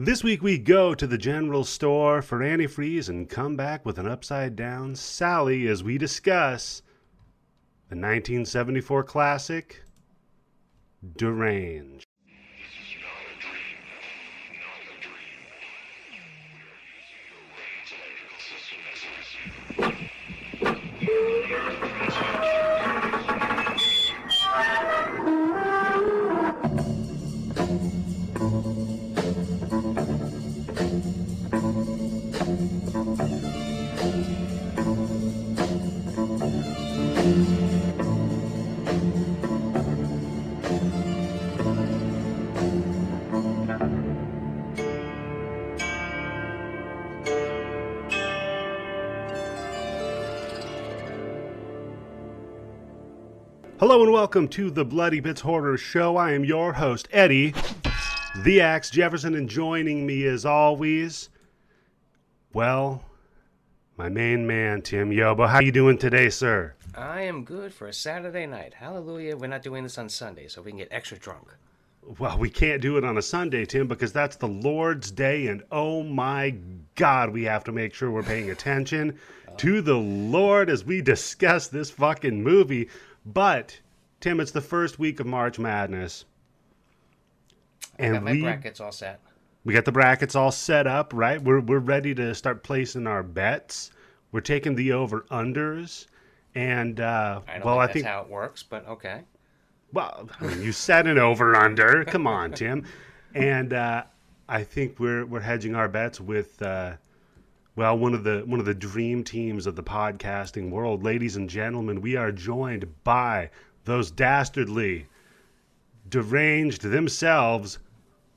This week we go to the general store for antifreeze and come back with an upside down Sally as we discuss the 1974 classic Deranged. Hello and welcome to the Bloody Bits Horror Show. I am your host, Eddie, the Axe Jefferson, and joining me as always, well, my main man, Tim Yobo. How are you doing today, sir? I am good for a Saturday night. Hallelujah. We're not doing this on Sunday, so we can get extra drunk. Well, we can't do it on a Sunday, Tim, because that's the Lord's Day, and oh my God, we have to make sure we're paying attention oh. to the Lord as we discuss this fucking movie. But, Tim, it's the first week of March Madness. I got my we, brackets all set. we got the brackets all set up, right? We're, we're ready to start placing our bets. We're taking the over unders. And, uh, I well, think I that's think how it works, but okay. Well, I mean, you said an over under. Come on, Tim. And uh, I think we're we're hedging our bets with uh, well one of the one of the dream teams of the podcasting world, ladies and gentlemen. We are joined by those dastardly, deranged themselves,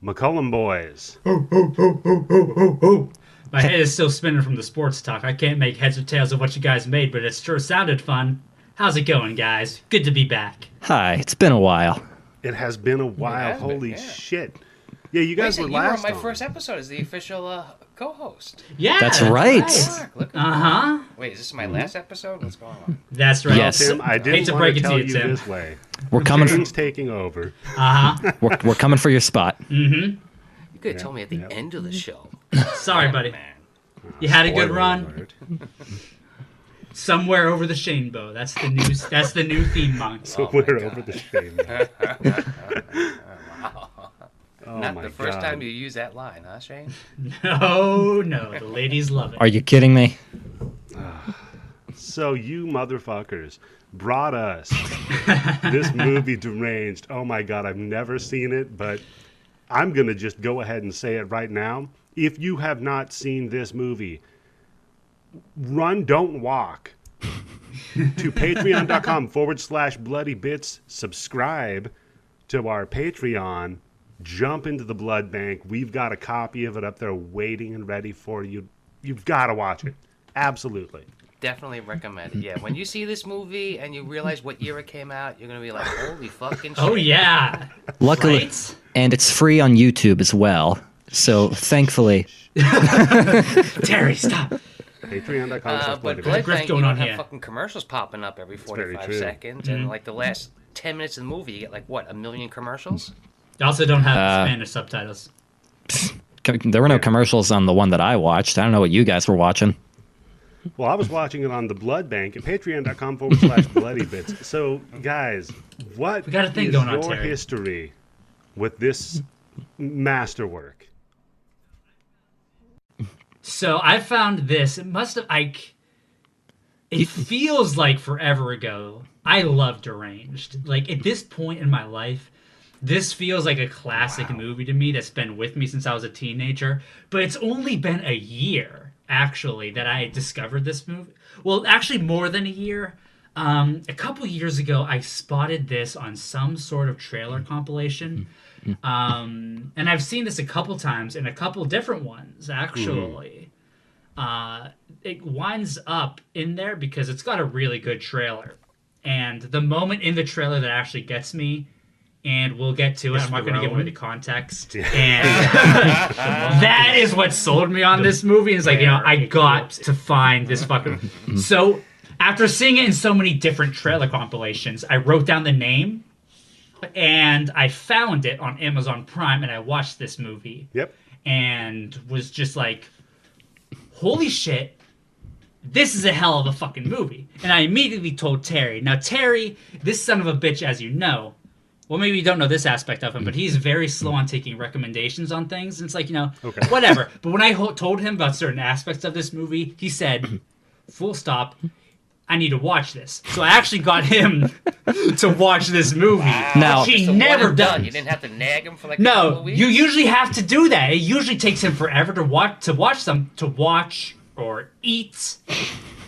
McCullum boys. oh My head is still spinning from the sports talk. I can't make heads or tails of what you guys made, but it sure sounded fun. How's it going, guys? Good to be back. Hi, it's been a while. It has been a while. has been, Holy yeah. shit! Yeah, you guys so were you were on my on. first episode as the official uh, co-host. Yeah, That's right. Mark, look at Uh huh. Wait, is this my last episode? What's going on? That's right. Yes. Tim, I didn't Hate to want break to it to tell you, you Tim. this way. We're coming. For, James taking over. Uh huh. we're, we're coming for your spot. Mm-hmm. You could have told me at the yeah. end of the show. Sorry, buddy. Man. You had a good run. Somewhere over the Shane bow. That's the new. That's the new theme song. So Oh my we're God. over the shame. Oh Not my the first God. time you use that line, huh, Shane? No, no, the ladies love it. Are you kidding me? So you motherfuckers brought us this movie deranged. Oh my god, I've never seen it, but I'm gonna just go ahead and say it right now. If you have not seen this movie, run, don't walk to patreon.com forward slash bloody bits. Subscribe to our Patreon. Jump into the blood bank. We've got a copy of it up there waiting and ready for you. You've got to watch it. Absolutely. Definitely recommend it. Yeah, when you see this movie and you realize what year it came out, you're gonna be like, "Holy fucking shit!" Oh yeah. Luckily, Right? and it's free on YouTube as well. So thankfully, Terry, stop. Patreon.com Uh, slash but bloody Blood Bank, going you don't on have here. fucking commercials popping up every 45 seconds, Mm-hmm. and like the last 10 minutes of the movie, you get like what a million commercials. You also don't have Uh, Spanish subtitles. there were no commercials on the one that I watched. I don't know what you guys were watching. Well, I was watching it on the Blood Bank at patreon.com forward slash bloody bits. So, guys, what We got a thing is going on, your Terry. history with this masterwork? So I found this. It must have like. It feels like forever ago. I love Deranged. Like at this point in my life, this feels like a classic movie to me that's been with me since I was a teenager. But it's only been a year actually that I discovered this movie. Well, actually more than a year. Um, a couple years ago, I spotted this on some sort of trailer compilation. Um, and I've seen this a couple times in a couple different ones, actually. Uh, it winds up in there because it's got a really good trailer. And the moment in the trailer that actually gets me, and we'll get to it, I'm not going to give away thrown. the context. And that is what sold me on this movie. Is like, you know, I got to find this fucking. So after seeing it in so many different trailer compilations, I wrote down the name and I found it on Amazon Prime and I watched this movie. Yep. and was just like, "Holy shit, this is a hell of a fucking movie." And I immediately told Terry. Now Terry, this son of a bitch, as you know, well, maybe you don't know this aspect of him, but he's very mm-hmm. slow on taking recommendations on things. And it's like, you know, Okay. whatever. But when I ho- told him about certain aspects of this movie, he said, full stop, I need to watch this. So I actually got him to watch this movie. Now- which he Just never done. does. You didn't have to nag him for like No, weeks. you usually have to do that. It usually takes him forever to watch to watch them to watch or eat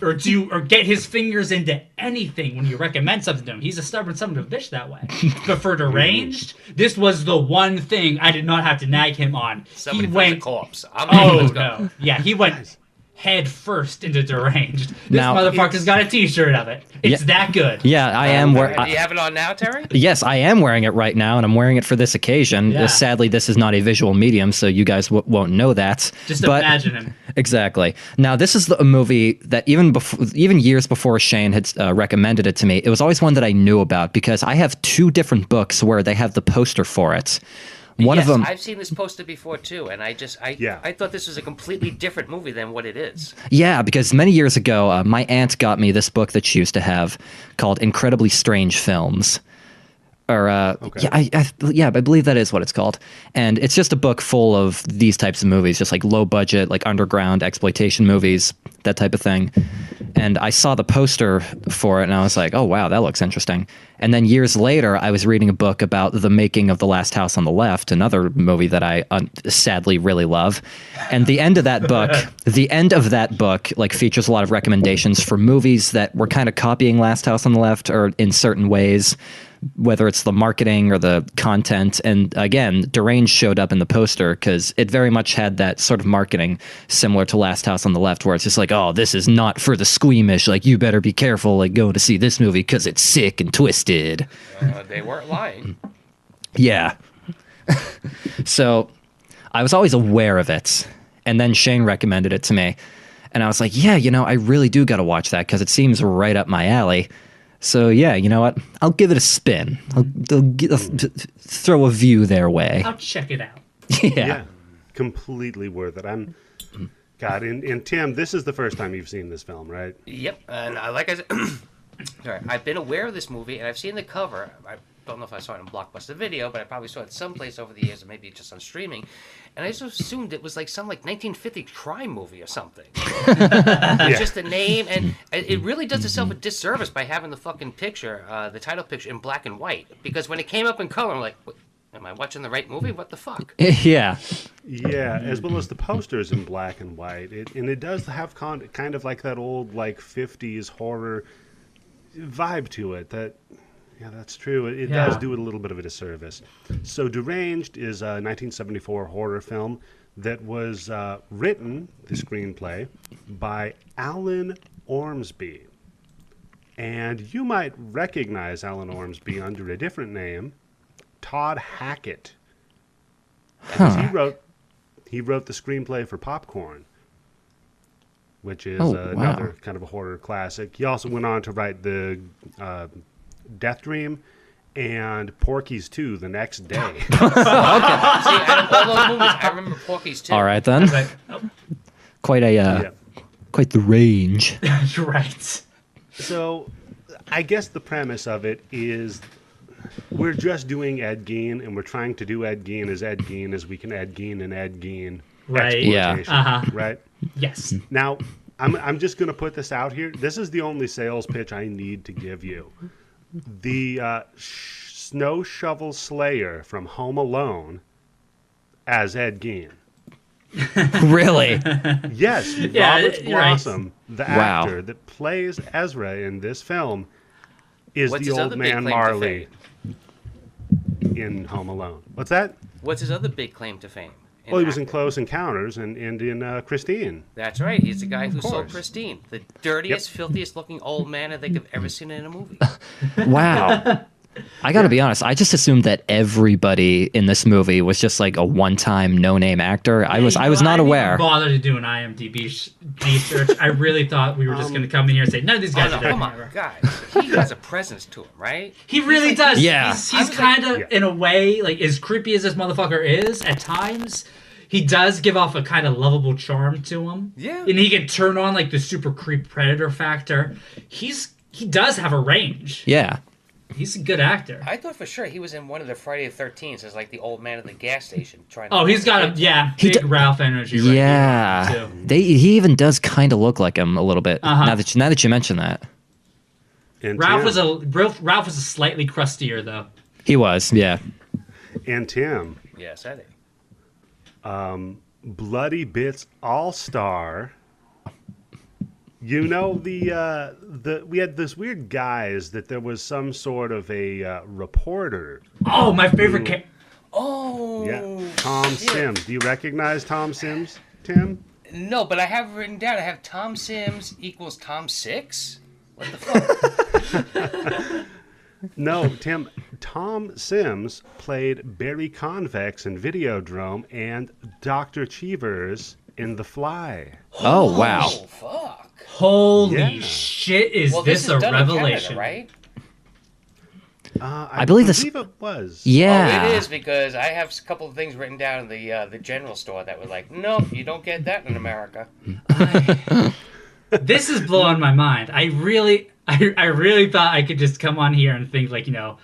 or do or get his fingers into anything when you recommend something to him. He's a stubborn son of a bitch that way. but for deranged, this was the one thing I did not have to nag him on. Somebody he went corpse. I'm Oh no! Yeah, he went head first into deranged. This Now- motherfucker's got a T-shirt of it. It's Yeah. that good. Yeah, I am. Do you have it on now, Terry? yes, I am wearing it right now, and I'm wearing it for this occasion. Yeah. Uh, Sadly, this is not a visual medium, so you guys w- won't know that. Just but imagine him. exactly. Now, this is the, a movie that even before, even years before Shane had uh, recommended it to me, it was always one that I knew about because I have two different books where they have the poster for it. One yes, of them, I've seen this posted before too, and I just I Yeah. I thought this was a completely different movie than what it is. Yeah, because many years ago, uh, my aunt got me this book that she used to have called Incredibly Strange Films. Or uh, yeah, I, I yeah, I believe that is what it's called, and it's just a book full of these types of movies, just like low budget, like underground exploitation movies, that type of thing. And I saw the poster for it, and I was like, oh wow, that looks interesting. And then years later, I was reading a book about the making of The Last House on the Left, another movie that I uh, sadly really love. And the end of that book, the end of that book, like features a lot of recommendations for movies that were kind of copying Last House on the Left, or in certain ways, whether it's the marketing or the content. And again, Deranged showed up in the poster because it very much had that sort of marketing similar to Last House on the Left, where it's just like, oh, this is not for the squeamish. Like, you better be careful, like, going to see this movie because it's sick and twisted. Uh, they weren't lying. Yeah. so I was always aware of it. And then Shane recommended it to me. And I was like, yeah, you know, I really do got to watch that because it seems right up my alley. So yeah, you know what? I'll give it a spin. I'll, I'll, gi- I'll th- th- throw a view their way. I'll check it out. yeah. Yeah, completely worth it. I'm. God, and, and Tim, this is the first time you've seen this film, right? Yep, and uh, like I said, sorry, I've been aware of this movie, and I've seen the cover. I don't know if I saw it in Blockbuster Video, but I probably saw it someplace over the years, or maybe just on streaming. And I just assumed it was like some like 1950 crime movie or something. Yeah. Just the name, and it it really does itself a disservice by having the fucking picture, uh, the title picture, in black and white. Because when it came up in color, I'm like, "What- am I watching the right movie? What the fuck? yeah. Yeah, as well as the posters in black and white, it, and it does have con- kind of like that old like '50s horror vibe to it. That, yeah, that's true. It, it does do it a little bit of a disservice. So, Deranged is a 1974 horror film that was uh, written, the screenplay, by Alan Ormsby, and you might recognize Alan Ormsby under a different name, Tod Hackett. Because he wrote he wrote the screenplay for Popcorn, which is Oh, uh, wow. another kind of a horror classic. He also went on to write the uh, Death Dream and Porky's 2 the next day. okay. See, out of all those movies, I remember Porky's too. All right then. Like, oh, Quite a uh, yeah. quite the range. you're right. So, I guess the premise of it is we're just doing Ed Gein, and we're trying to do Ed Gein as Ed Gein as we can Ed Gein and Ed Gein. Right. Yeah. Uh-huh. Right. Yes. Now, I'm, I'm just going to put this out here. This is the only sales pitch I need to give you. The uh, sh- Snow Shovel Slayer from Home Alone as Ed Gein. really? Yes, Yeah, Robert you're right. Blossom, the Wow. actor that plays Ezra in this film, is What's the old man Marley in Home Alone. What's that? What's his other big claim to fame? In Well, he was in? Close Encounters and, and in uh, Christine. That's right. He's the guy who sold course. Christine, the dirtiest, filthiest looking old man I think I've ever seen in a movie. Wow. I got to be honest. I just assumed that everybody in this movie was just like a one-time no-name actor. I was You I know, was not didn't even aware. Bother to do an IMDb sh- D search. I really thought we were just going to come in here and say none of these Oh, guys no, are doing come on, it. guys. He has a presence to him, right? He really does. Yeah. he's, he's kind of Yeah. in a way like as creepy as this motherfucker is at times. he does give off a kind of lovable charm to him. Yeah. and he can turn on like the super creep predator factor. He's he does have a range. Yeah. He's a good actor. I thought for sure he was in one of the Friday the 13th as like the old man at the gas station trying. to Oh, he's got a yeah, He big d- Ralph energy. Right yeah. here. They he even does kind of look like him a little bit. Uh-huh. Now that you, now that you mention that. And Ralph Tim, was a Ralph, Ralph was a slightly crustier though. He was. Yeah. and Tim, Yes, Eddie. Bloody Bits All Star. You know the uh, the we had this weird guys that there was some sort of a uh, reporter. Oh, my favorite. Ca- Oh. Yeah, Tom Sims. Do you recognize Tom Sims, Tim? No, but I have written down. I have Tom Sims equals Tom Six. What the fuck? No, Tim. Tom Sims played Barry Convex in Videodrome and Doctor Cheevers in The Fly. Oh wow. Oh fuck. Holy Yeah. shit! Is Well, this, this, a is done in Canada, revelation? right? Uh, I believe this- it was. Yeah. Oh, it is because I have a couple of things written down in the uh, the general store that were like, nope, you don't get that in America. this is blowing my mind. I really, I, I really thought I could just come on here and think like, you know,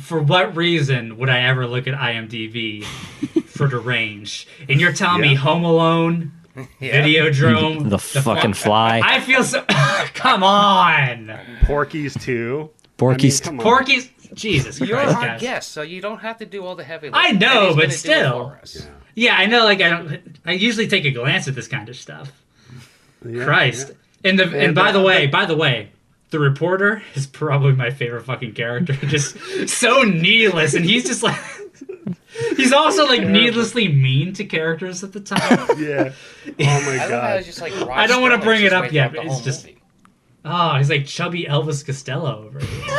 for what reason would I ever look at IMDb for the range? And you're telling me Home Alone, Yeah. Videodrome, The fucking fly. I feel so. come on, Porky's too. Porky's- come on. Porky's. Jesus You're Christ, our guys. guest, so you don't have to do all the heavy. lifting. I know, but gonna do it still. for us. Yeah, I know. Like I don't. I usually take a glance at this kind of stuff. Yeah, Christ. yeah. And the and, And, by uh, the way, by the way, the reporter is probably my favorite fucking character. Just so needless, and he's just like he's also like needlessly mean to characters at the time. Yeah. Oh my I god. it's just like. I don't wanna bring it up yet, but it's just- movie. Oh, he's like chubby Elvis Costello over here.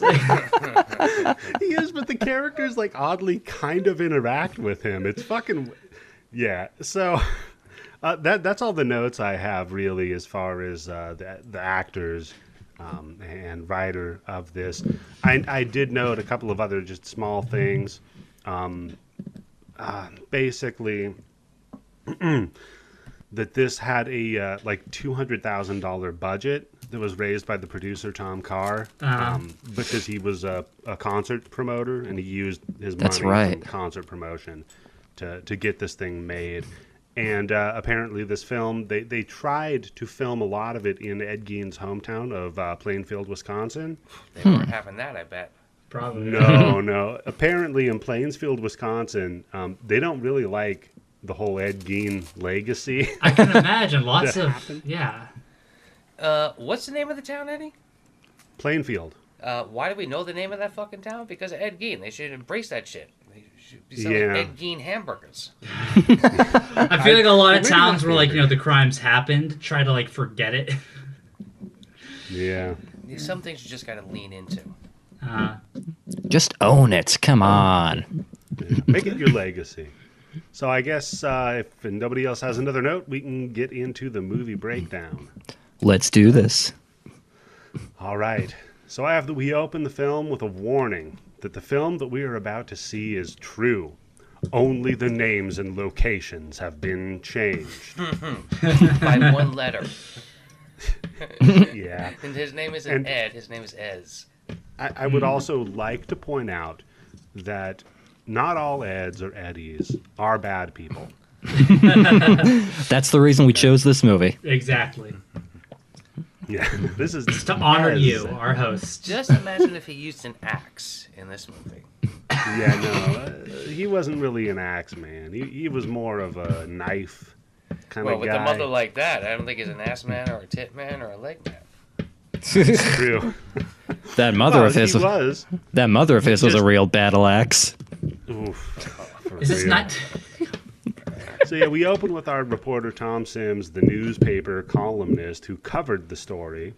He is, but the characters like oddly kind of interact with him. It's fucking yeah. So uh, that that's all the notes I have really as far as uh, the the actors um, and writer of this. I I did note a couple of other just small things. Um, uh, basically. that this had a uh, like two hundred thousand dollar budget that was raised by the producer Tom Karr Uh-huh. um, because he was a, a concert promoter and he used his That's money right. from concert promotion to to get this thing made. And uh, apparently, this film they they tried to film a lot of it in Ed Gein's hometown of uh, Plainfield, Wisconsin. They Hmm. weren't having that, I bet. Probably. No, no. Apparently, in Plainfield, Wisconsin, um, they don't really like the whole Ed Gein legacy. I can imagine lots of happened? yeah. Uh, what's the name of the town, Eddie? Plainfield. Uh, why do we know the name of that fucking town? Because of Ed Gein. They should embrace that shit. They should be selling Yeah. Ed Gein hamburgers. I feel like a lot of towns where like you know the crimes happened try to like forget it. Yeah. Some things you just got to lean into. Uh, Just own it. Come on. Make it your legacy. So I guess uh, if nobody else has another note, we can get into the movie breakdown. Let's do this. All right. So I have the, we open the film with a warning that the film that we are about to see is true. Only the names and locations have been changed. By one letter. yeah. And his name isn't And- Ed, his name is Ez. I, I would also like to point out that not all Eds or Eddies are bad people. That's the reason we chose this movie. exactly. Yeah. This is just To honor Ez. you, our host. Just imagine if he used an axe in this movie. Yeah, no, uh, he wasn't really an axe man. He, he was more of a knife kind Well, of with guy. a mother like that, I don't think he's an ass man or a tit man or a leg man. True. That mother Well, of his, was. that mother of his was a real battle axe. Oof, for Is this real. not? So yeah, we open with our reporter Tom Sims, the newspaper columnist who covered the story,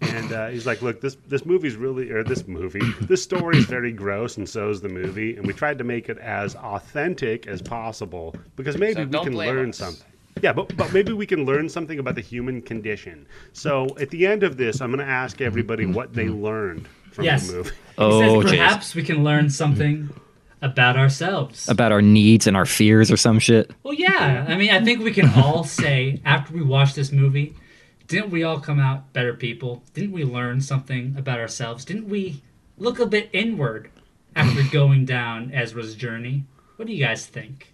and uh, he's like, "Look, this this movie's really, or this movie, this story is very gross, and so is the movie, and we tried to make it as authentic as possible because maybe So we can learn us. something." Yeah, but, but maybe we can learn something about the human condition. So at the end of this, I'm going to ask everybody what they learned from Yes. the movie. He Oh, says jeez. perhaps we can learn something about ourselves. About our needs and our fears or some shit. Well, yeah. I mean, I think we can all say after we watch this movie, didn't we all come out better people? Didn't we learn something about ourselves? Didn't we look a bit inward after going down Ezra's journey? What do you guys think?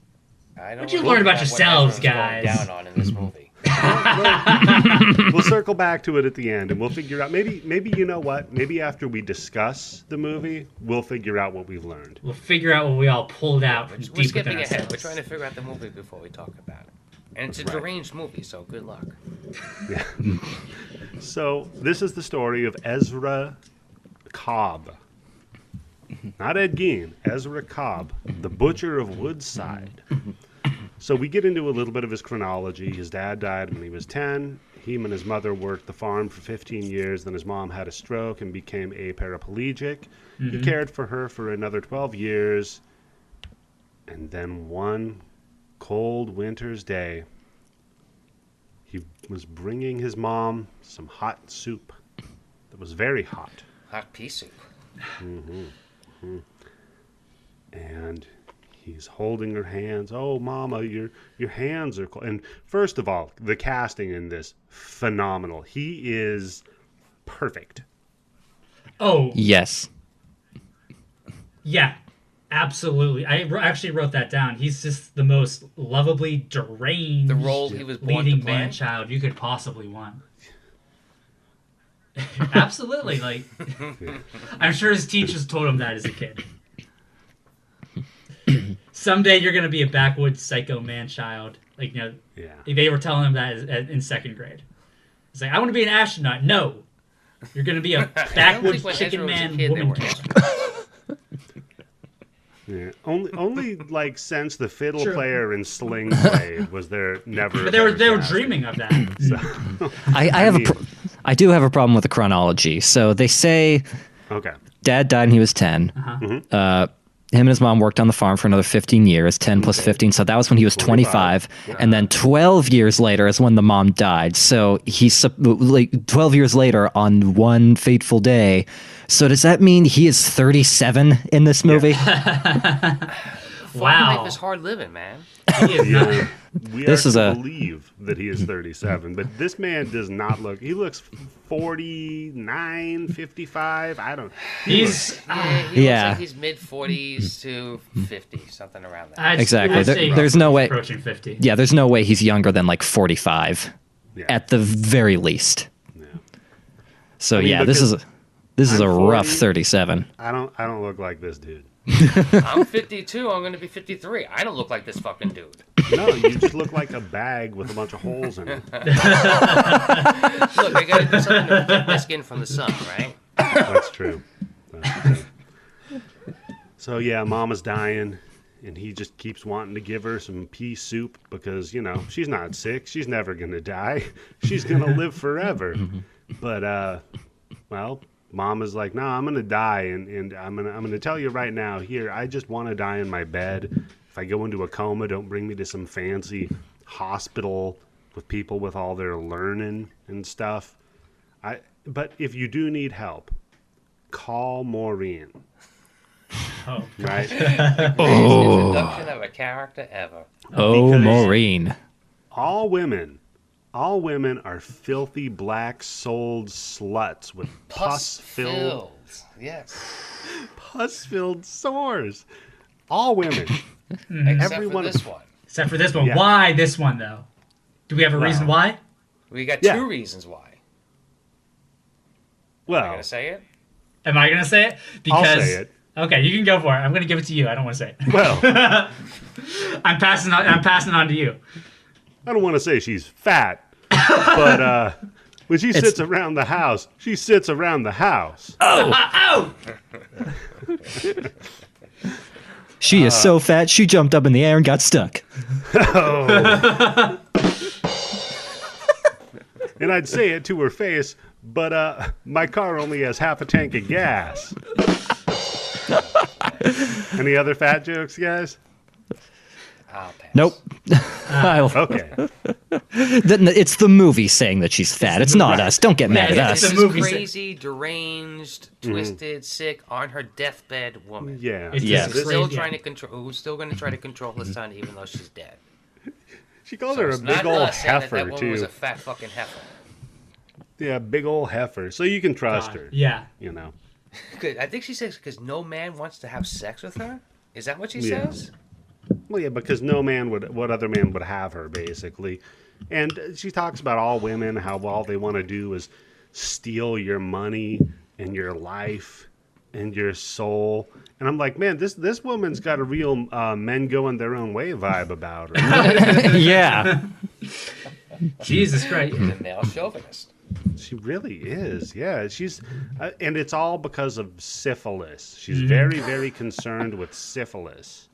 I don't What'd you know learn about yourselves, guys? Down on in this mm-hmm. movie. we'll circle back to it at the end and we'll figure out maybe maybe you know what maybe after we discuss the movie we'll figure out what we've learned We'll figure out what we all pulled out We're, from we're deep skipping within ahead. We're trying to figure out the movie before we talk about it. And it's a Right. deranged movie, so good luck. so this is the story of ezra cobb not ed gein ezra cobb the butcher of woodside. So we get into a little bit of his chronology. His dad died when he was 10 him and his mother worked the farm for 15 years. Then his mom had a stroke and became a paraplegic. He mm-hmm. cared for her for another 12 years. And then one cold winter's day he was bringing his mom some hot soup that was very hot. Hot pea soup. Mm-hmm. And he's holding her hands. Oh, mama, your your hands are cold. And first of all, the casting in this phenomenal. He is perfect. Oh, Yes. yeah. Absolutely. I actually wrote that down. He's just the most lovably deranged The role he was born leading man child you could possibly want. Absolutely. Like I'm sure his teachers told him that as a kid. Someday you're gonna be a backwoods psycho man child. Like you know, Yeah. they were telling him that as, as, in second grade. It's like I want to be an astronaut. No, you're gonna be a backwoods chicken Ezra was a man kid, woman were Yeah. Only only like since the fiddle True. player in Sling Blade was there never. But they were they were dreaming of that. I, I have a mean- pro- I do have a problem with the chronology. So they say Okay. dad died when he was 10. Uh-huh. Uh, him and his mom worked on the farm for another 15 years, 10 plus 15. So that was when he was 25. And then 12 years later is when the mom died. So he's like 12 years later on one fateful day. So does that mean he is 37 in this movie? Farm Wow. life is hard living, man. He is not- Yeah. We This are is to a- believe that he is 37, but this man does not look. He looks 49, 55. I don't. He's Yeah, uh, he Yeah. looks like he's mid 40s to 50, something around that. I'd- Exactly. I'd There- there's no way- approaching fifty. Yeah, there's no way he's younger than like 45 Yeah. at the very least. Yeah. So mean, yeah, this is a, this is I'm a rough 40. 37. I don't. I don't look like this dude. I'm 52. I'm going to be 53. I don't look like this fucking dude. No, you just look like a bag with a bunch of holes in it. Look, I got to do something to protect my skin from the sun, right? That's true. That's true. So yeah, Mama's dying, and he just keeps wanting to give her some pea soup because you know she's not sick. She's never gonna die. She's gonna live forever. But uh, well, Mama's like, no, I'm gonna die, and, and I'm gonna I'm gonna tell you right now. Here, I just want to die in my bed. If I go into a coma, don't bring me to some fancy hospital with people with all their learning and stuff. I but if you do need help, call Maureen. Oh, Right? Oh. Introduction of a character ever. Oh, Because- Maureen. all women, all women are filthy black souled sluts with pus filled filled. Yes. pus filled sores. All women. Mm-hmm. Except Everyone- for this one. except for this one. Yeah. Why this one though? Do we have a reason why? We got Yeah. two reasons why. Am I Well, going to say it? Am I gonna say it? I'll Because say it. okay, you can go for it. I'm gonna give it to you. I don't want to say it. Well, I'm passing on. I'm passing on to you. I don't want to say she's fat, but uh, when she It's- sits around the house, she sits around the house. Oh, She Uh, is so fat, she jumped up in the air and got stuck. Oh. And I'd say it to her face, but uh, my car only has half a tank of gas. Any other fat jokes, guys? I'll pass. Nope. Ah. I'll- Okay. th- it's the movie saying that she's fat. It's not us. Don't get mad Yeah, at it's us. the This movie is sa- crazy, deranged, mm-hmm. twisted, sick, on her deathbed woman. Yeah. It's Yeah. just Still crazy. trying to control. Who's still going to try to control the son, even though she's dead. She called So her a big old us saying that heifer that woman was too. a fat fucking heifer. Yeah, big old heifer. So you can trust God. her. Yeah. You know. Good. I think she says because no man wants to have sex with her. Is that what she Yeah. says? Well, yeah, because no man would. What other man would have her basically? And she talks about all women how all they want to do is steal your money and your life and your soul. And I'm like, man, this this woman's got a real uh, men going their own way vibe about her. yeah. Jesus Christ. She's a male chauvinist. She really is. Yeah, she's, uh, and it's all because of syphilis. She's very, very concerned with syphilis.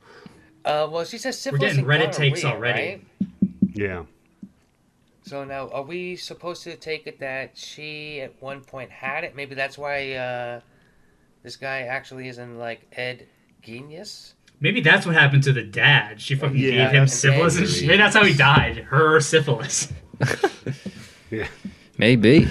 Uh, well, she says syphilis We're getting Reddit takes gonorrhea, already. right? Yeah. So now, are we supposed to take it that she at one point had it? Maybe that's why uh, this guy actually isn't like Ed Genius. Maybe that's what happened to the dad. She fucking Yeah, gave him syphilis and angry. shit. Maybe that's how he died. Her syphilis. Yeah. Maybe.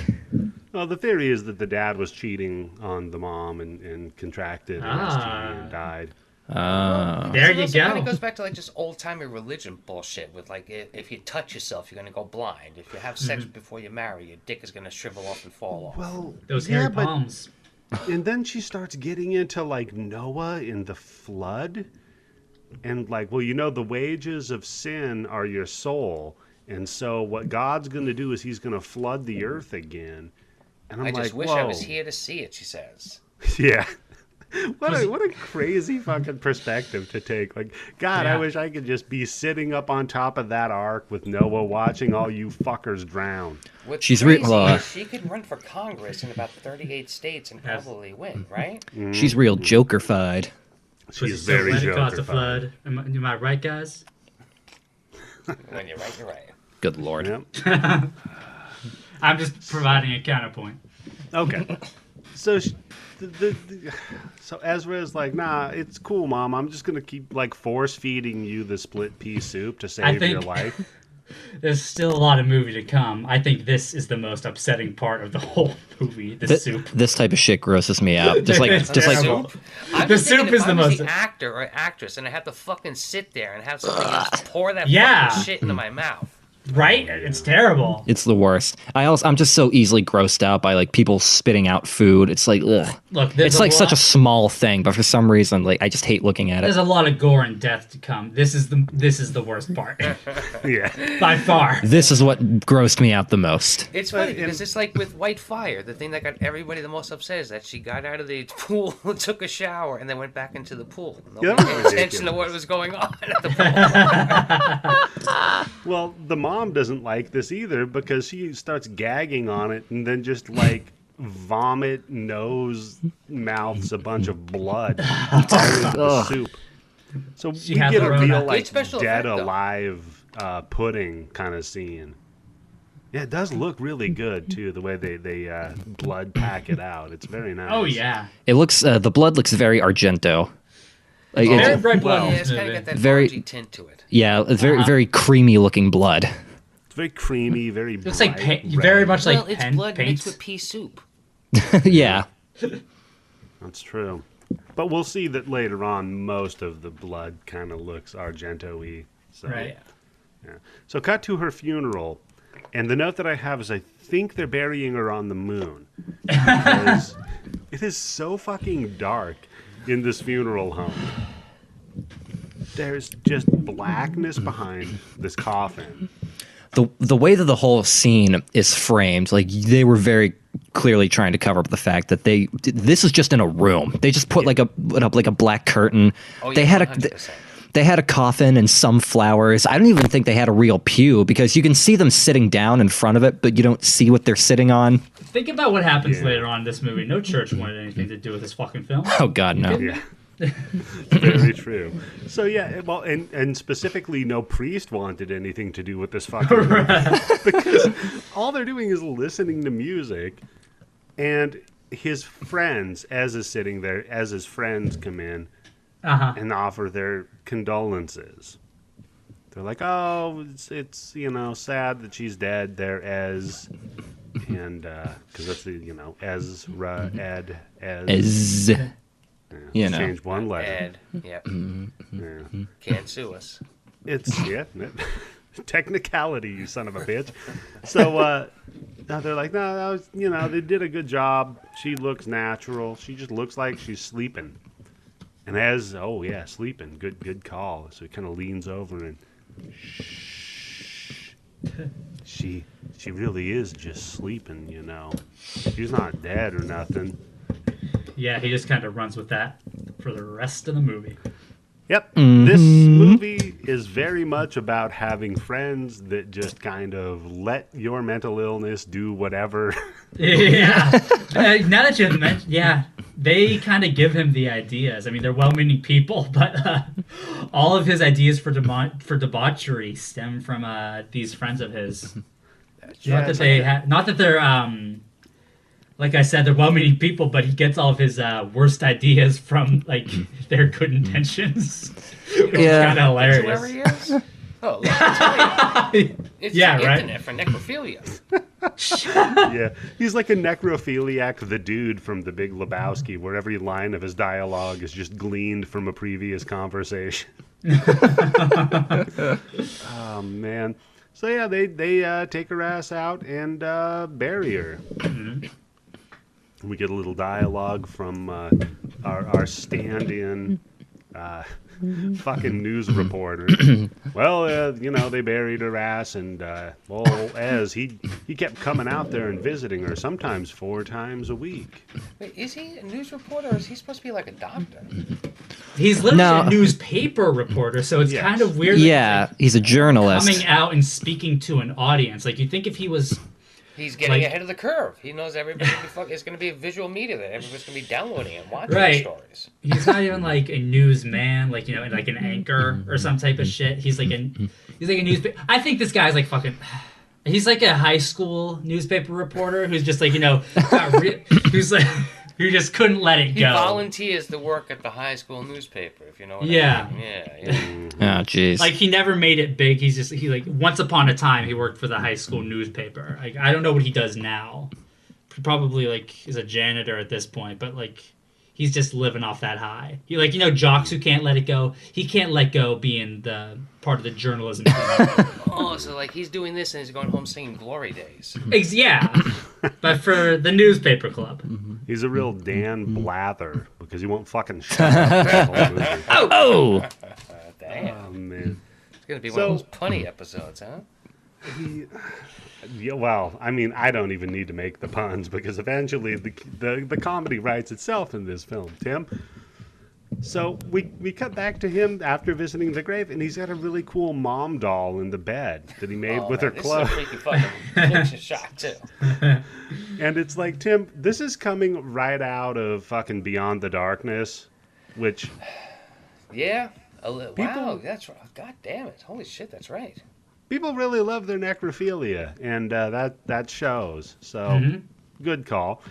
Well, the theory is that the dad was cheating on the mom and, and contracted Ah. And died. Uh, There So you also Kind go. of goes back to like just old timey religion bullshit with like i- if you touch yourself, you're gonna go blind. If you have sex Mm-hmm. before you marry, your dick is gonna shrivel off and fall off. Well, Those yeah, hairy but and then she starts getting into like Noah in the flood, and like, well, you know, the wages of sin are your soul, and so what God's going to do is He's going to flood the earth again. And I'm like, I like, just wish Whoa. I was here to see it. She says. Yeah. What a, what a crazy fucking perspective to take. Like, God, I wish I could just be sitting up on top of that ark with Noah watching all you fuckers drown. What's She's re- crazy well, uh, she could run for Congress in about 38 states and Yes. probably win, right? she's real jokerfied. She's so very wet it caused a jokerfied. flood. Am I, am I right, guys? when you're right, you're right. Good lord. Yep. I'm just providing a counterpoint. Okay. So, sh the, the, the, so Ezra is like, nah, it's cool, mom. I'm just gonna keep like force feeding you the split pea soup to save think- your life. There's still a lot of movie to come. I think this is the most upsetting part of the whole movie. The Th- soup. This type of shit grosses me out. Just like, just like, terrible. I'm The just soup is I the was most- the actor or actress, and I have to fucking sit there and have somebody else pour that Yeah. fucking shit into my mouth. Right? It's terrible. it's the worst. I also, I'm just so easily grossed out by like people spitting out food. It's like, ugh. Look, It's a like such a small thing, but for some reason, like I just hate looking at it. There's a lot of gore and death to come. This is the this is the worst part yeah. by far. This is what grossed me out the most. It's funny because it's like with White Fire. The thing that got everybody the most upset is that she got out of the pool, took a shower, and then went back into the pool. Nobody Yeah, paid attention to what was going on at the pool. Well, the mom doesn't like this either because she starts gagging on it and then just like vomit, nose, mouths a bunch of blood all into the soup. So She we get a real Great like special dead effect, alive uh, pudding kind of scene. Yeah, it does look really good too. The way they they uh, blood pack it out, it's very nice. Oh yeah. It looks, uh, the blood looks very Argento. Like, Very it's- bright blood. yeah, in it's kind of got that Very- tint to it. yeah, it's very, Uh-huh. very creamy looking blood. It's very creamy, very. Looks like bright paint, very much like well, it's pen, blood paint. mixed with pea soup. yeah. That's true. But we'll see that later on. Most of the blood kind of looks Argento-y. So. Right. Yeah. So cut to her funeral, and the note that I have is I think they're burying her on the moon it is so fucking dark in this funeral home. There's just blackness behind this coffin. The the way that the whole scene is framed, like they were very clearly trying to cover up the fact that they this is just in a room. They just put like a put up like a black curtain. Oh, they had a 100%. they had a coffin and some flowers. I don't even think they had a real pew because you can see them sitting down in front of it, but you don't see what they're sitting on. Think about what happens Yeah. later on in this movie. No church wanted anything to do with this fucking film. Oh God, no. Yeah. Very true. So yeah, eh, well, and and specifically, no priest wanted anything to do with this fucking movie because all they're doing is listening to music, and his friends, as is sitting there, as his friends come in Uh huh. and offer their condolences. they're like, "Oh, it's, it's you know sad that she's dead." There, as and uh, because that's the you know Ezra mm-hmm. Ed as Is yeah, you just know. change one letter. Ed. Yep. Yeah. Can't sue us. It's yeah, technicality, you son of a bitch. So uh, now they're like, no, that was, you know, they did a good job. She looks natural. She just looks like she's sleeping. And as oh yeah, sleeping. Good good call. So he kind of leans over and shh. She she really is just sleeping, you know. She's not dead or nothing. Yeah, he just kind of runs with that for the rest of the movie. Yep. This movie is very much about having friends that just kind of let your mental illness do whatever. yeah. Uh, now that you mentioned, yeah, they kind of give him the ideas. I mean, they're well-meaning people, but uh, all of his ideas for demo- for debauchery stem from uh, these friends of his. Yeah, not that they, like- ha- not that they're, um, like I said, they're well-meaning people, but he gets all of his uh, worst ideas from like their good intentions. Which Yeah. kind of hilarious. Oh, look, I tell you. It's Yeah, the right. internet for necrophilia. yeah. He's like a necrophiliac, the dude from The Big Lebowski, where every line of his dialogue is just gleaned from a previous conversation. oh, man. So, yeah, they, they uh, take her ass out and uh, bury her. We get a little dialogue from uh, our, our stand in. Uh, fucking news reporter. well, uh, you know, they buried her ass, and uh, well, as he he kept coming out there and visiting her, sometimes four times a week. Wait, is he a news reporter or is he supposed to be like a doctor? He's literally No. a newspaper reporter, so it's Yes. kind of weird. that he's, Yeah, like, he's a journalist. coming out and speaking to an audience. Like you think if he was He's getting Like- ahead of the curve. He knows everybody gonna be fuck, it's going to be visual media that everybody's going to be downloading and watching Right. stories. he's not even like a newsman, like you know, like an mm-hmm. anchor or some type of shit. He's like an mm-hmm. he's like a newspaper. I think this guy's like fucking. He's like a high school newspaper reporter who's just like you know, got re- who's like who just couldn't let it He go. He volunteers to work at the high school newspaper, if you know what Yeah. I mean. Yeah, yeah. oh, jeez. Like he never made it big. He's just he like once upon a time he worked for the high school newspaper. Like I don't know what he does now. Probably like is a janitor at this point, but like he's just living off that high. He like you know jocks who can't let it go. He can't let go being the part of the journalism. oh, so like he's doing this and he's going home singing Glory Days. Ex- yeah, but for the newspaper club. He's a real Dan Blather because he won't fucking shut up. the whole movie. oh, Uh, damn. Oh man. It's going to be one of those punny episodes, huh? He, yeah, well, I mean, I don't even need to make the puns because eventually the, the the comedy writes itself in this film, Tim. So we we cut back to him after visiting the grave, and he's got a really cool mom doll in the bed that he made Oh, with man, her this clothes. is a freaky fucking picture shot, too. And it's like, Tim, this is coming right out of fucking Beyond the Darkness, which Yeah. A li- wow, that's right. God damn it. Holy shit, that's right. people really love their necrophilia, and uh, that that shows. So Mhm. good call.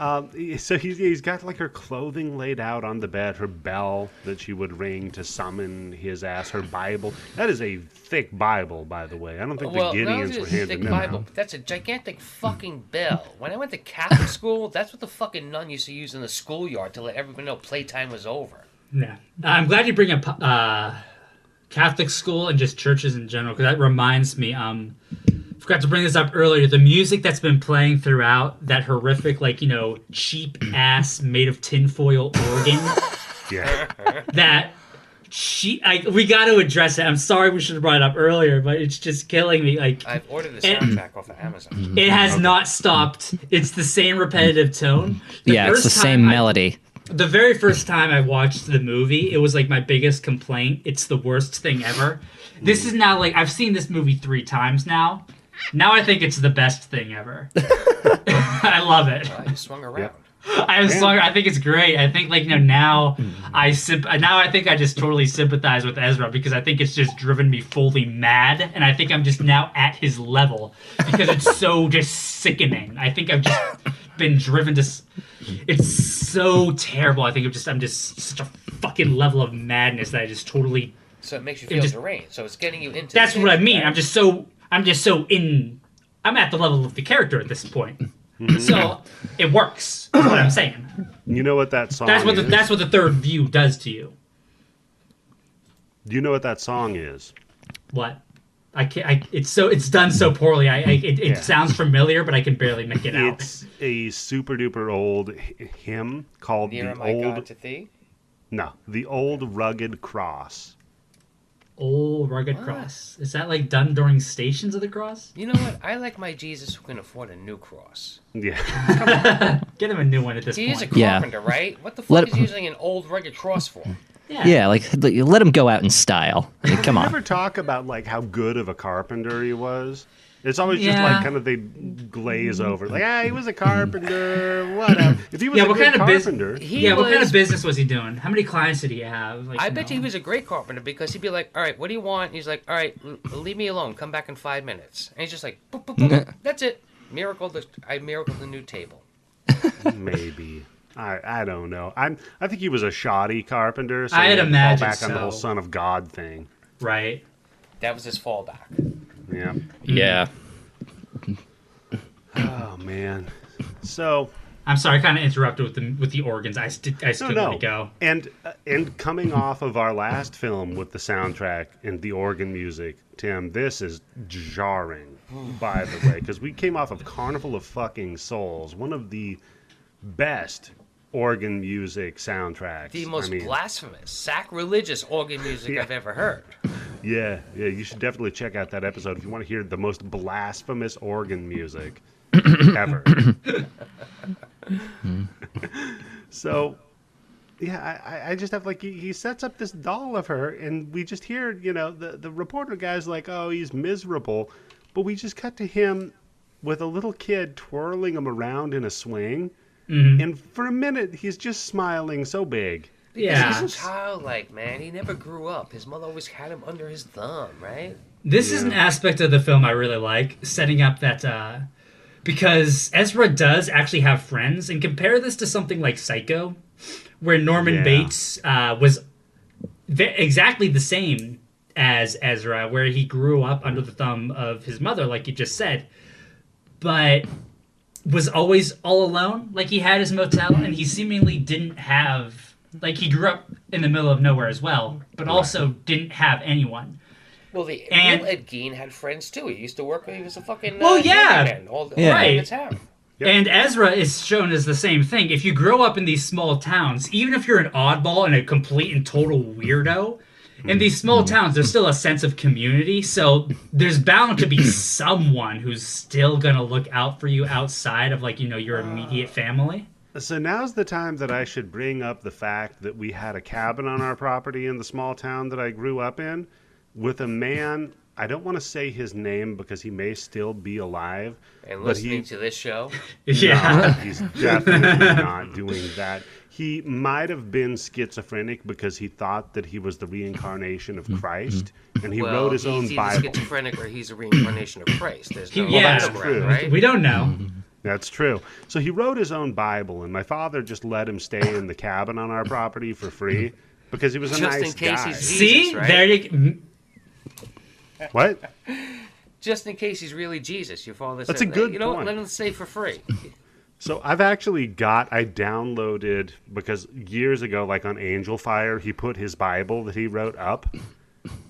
Um, so he's, he's got like her clothing laid out on the bed, her bell that she would ring to summon his ass, her Bible. That is a thick Bible, by the way. I don't think well, the not Gideons were is it a handing thick them Bible, out. that's a gigantic fucking bell. When I went to Catholic school, that's what the fucking nun used to use in the schoolyard to let everyone know playtime was over. Yeah, I'm glad you bring up uh, Catholic school and just churches in general because that reminds me. Um, forgot to bring this up earlier. The music that's been playing throughout that horrific, like you know, cheap ass made of tinfoil organ. Yeah. that she, I, we got to address it. I'm sorry we should have brought it up earlier, but it's just killing me. Like I've ordered the And- soundtrack off of Amazon. it has not stopped. It's the same repetitive tone. The yeah, it's the same I- melody. the very first time I watched the movie, it was like my biggest complaint. It's the worst thing ever. This hmm. is now like I've seen this movie three times now. Now I think it's the best thing ever. I love it. I just swung around. I was sorry. I think it's great. I think like you know now hmm. I symp- now I think I just totally sympathize with Ezra because I think it's just driven me fully mad, and I think I'm just now at his level because it's so just sickening. I think I've just been driven to. s- It's so terrible. I think I'm just I'm just such a fucking level of madness that I just totally So it makes you It feel just- deranged. So it's getting you into. That's the what I mean. right? I'm just so I'm just so in. I'm at the level of the character at this point. so it works. Is what I'm saying. You know what that song That's what the, is? that's what the third view does to you. Do you know what that song is? What? I can't. I, it's so it's done so poorly. I, I it, it Yeah. sounds familiar, but I can barely make it out. It's a super duper old hymn called Nearer the my old God to thee. no the old rugged cross. Old rugged What? cross. Is that like done during stations of the cross? You know what? I like my Jesus who can afford a new cross. Yeah, Get him a new one at this He is a point. Yeah. carpenter, right? What the fuck Let- is he using an old rugged cross for? yeah. Yeah, like let him go out in style. I mean, come They on. never talk about like how good of a carpenter he was. It's always just like kind of they glaze over, like ah, he was a carpenter, whatever. If he was Yeah, a what good kind of bus- carpenter, He Yeah, what kind of business was he doing? How many clients did he have? Like, I bet know? you he was a great carpenter because he'd be like, "All right, what do you want?" And he's like, "All right, l- leave me alone. Come back in five minutes." And he's just like, boop, boop, boop. "That's it. Miracle. The, I miracled the new table." maybe. I, I don't know. I'm I think he was a shoddy carpenter. So I'd had to imagine fall back on the whole son of God thing. right. That was his fallback. Yeah. Yeah. Oh man. So I'm sorry, I kind of interrupted with the with the organs. I st- I still no, no. to go. And uh, and coming off of our last film with the soundtrack and the organ music, Tim, this is jarring. By the way, because we came off of Carnival of Fucking Souls, one of the best organ music soundtracks. The most I mean, blasphemous, sacrilegious organ music Yeah. I've ever heard. Yeah, yeah. You should definitely check out that episode if you want to hear the most blasphemous organ music ever. so, yeah, I- I, I just have like he, he sets up this doll of her, and we just hear you know the the reporter guy's like, oh, he's miserable, but we just cut to him with a little kid twirling him around in a swing, and for a minute he's just smiling so big. Yeah. He's childlike, man. He never grew up. His mother always had him under his thumb, right? This is an aspect of the film I really like, setting up that uh because Ezra does actually have friends, and compare this to something like Psycho, where Norman Yeah. Bates uh, was ve- exactly the same as Ezra, where he grew up under the thumb of his mother, like you just said, but was always all alone. Like he had his motel, and he seemingly didn't have. Like he grew up in the middle of nowhere as well, but also didn't have anyone. Well, the And- real Ed Gein had friends too. He used to work. He was a fucking. Well, uh, yeah. handyman all, Yeah. all Right. Yep. And Ezra is shown as the same thing. If you grow up in these small towns, even if you're an oddball and a complete and total weirdo, in these small mm-hmm. towns, there's still a sense of community. So there's bound to be someone who's still gonna look out for you outside of like you know your immediate family. So now's the time that I should bring up the fact that we had a cabin on our property in the small town that I grew up in with a man. I don't want to say his name because he may still be alive. And listening he, to this show, Yeah. No, he's definitely not doing that. He might have been schizophrenic because he thought that he was the reincarnation of mm-hmm. Christ, mm-hmm. and he well, wrote his he's own either Bible. schizophrenic or he's a reincarnation of Christ. There's no He- yeah. That's ground, true. right? We don't know. Mm-hmm. That's true. So he wrote his own Bible, and my father just let him stay in the cabin on our property for free because he was a Just in nice case guy. he's- See, Jesus, right? there you. What? Just in case he's really Jesus, you your father. That's said, a good You know point. Let him stay for free. So I've actually got I downloaded because years ago, like on Angelfire, he put his Bible that he wrote up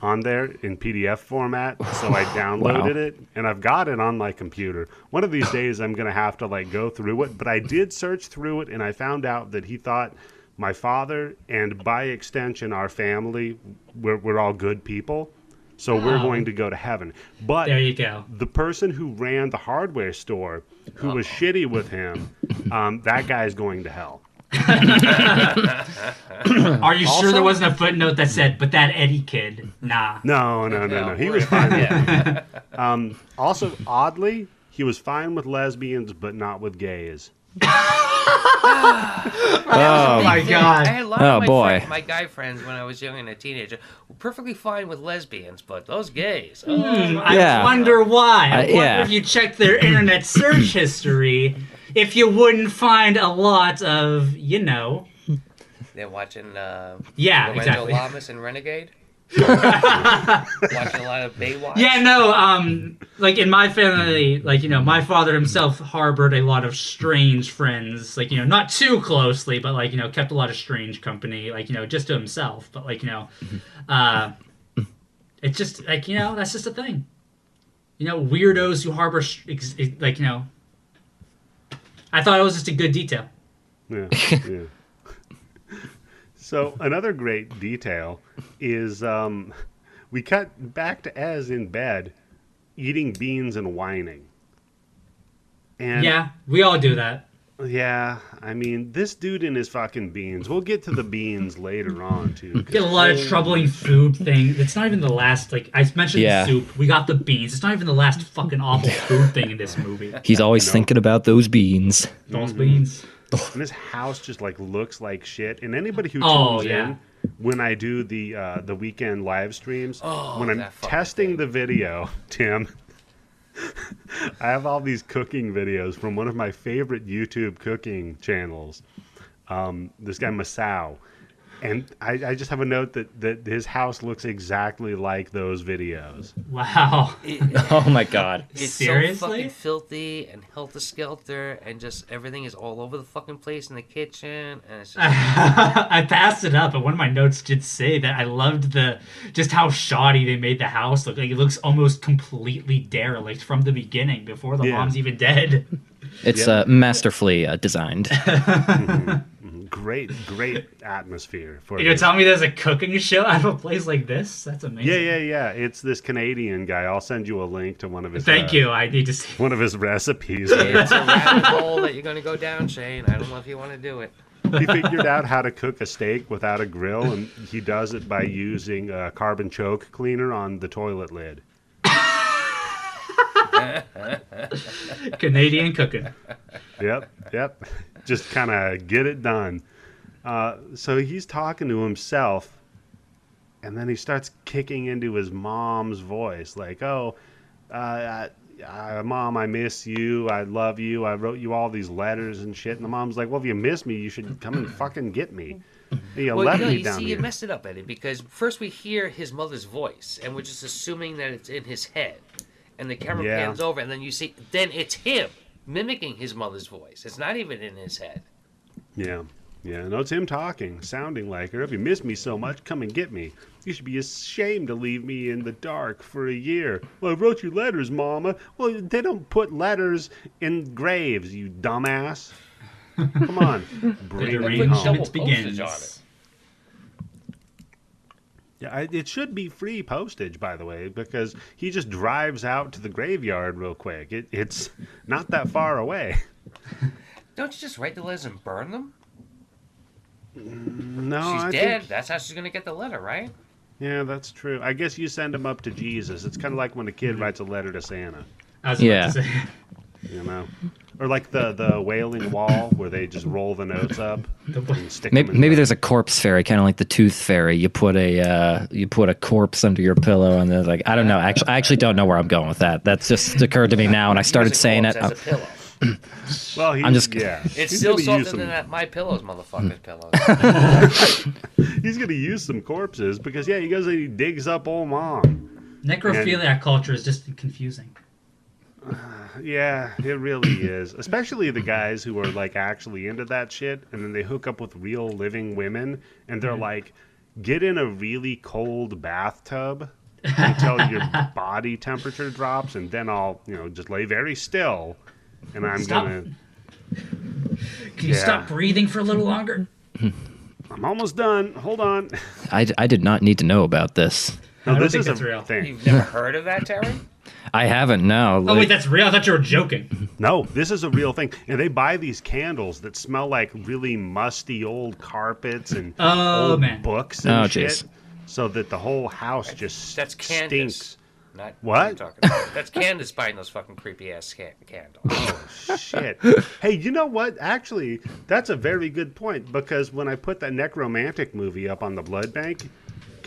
on there in PDF format. So I downloaded Wow. it and I've got it on my computer. One of these days I'm gonna have to like go through it. But I did search through it and I found out that he thought my father and by extension our family we're, we're all good people. So we're Oh. going to go to heaven. But There you go. the person who ran the hardware store, who was shitty with him, um, that guy's going to hell. Are you sure there wasn't a footnote that said, "But that Eddie kid, nah"? No, no, no, no. He was fine. Um, also, oddly, he was fine with lesbians, but not with gays. Oh my I god! had a lot Oh, of my, boy. friend- my guy friends when I was young and a teenager were perfectly fine with lesbians, but those gays. oh, Hmm, I Yeah. wonder why. Uh, wonder yeah. if you checked their internet search history, if you wouldn't find a lot of, you know. They're watching uh, Yeah, Lorenzo exactly. Lamas and Renegade. Watching a lot of Baywatch. Yeah, no, um, like in my family, like, you know, my father himself harbored a lot of strange friends, like, you know, not too closely, but like, you know, kept a lot of strange company, like, you know, just to himself, but like, you know, uh, it's just like, you know, that's just a thing. You know, weirdos who harbor, ex- ex- like, you know, I thought it was just a good detail. Yeah, yeah. So another great detail is um, we cut back to Ez in bed, eating beans and whining. And Yeah, we all do that. yeah, I mean, this dude and his fucking beans. We'll get to the beans later on too. Get a lot of troubling food thing. It's not even the last. Like I mentioned, Yeah. the soup. We got the beans. It's not even the last fucking awful food thing in this movie. He's always thinking about those beans. Those beans. And his house just like looks like shit. And anybody who tunes Oh, yeah. in when I do the uh, the weekend live streams, Oh, when I'm testing thing. the video, Tim, I have all these cooking videos from one of my favorite YouTube cooking channels. Um, this guy Masao. And I, I just have a note that, that his house looks exactly like those videos. Wow. Oh my god. It's Seriously? so fucking filthy and helter skelter, and just everything is all over the fucking place in the kitchen, and it's just I passed it up, but one of my notes did say that I loved the just how shoddy they made the house look. Like it looks almost completely derelict from the beginning before the Yeah. mom's even dead. It's uh, masterfully uh, designed. Great, great atmosphere for You know, this. tell me there's a cooking show out of a place like this? That's amazing. Yeah, yeah, yeah. It's this Canadian guy. I'll send you a link to one of his. Thank uh, you. I need to see. One of his recipes. it's a rabbit hole that you're gonna go down, Shane. I don't know if you want to do it. he figured out how to cook a steak without a grill, and he does it by using a carbon choke cleaner on the toilet lid. Canadian cooking. Yep, yep. Just kind of get it done. Uh, so he's talking to himself, and then he starts kicking into his mom's voice, like, "Oh, uh, uh, mom, I miss you. I love you. I wrote you all these letters and shit." And the mom's like, "Well, if you miss me, you should come and fucking get me. You Well, you, know, me you down see, here." you messed it up, Eddie, because first we hear his mother's voice, and we're just assuming that it's in his head, and the camera Yeah. pans over, and then you see, then it's him mimicking his mother's voice. It's not even in his head. Yeah. Yeah, no, it's him talking, sounding like her. If you miss me so much, come and get me. You should be ashamed to leave me in the dark for a year. Well, I wrote you letters, Mama. Well, they don't put letters in graves, you dumbass. Come on, The bring me Put home. double derangement begins. Postage on it. Yeah, I, it should be free postage, by the way, because he just drives out to the graveyard real quick. It, it's not that far away. Don't you just write the letters and burn them? No, She's I dead. Think, That's how she's gonna get the letter, right? yeah, that's true. I guess you send them up to Jesus. It's kind of like when a kid mm-hmm. writes a letter to Santa. I was Yeah. about to say. you know, or like the the wailing wall where they just roll the notes up and stick Maybe, them in maybe there's a corpse fairy, kind of like the tooth fairy. You put a uh, you put a corpse under your pillow, and then like I don't know. Actually, I actually don't know where I'm going with that. That's just occurred to me now, and I started Use saying it. corpse as a pillow. Well, he's, I'm just- yeah. It's he's still gonna softer than some, that my pillows, motherfuckers pillows. He's gonna use some corpses because yeah, he goes and he digs up old mom. Necrophiliac culture is just confusing. Yeah, it really is. Especially the guys who are like actually into that shit, and then they hook up with real living women, and they're mm-hmm. like, get in a really cold bathtub until your body temperature drops, and then I'll, you know, just lay very still, and I'm Stop. gonna. Can you Yeah. stop breathing for a little longer? I'm almost done. Hold on. I, I did not need to know about this. No, I don't this think is that's a real. thing. You've never heard of that, Terry? I haven't. No. Oh like- wait, that's real. I thought you were joking. No, this is a real thing. And they buy these candles that smell like really musty old carpets and Oh, old man. books oh, and Oh, shit. jeez. So that the whole house just That's Candace. stinks. Not What? you're talking about. That's Candace buying those fucking creepy ass ca- candles. Oh shit. hey, you know what? Actually, that's a very good point because when I put that Nekromantik movie up on the blood bank,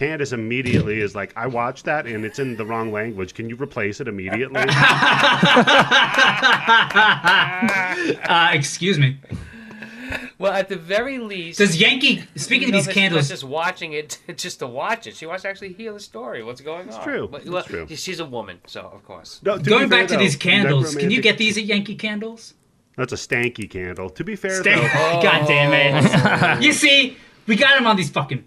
Candace immediately is like, I watched that and it's in the wrong language. Can you replace it immediately? Uh, excuse me. Well, at the very least, Does Yankee? Speaking of these that she's not candles, just watching it just to watch it. She wants to actually hear the story. What's going on? true. But- It's true. She's a woman, so of course. No, to be going fair, back to though, these candles, can you get these at Yankee Candles? That's a stanky candle. To be fair, Stay- though, God damn it! you see, we got him on these fucking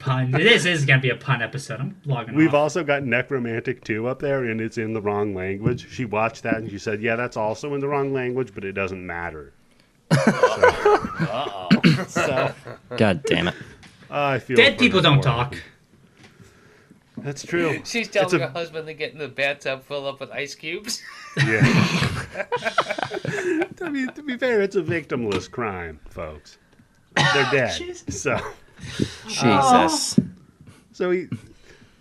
puns. This is gonna be a pun episode. I'm logging We've off. also got Nekromantik 2 up there, and it's in the wrong language. She watched that and she said, Yeah, that's also in the wrong language, but it doesn't matter. Uh-oh. So God damn it. Uh, I feel Dead people don't for it. talk. That's true. She's telling a- her husband to get in the bathtub full up with ice cubes. Yeah. to, be, to be fair, it's a victimless crime, folks. They're dead. So, Jesus. so he.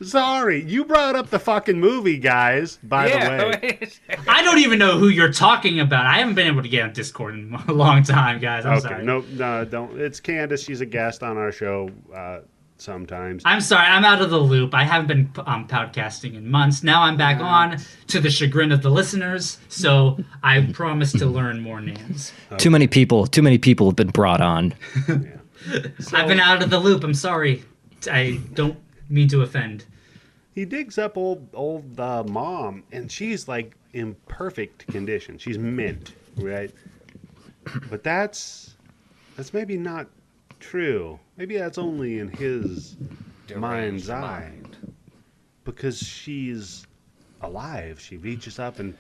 Sorry, you brought up the fucking movie, guys. By the way, I don't even know who you're talking about. I haven't been able to get on Discord in a long time, guys. I'm okay, sorry. no, no, don't. It's Candace. She's a guest on our show uh, sometimes. I'm sorry. I'm out of the loop. I haven't been um, podcasting in months. Now I'm back on to the chagrin of the listeners. So I promise to learn more names. Too many people. Too many people have been brought on. I've been out of the loop. I'm sorry. I don't mean to offend. he digs up old old uh, mom, and she's like in perfect condition. She's mint, right? But that's that's maybe not true. Maybe that's only in his mind's eye, because she's alive. She reaches up and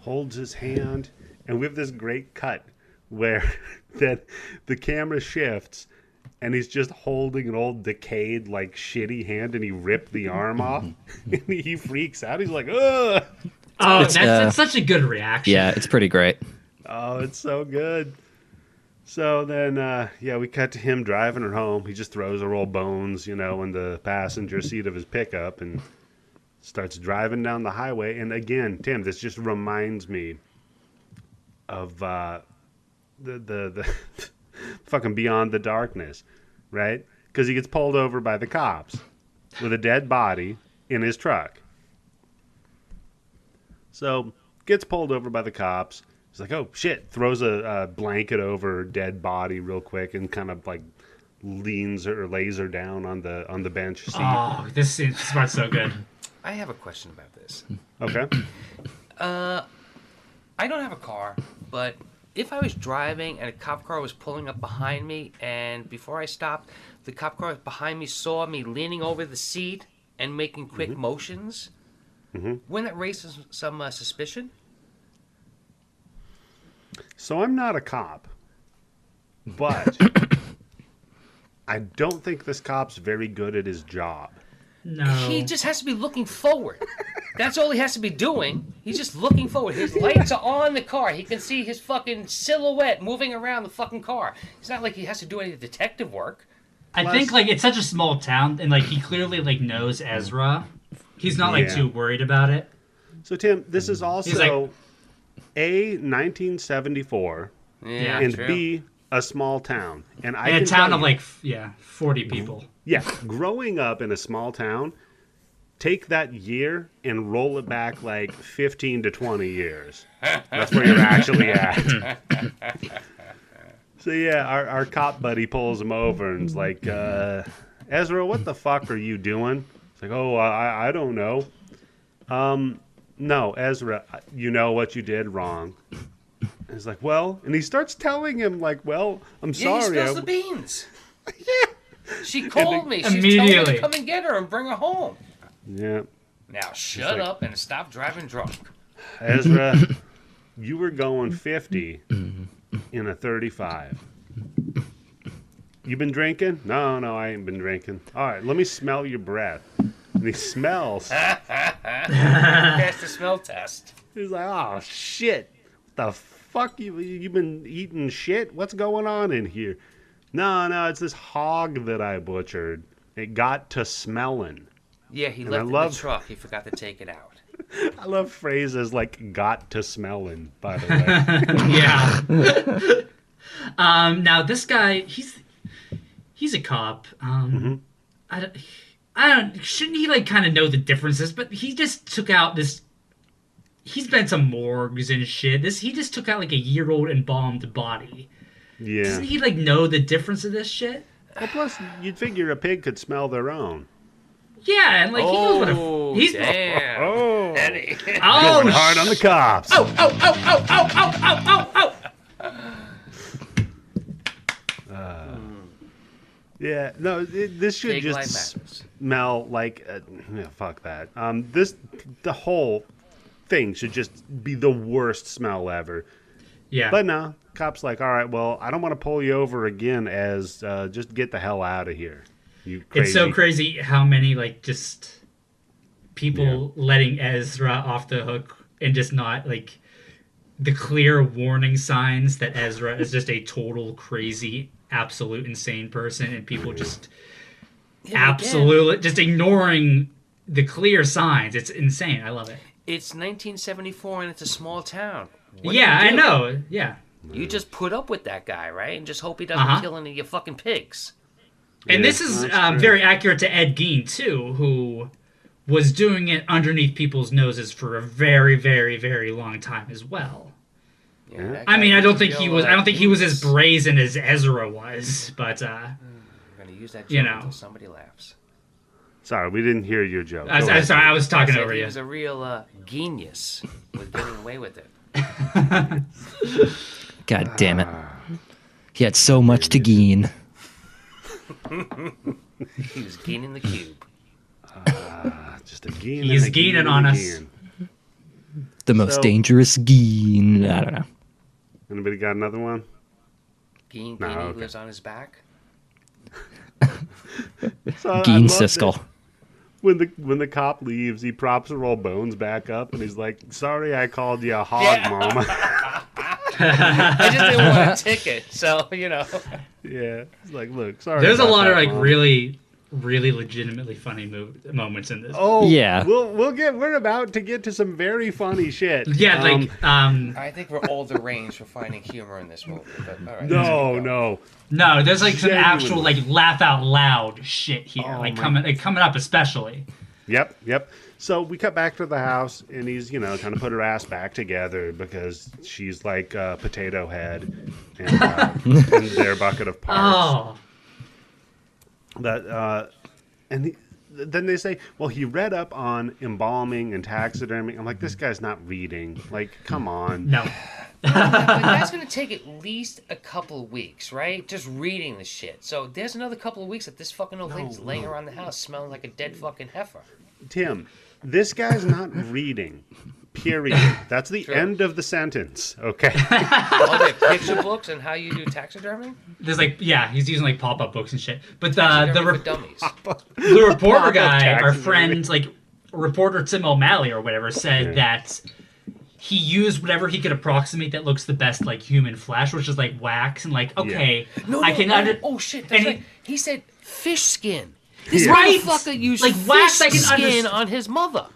holds his hand, and we have this great cut where that the camera shifts and he's just holding an old decayed like shitty hand and he ripped the arm off. And he freaks out. He's like ugh. Oh, It's, that's, uh, that's such a good reaction. Yeah, it's pretty great. oh it's so good. So then uh yeah we cut to him driving her home. He just throws her old bones you know in the passenger seat of his pickup and starts driving down the highway. And again tim this just reminds me of uh the the, the fucking beyond the darkness right? Because he gets pulled over by the cops with a dead body in his truck. So gets pulled over by the cops. He's like oh shit throws a, a blanket over dead body real quick and kind of like leans or lays her down on the on the bench seat. Oh, this, is, this part's so good. I have a question about this. okay. Uh, I don't have a car, but if I was driving and a cop car was pulling up behind me, and before I stopped, the cop car behind me saw me leaning over the seat and making quick Mm-hmm. motions, wouldn't that raise some, some uh, suspicion? So I'm not a cop, but I don't think this cop's very good at his job. No. He just has to be looking forward. That's all he has to be doing. He's just looking forward. His lights are on the car. He can see his fucking silhouette moving around the fucking car. It's not like he has to do any detective work. I Plus- think like it's such a small town, and like he clearly like knows Ezra. He's not like Yeah. too worried about it. So Tim, this is also like- a 1974 Yeah, and true. b a small town. And I In town of you- like yeah, forty people. Yeah, growing up in a small town, take that year and roll it back like 15 to 20 years. That's where you're actually at. so yeah, our, our cop buddy pulls him over and's like, uh, Ezra, what the fuck are you doing? It's like, oh, I, I don't know. Um, no, Ezra, you know what you did wrong. And he's like, well, and he starts telling him like, well, I'm Yeah, he sorry. spills I- the beans. She called me. She's told me to come and get her and bring her home. yeah. Now shut like- up and stop driving drunk. Ezra, you were going 50 in a 35. You been drinking? No, no, I ain't been drinking. All right, let me smell your breath. And he smells. Pass the smell test. He's like, oh, shit. What the fuck? You, you been eating shit? What's going on in here? No, no, it's this hog that I butchered. It got to smelling. Yeah, he And left I it in love- the truck. He forgot to take it out. I love phrases like got to smelling, by the way. yeah. um. Now this guy, he's he's a cop. Um. I don't. I don't. Shouldn't he like kind of know the differences? But he just took out this. He's been some morgues and shit. This he just took out like a year old embalmed body. Yeah. Doesn't he like know the difference of this shit? Well, plus you'd figure a pig could smell their own. Yeah, and like he knows what a oh, he's damn. Oh, Eddie. oh going hard on the cops. Oh, oh, oh, oh, oh, oh, oh, oh, oh, Uh, yeah, no, it, this should Big just smell like uh, yeah, fuck that. Um, this the whole thing should just be the worst smell ever. Yeah, but no, cops like, all right, well, I don't want to pull you over again. As uh, just get the hell out of here. You crazy. It's so crazy how many like just people letting Ezra off the hook and just not like the clear warning signs that Ezra is just a total crazy, absolute insane person, and people just Yeah, again, absolutely just ignoring the clear signs. It's insane. I love it. It's 1974 and it's a small town. What do yeah, I know. Yeah. You just put up with that guy, right? And just hope he doesn't Uh-huh. kill any of your fucking pigs. And Yeah, this is that's um, true. very accurate to Ed Gein too, who was doing it underneath people's noses for a very, very, very long time as well. Yeah, that I guy mean, I don't think he real, was. I uh, don't think he was as genius. brazen as Ezra was, but uh, I'm gonna use that joke you know. until somebody laughs. Sorry, we didn't hear your joke. I, Go am ahead. sorry, I was talking I said over he you. was a real uh, genius with getting away with it. God ah. damn it. He had so much to gain. He was gaining the cube. Ah, just a geen He's and a geen geening on us. geen. The most So- dangerous geen. I don't know. Anybody got another one? Geen, No, Geenie okay. lives on his back. So I Geen love that Siskel. When the when the cop leaves, he props her old bones back up, and he's like, "Sorry, I called you a hog, Yeah. mama." I just didn't want a ticket, so you know. yeah, he's like, "Look, sorry." There's a lot of like Mom." really, really legitimately funny mov- moments in this. Oh Yeah. We'll we'll get. We're about to get to some very funny shit. yeah, Um, like um, I think we're all deranged for finding humor in this movie. But all right, no, no. no, there's like some actual like laugh out loud shit here, Oh like my- coming like coming up especially. Yep, yep. So we cut back to the house, and he's, you know, trying to put her ass back together because she's like a potato head and, uh, and their bucket of parts. Oh, That, uh, and he, then they say, well, he read up on embalming and taxidermy. I'm like, this guy's not reading. Like, come on. no. But that's gonna take at least a couple of weeks, right? Just reading the shit. So there's another couple of weeks that this fucking old lady's laying around the house smelling like a dead fucking heifer. Tim, this guy's not reading. Period. That's the True. end of the sentence. Okay. All the picture books and how you do taxidermy. There's like yeah, he's using like pop up books and shit. But uh, the the, re- dummies. the reporter Pop-up guy, our friend, like reporter Tim O'Malley or whatever, said Yeah. that he used whatever he could approximate that looks the best like human flesh, which is like wax and like okay, No, I no, can oh, under Oh shit! That's and right. he- He said fish skin. This Yeah. Right. motherfucker used Like wax, I can skin underst- on his mother.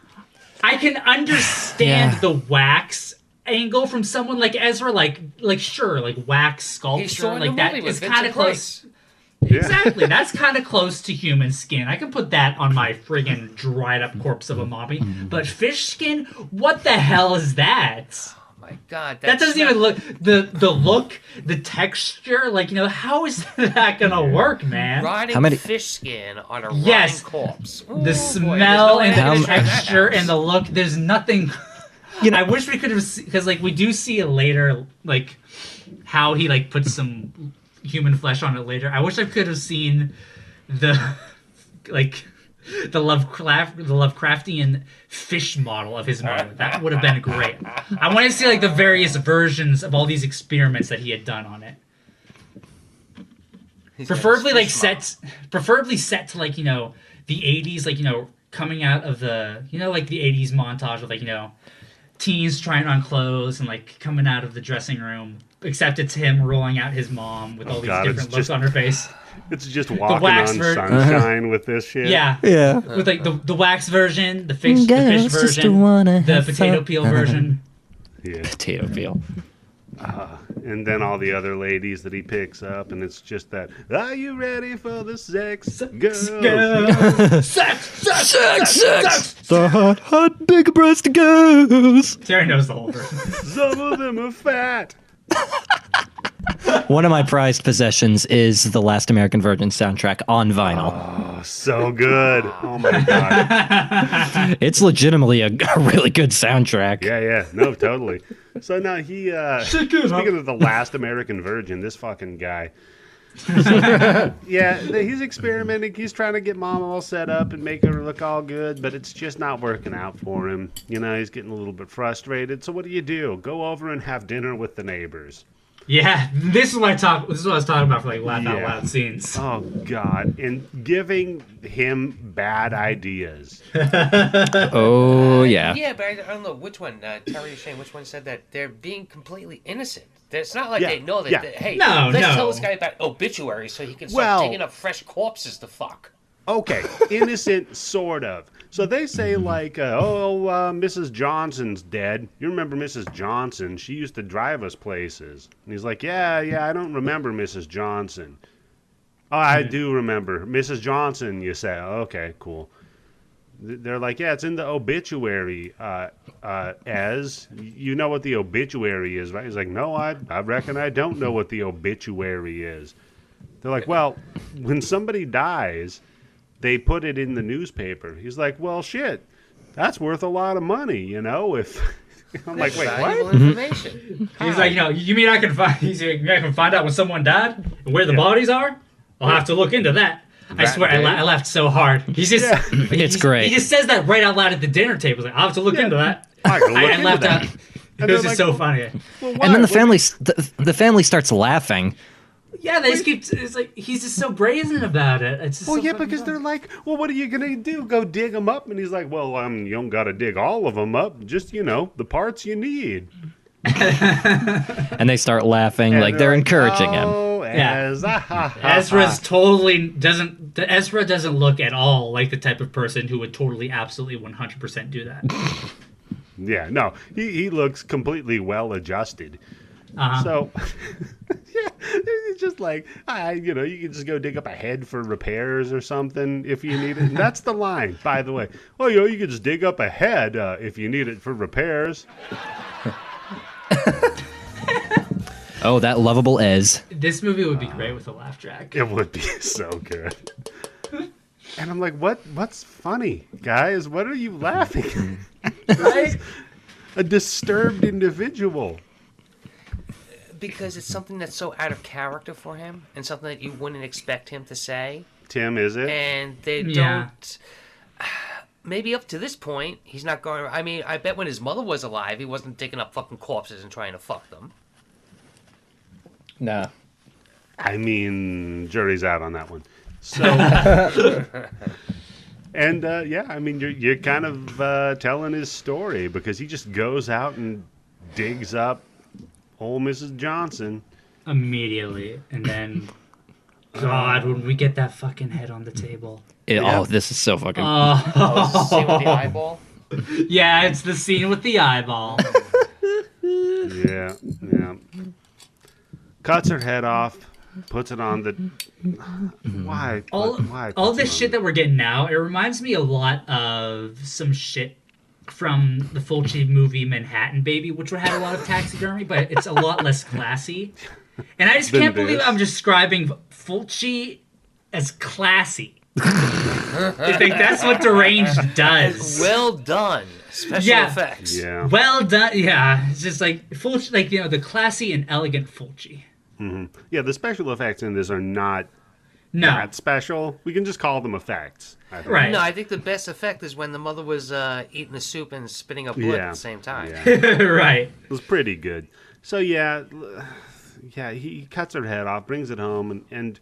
I can understand Yeah. the wax angle from someone like Ezra, like like sure, like wax sculpture like the that movie with is kind of close. Price. Yeah. Exactly. That's kind of close to human skin. I can put that on my friggin' dried up corpse of a mommy. Mm-hmm. But fish skin? What the hell is that? Oh my god, That doesn't even look the the look, the texture. Like you know, how is that gonna work, man? Riding How many- fish skin on a Yes. rotting corpse. Ooh, The there's smell no and the to describe that texture and the look. There's nothing. You know, I wish we could have because like we do see it later, like how he like puts some human flesh on it later. I wish I could have seen the like the Lovecraft the Lovecraftian fish model of his mother. That would have been great. I want to see like the various versions of all these experiments that he had done on it. He's Preferably like fish set preferably set to like, you know, the 80s like, you know, coming out of the, you know, like the 80s montage of like, you know, teens trying on clothes and like coming out of the dressing room. Except it's him rolling out his mom with oh, all these God, different looks just- on her face. It's just walking wax on ver- sunshine uh-huh. with this shit. Yeah. Yeah. With like the, the wax version, the fish, the Girls fish just version, wanna the have potato fun. peel uh-huh. version. Yeah. Potato peel. Uh, and then all the other ladies that he picks up, and it's just that. Are you ready for the sex, girls? Go. sex, sex, Sex, sex. The hot, hot, big breast girls. Terry knows the whole version. Some of them are fat. One of my prized possessions is the Last American Virgin soundtrack on vinyl. Oh, so good. Oh my god. It's legitimately a, a really good soundtrack. Yeah, yeah. No, totally. So now he uh speaking of the last American virgin, this fucking guy. yeah, he's experimenting. He's trying to get mom all set up and make her look all good, but it's just not working out for him. You know, he's getting a little bit frustrated. So what do you do? Go over and have dinner with the neighbors. Yeah, this is what I talk. This is what I was talking about for like laugh out Yeah. loud scenes. Oh God! And giving him bad ideas. Oh yeah. Yeah, but I, I don't know which one. Uh, Terry or Shane, which one said that they're being completely innocent. It's not like Yeah, they know that. yeah. they- hey, No, let's no. tell this guy about obituaries so he can start Well- digging up fresh corpses to fuck. Okay, innocent, sort of. So they say like, uh, "Oh, uh, Mrs. Johnson's dead." You remember Mrs. Johnson? She used to drive us places. And he's like, "Yeah, yeah, I don't remember Mrs. Johnson." Oh, I do remember Mrs. Johnson. You say, "Okay, cool." They're like, "Yeah, it's in the obituary." Uh, uh, Ez you know what the obituary is, right? He's like, "No, I, I reckon I don't know what the obituary is." They're like, "Well, when somebody dies." They put it in the newspaper. He's like, well, shit, that's worth a lot of money, you know. If I'm like, wait, what? information. He's like, you know, you mean I can find? He's like, I can find out when someone died and where the Yeah. bodies are. I'll have to look into that. I swear, I, la- I laughed so hard. He's just, Yeah. he It's just- great. He just says that right out loud at the dinner table. He's like, I'll have to look Yeah. into that. I can look I, I into laughed that. out. And It was just like, so funny. Well, And then the family, the, the family starts laughing. Yeah, they just keep. It's like he's just so brazen about it. It's just Well, so yeah, because funny. they're like, well, what are you gonna do? Go dig them up? And he's like, well, um, you don't got to dig all of them up. Just you know, the parts you need. And they start laughing, And like they're like, encouraging him. oh, Yeah. Ez, ah, ha, ha, Ezra's totally doesn't. the- Ezra doesn't look at all like the type of person who would totally, absolutely, one hundred percent do that. Yeah, no, he he looks completely well adjusted. Uh-huh. So, yeah, it's just like, I, you know, you can just go dig up a head for repairs or something if you need it. And that's the line, by the way. Well, you know, you can just dig up a head uh, if you need it for repairs. Oh, that lovable Ez. This movie would be great with a laugh track. It would be so good. And I'm like, what? What's funny, guys? What are you laughing? at? Right? a disturbed individual. Because it's something that's so out of character for him and something that you wouldn't expect him to say. Tim, is it? And they Yeah. don't. Maybe up to this point, he's not going. I mean, I bet when his mother was alive, he wasn't digging up fucking corpses and trying to fuck them. Nah. I mean, jury's out on that one. So, and uh, yeah, I mean, you're you're kind of uh, telling his story because he just goes out and digs up old Mrs. Johnson. Immediately, and then, God, when we get that fucking head on the table. It- oh, Yeah. Oh, this is so fucking. Oh, oh see with the eyeball. Yeah, it's the scene with the eyeball. Yeah, yeah. Cuts her head off, puts it on the. Why? all why? all puts it this on shit the- that we're getting now, it reminds me a lot of some shit from the Fulci movie Manhattan Baby, which had a lot of taxidermy, but it's a lot less classy. And I just can't believe. I'm describing Fulci as classy. I think that's what deranged does. Well done. Special Yeah. effects. Yeah. Well done, yeah. It's just like Fulci, like you know, the classy and elegant Fulci. Mm-hmm. Yeah, the special effects in this are not No, that special. We can just call them effects. I think. Right. No, I think the best effect is when the mother was uh, eating the soup and spitting up blood Yeah. at the same time. Yeah. right. It was pretty good. So yeah, yeah, he cuts her head off, brings it home, and and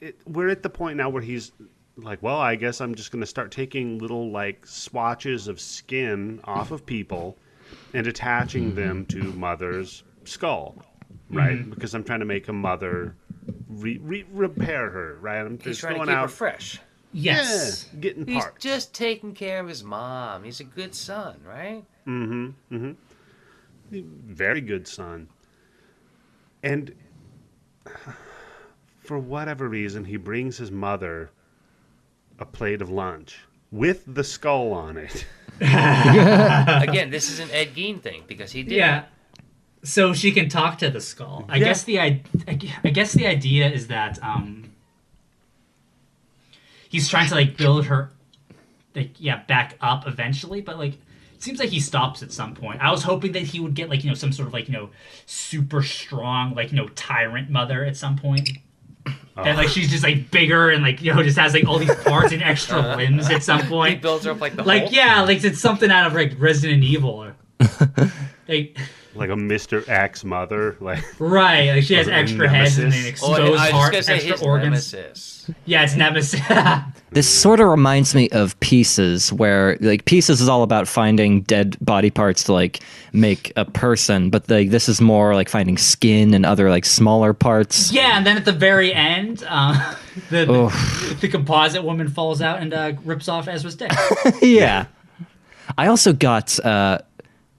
it, we're at the point now where he's like, well, I guess I'm just going to start taking little like swatches of skin off of people and attaching them to mother's skull, right? Because I'm trying to make a mother re- re- repair her, right? I'm He's just trying to going keep her out, fresh. Yes. yeah, getting He's parts. just taking care of his mom. He's a good son, right? Mm-hmm. Mm-hmm. Very good son. And for whatever reason, he brings his mother a plate of lunch with the skull on it. Again, this is an Ed Gein thing because he did. Yeah. So she can talk to the skull. I Yeah. guess the I, I guess the idea is that um he's trying to like build her like yeah back up eventually, but like it seems like he stops at some point. I was hoping that he would get like you know some sort of like you know super strong like you know tyrant mother at some point. That like she's just like bigger and like you know just has like all these parts and extra limbs at some point. He point. builds her up like the Like Hulk. yeah, like it's something out of like Resident Evil or like Like a Mr. X mother. Like Right, like she has Or extra heads and then Nemesis. Oh, exposed I was just heart, extra his organs. nemesis. Yeah, it's Nemesis. This sort of reminds me of Pieces, where like Pieces is all about finding dead body parts to like make a person, but like this is more like finding skin and other like smaller parts. yeah, and then at the very end, uh, the, Oh. the the composite woman falls out and uh, rips off Ezra's dick. yeah. I also got uh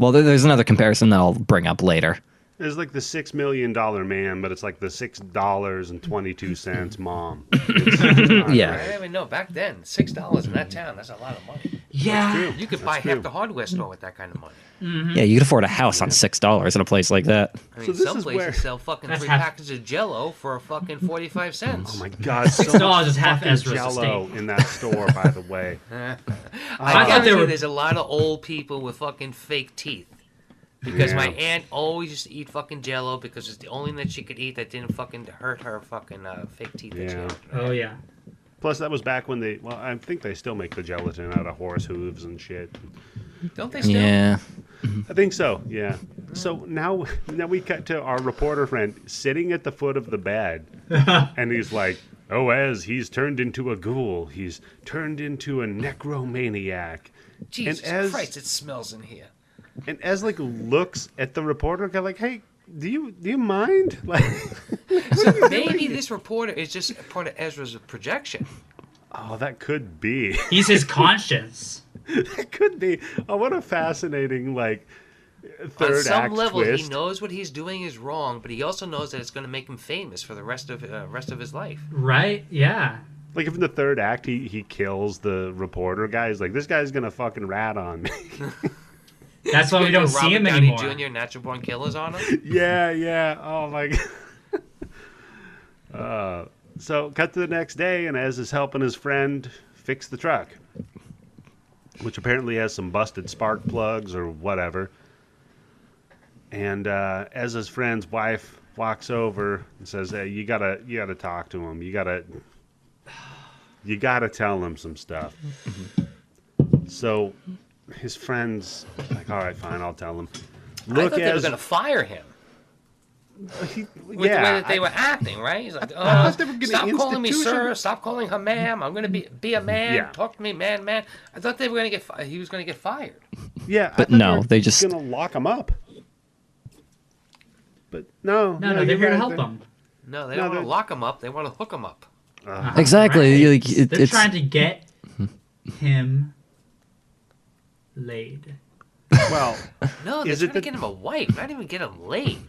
well there's another comparison that I'll bring up later. it's like the six million dollar man, but it's like the six dollars and twenty two cents mom. Yeah. I right. didn't even know back then. Six dollars in that town. That's a lot of money. Yeah, You could buy true. half the hardware store with that kind of money. Yeah, you could afford a house on six dollars in a place like that. I mean, So this some is places where- sell fucking That's three half- packets of Jello for a fucking forty-five cents. Oh my god, so Six dollars much is half fucking Ezra's Jello in that store, by the way. I, I thought guarantee they were- there's a lot of old people with fucking fake teeth. Because my aunt always used to eat fucking Jello because it's the only thing that she could eat that didn't fucking hurt her fucking uh, fake teeth. that she Yeah. had. oh yeah. Plus, that was back when they. Well, I think they still make the gelatin out of horse hooves and shit. Don't they still? Yeah. I think so. Yeah. So now, now we cut to our reporter friend sitting at the foot of the bed, and he's like, "Oh, as he's turned into a ghoul, he's turned into a necromaniac." Jesus as- Christ, it smells in here. And Ez like looks at the reporter, kind of like, "Hey, do you do you mind?" Like, So maybe this reporter is just part of Ezra's projection. oh, that could be. He's his conscience. that could be. Oh, what a fascinating like third On some act level, twist. he knows what he's doing is wrong, but he also knows that it's going to make him famous for the rest of uh, rest of his life. Right? Yeah. Like if in the third act he, he kills the reporter guy, he's like, this guy's gonna fucking rat on me. That's why we don't see Robert him Downey anymore. Jr. Natural Born Killers on him. yeah, yeah. Oh my god. uh, so cut to the next day, and Ez is helping his friend fix the truck, which apparently has some busted spark plugs or whatever. And uh, Ez's friend's wife walks over and says, "Hey, you gotta, you gotta talk to him. You gotta, you gotta tell him some stuff." so his friend's like, "All right, fine, I'll tell him." I Look thought they were as to fire him he, with the way that they I- were acting, right? He's like, I oh, thought they were gonna stop calling me sir, stop calling her ma'am. I'm going to be be a man. Yeah. Talk to me, man, man. I thought they were going to get fi- he was going to get fired. Yeah, But thought no, were they just- gonna lock him up. But no, No, no, they're you're here to help they're- him. No, they No, don't want to lock him up. They want to hook him up. Uh-huh. Exactly. Right. Like, it- They're it's trying to get him laid. Well, No, they're Is it trying to the- get him a wife, not even get him laid.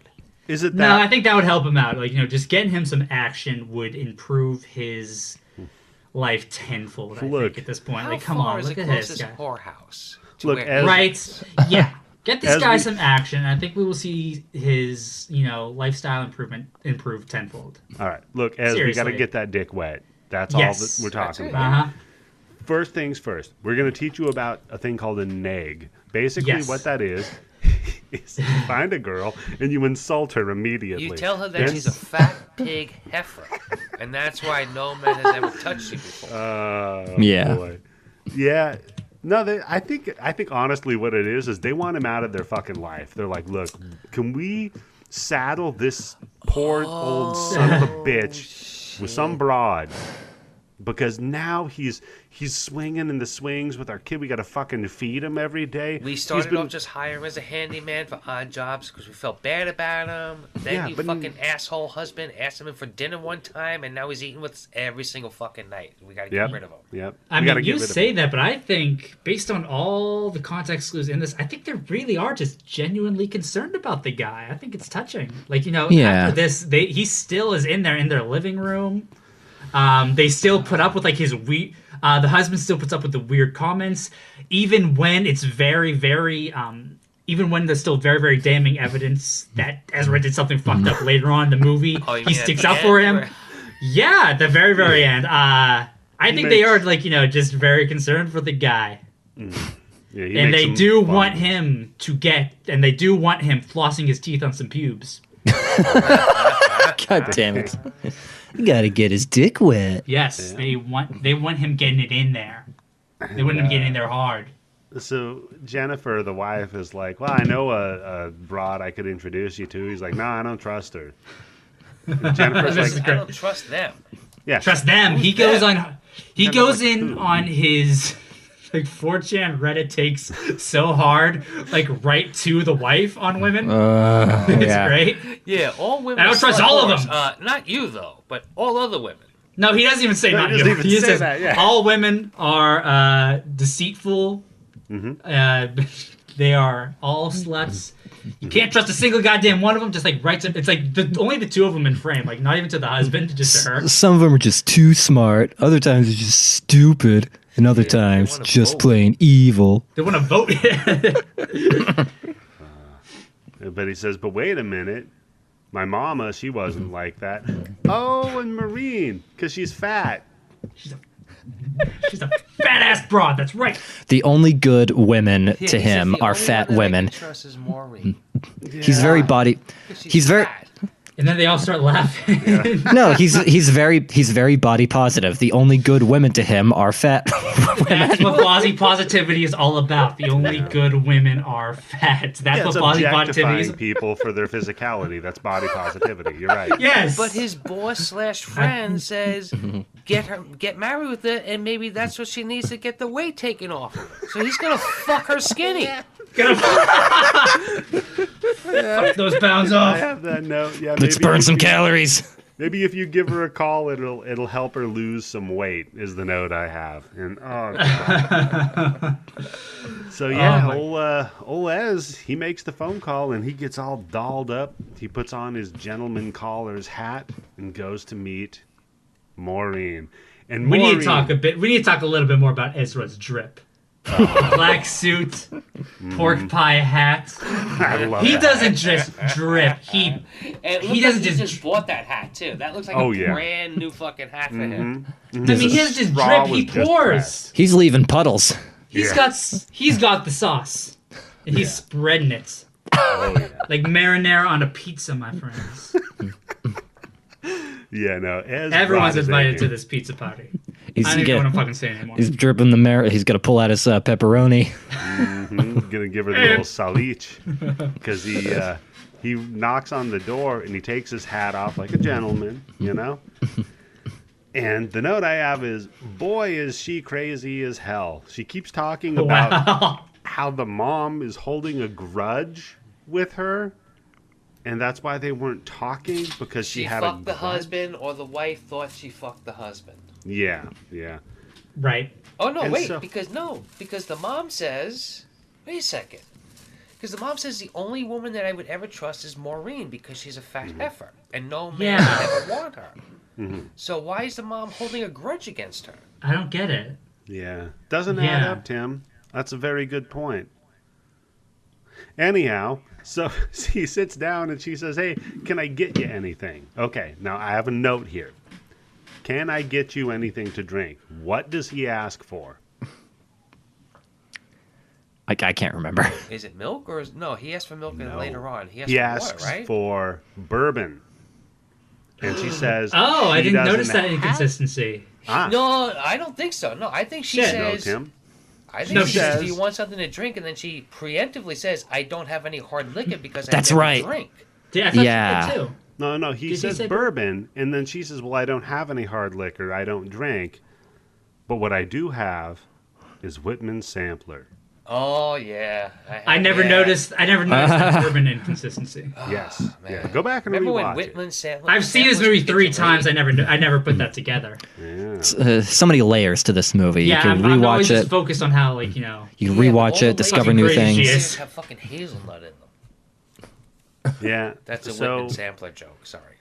Is it No, I think that would help him out. Like, you know, just getting him some action would improve his life tenfold, I Look, think, at this point. How Like, come far on, is look the at this closest guy. whorehouse? to Look, where- as- Right? Yeah. Get this As guy we- some action. I think we will see his, you know, lifestyle improvement improve tenfold. All right, look, as we got to Seriously. get that dick wet. That's Yes. all that we're That's talking it. about. Uh huh. First things first, we're going to teach you about a thing called a neg. Basically, Yes. what that is is you find a girl and you insult her immediately. You tell her that Then- she's a fat pig heifer, and that's why no man has ever touched you before. Uh, Yeah. boy. Yeah. No, they, I think I think honestly, what it is is they want him out of their fucking life. They're like, look, can we saddle this poor old son of a bitch with some broad? Because now he's he's swinging in the swings with our kid. We got to fucking feed him every day. We He's started been- off just hiring him as a handyman for odd jobs because we felt bad about him. Then Yeah, you but- fucking asshole husband asked him in for dinner one time, and now he's eating with us every single fucking night. We gotta Yep. get rid of him. Yep. I We gotta mean, you say that, but I think based on all the context clues in this, I think they really are just genuinely concerned about the guy. I think it's touching. Like you know, Yeah. after this, they he still is in there in their living room. Um, they still put up with like his we. Uh, the husband still puts up with the weird comments, even when it's very, very um, even when there's still very very damning evidence that Ezra did something fucked up later on in the movie, Oh, he sticks up for him. or- Yeah, at the very very end. Uh, I think they are like you know just very concerned for the guy, Yeah, and they do fun- want him to get, and they do want him flossing his teeth on some pubes. God damn it. You gotta get his dick wet. Yes, they want they want him getting it in there. They want him getting in there hard. So Jennifer, the wife, is like, "Well, I know a, a broad I could introduce you to." He's like, "No, I don't trust her." And Jennifer's like, I don't trust them. "Yeah, Trust them. He goes that? on. He Never goes like in who? on his like 4chan Reddit takes so hard, like right to the wife on women. Uh, it's yeah. great. Yeah, all women. I don't trust slut all of them. Uh, not you though, but all other women. No, he doesn't even say No, he doesn't even He say says that, yeah. all women are uh, deceitful. Mm-hmm. Uh, they are all sluts. You can't trust a single goddamn one of them. Just like right to, it's like the, only the two of them in frame. Like not even to the husband, just to her. Some of them are just too smart. Other times they're just stupid. And other times just vote. plain evil. They want to vote. But he says, "But wait a minute, my mama, she wasn't Mm-hmm. like that." Oh, and Maureen, because she's fat. She's a, she's a fat ass broad. That's right. The only good women Yeah, to him are fat one that I women. can trust is Maureen. He's very body. She's He's very fat. And then they all start laughing. no. He's he's very he's very body positive. The only good women to him are fat That's what body positivity is all about. The only good women are fat. That's Yeah, what body positivity is. people for their physicality. That's body positivity. You're right. Yes. But his boss slash friend says, get her, get married with her, and maybe that's what she needs to get the weight taken off of her. So he's gonna fuck her skinny. Gonna fuck those pounds off. I have that note. Yeah, Let's maybe burn some you- calories. Maybe if you give her a call, it'll it'll help her lose some weight. Is the note I have. And oh, God. so yeah, Oh, my- ol' uh, ol' Ez, he makes the phone call and he gets all dolled up. He puts on his gentleman caller's hat and goes to meet Maureen. And We need to talk a bit. We need to talk a little bit more about Ezra's drip. Black suit, pork mm-hmm. pie hat. I love He that. doesn't just drip. He And it He doesn't like he just- just bought that hat too. That looks like Oh, a yeah. brand new fucking hat for him. Mm-hmm. I mean, he doesn't just drip. He pours. pressed. He's leaving puddles. He's Yeah. got he's got the sauce, and he's spreading it Oh, yeah. like marinara on a pizza, my friends. yeah, no. Ez Everyone's invited to this pizza party. He's, I don't even get- know what I'm fucking saying anymore. he's dripping the mar. He's gonna pull out his uh, pepperoni. Mhm, Gonna give her the little salich because he uh, he knocks on the door and he takes his hat off like a gentleman, you know. And the note I have is, boy, is she crazy as hell. She keeps talking about Wow. how the mom is holding a grudge with her, and that's why they weren't talking because she, She had fucked a the husband, or the wife thought she fucked the husband. Yeah, yeah. right. Oh no, And wait, so- because no, because the mom says, wait a second, because the mom says the only woman that I would ever trust is Maureen because she's a fat Mm-hmm. heifer and no man Yeah. would ever want her. So why is the mom holding a grudge against her? I don't get it. Yeah. Doesn't add up, Tim. That's a very good point. Anyhow, so he sits down and she says, Hey, can I get you anything? Okay, now I have a note here. Can I get you anything to drink? What does he ask for? I, I can't remember. Is it milk or is no? He asked for milk No. later on he asked He for asks water, right? for bourbon. And she says, Oh, I didn't notice that have- inconsistency. Ah, No, I don't think so. No, I think she Shit. no, says. Tim. I think No, she she says, says- "Do you want something to drink?" And then she preemptively says, "I don't have any hard liquor because I That's right. drink." Yeah, I thought Yeah. she did too. No, no, he Did he says say bourbon, and then she says, "Well, I don't have any hard liquor. I don't drink, but what I do have is Whitman sampler." Oh yeah, I never yeah. noticed. I never noticed that bourbon inconsistency. yes, man. yeah. Go back and Remember when Whitman Sampler? I've seen this movie three times. I never. I never put that together. Yeah. Uh, so many layers to this movie. Yeah, you can I'm, I'm always just it. focused on how, like, you know. You can rewatch it, discover new things. have fucking hazelnut in them. Yeah, That's a so Whitman sampler joke. Sorry.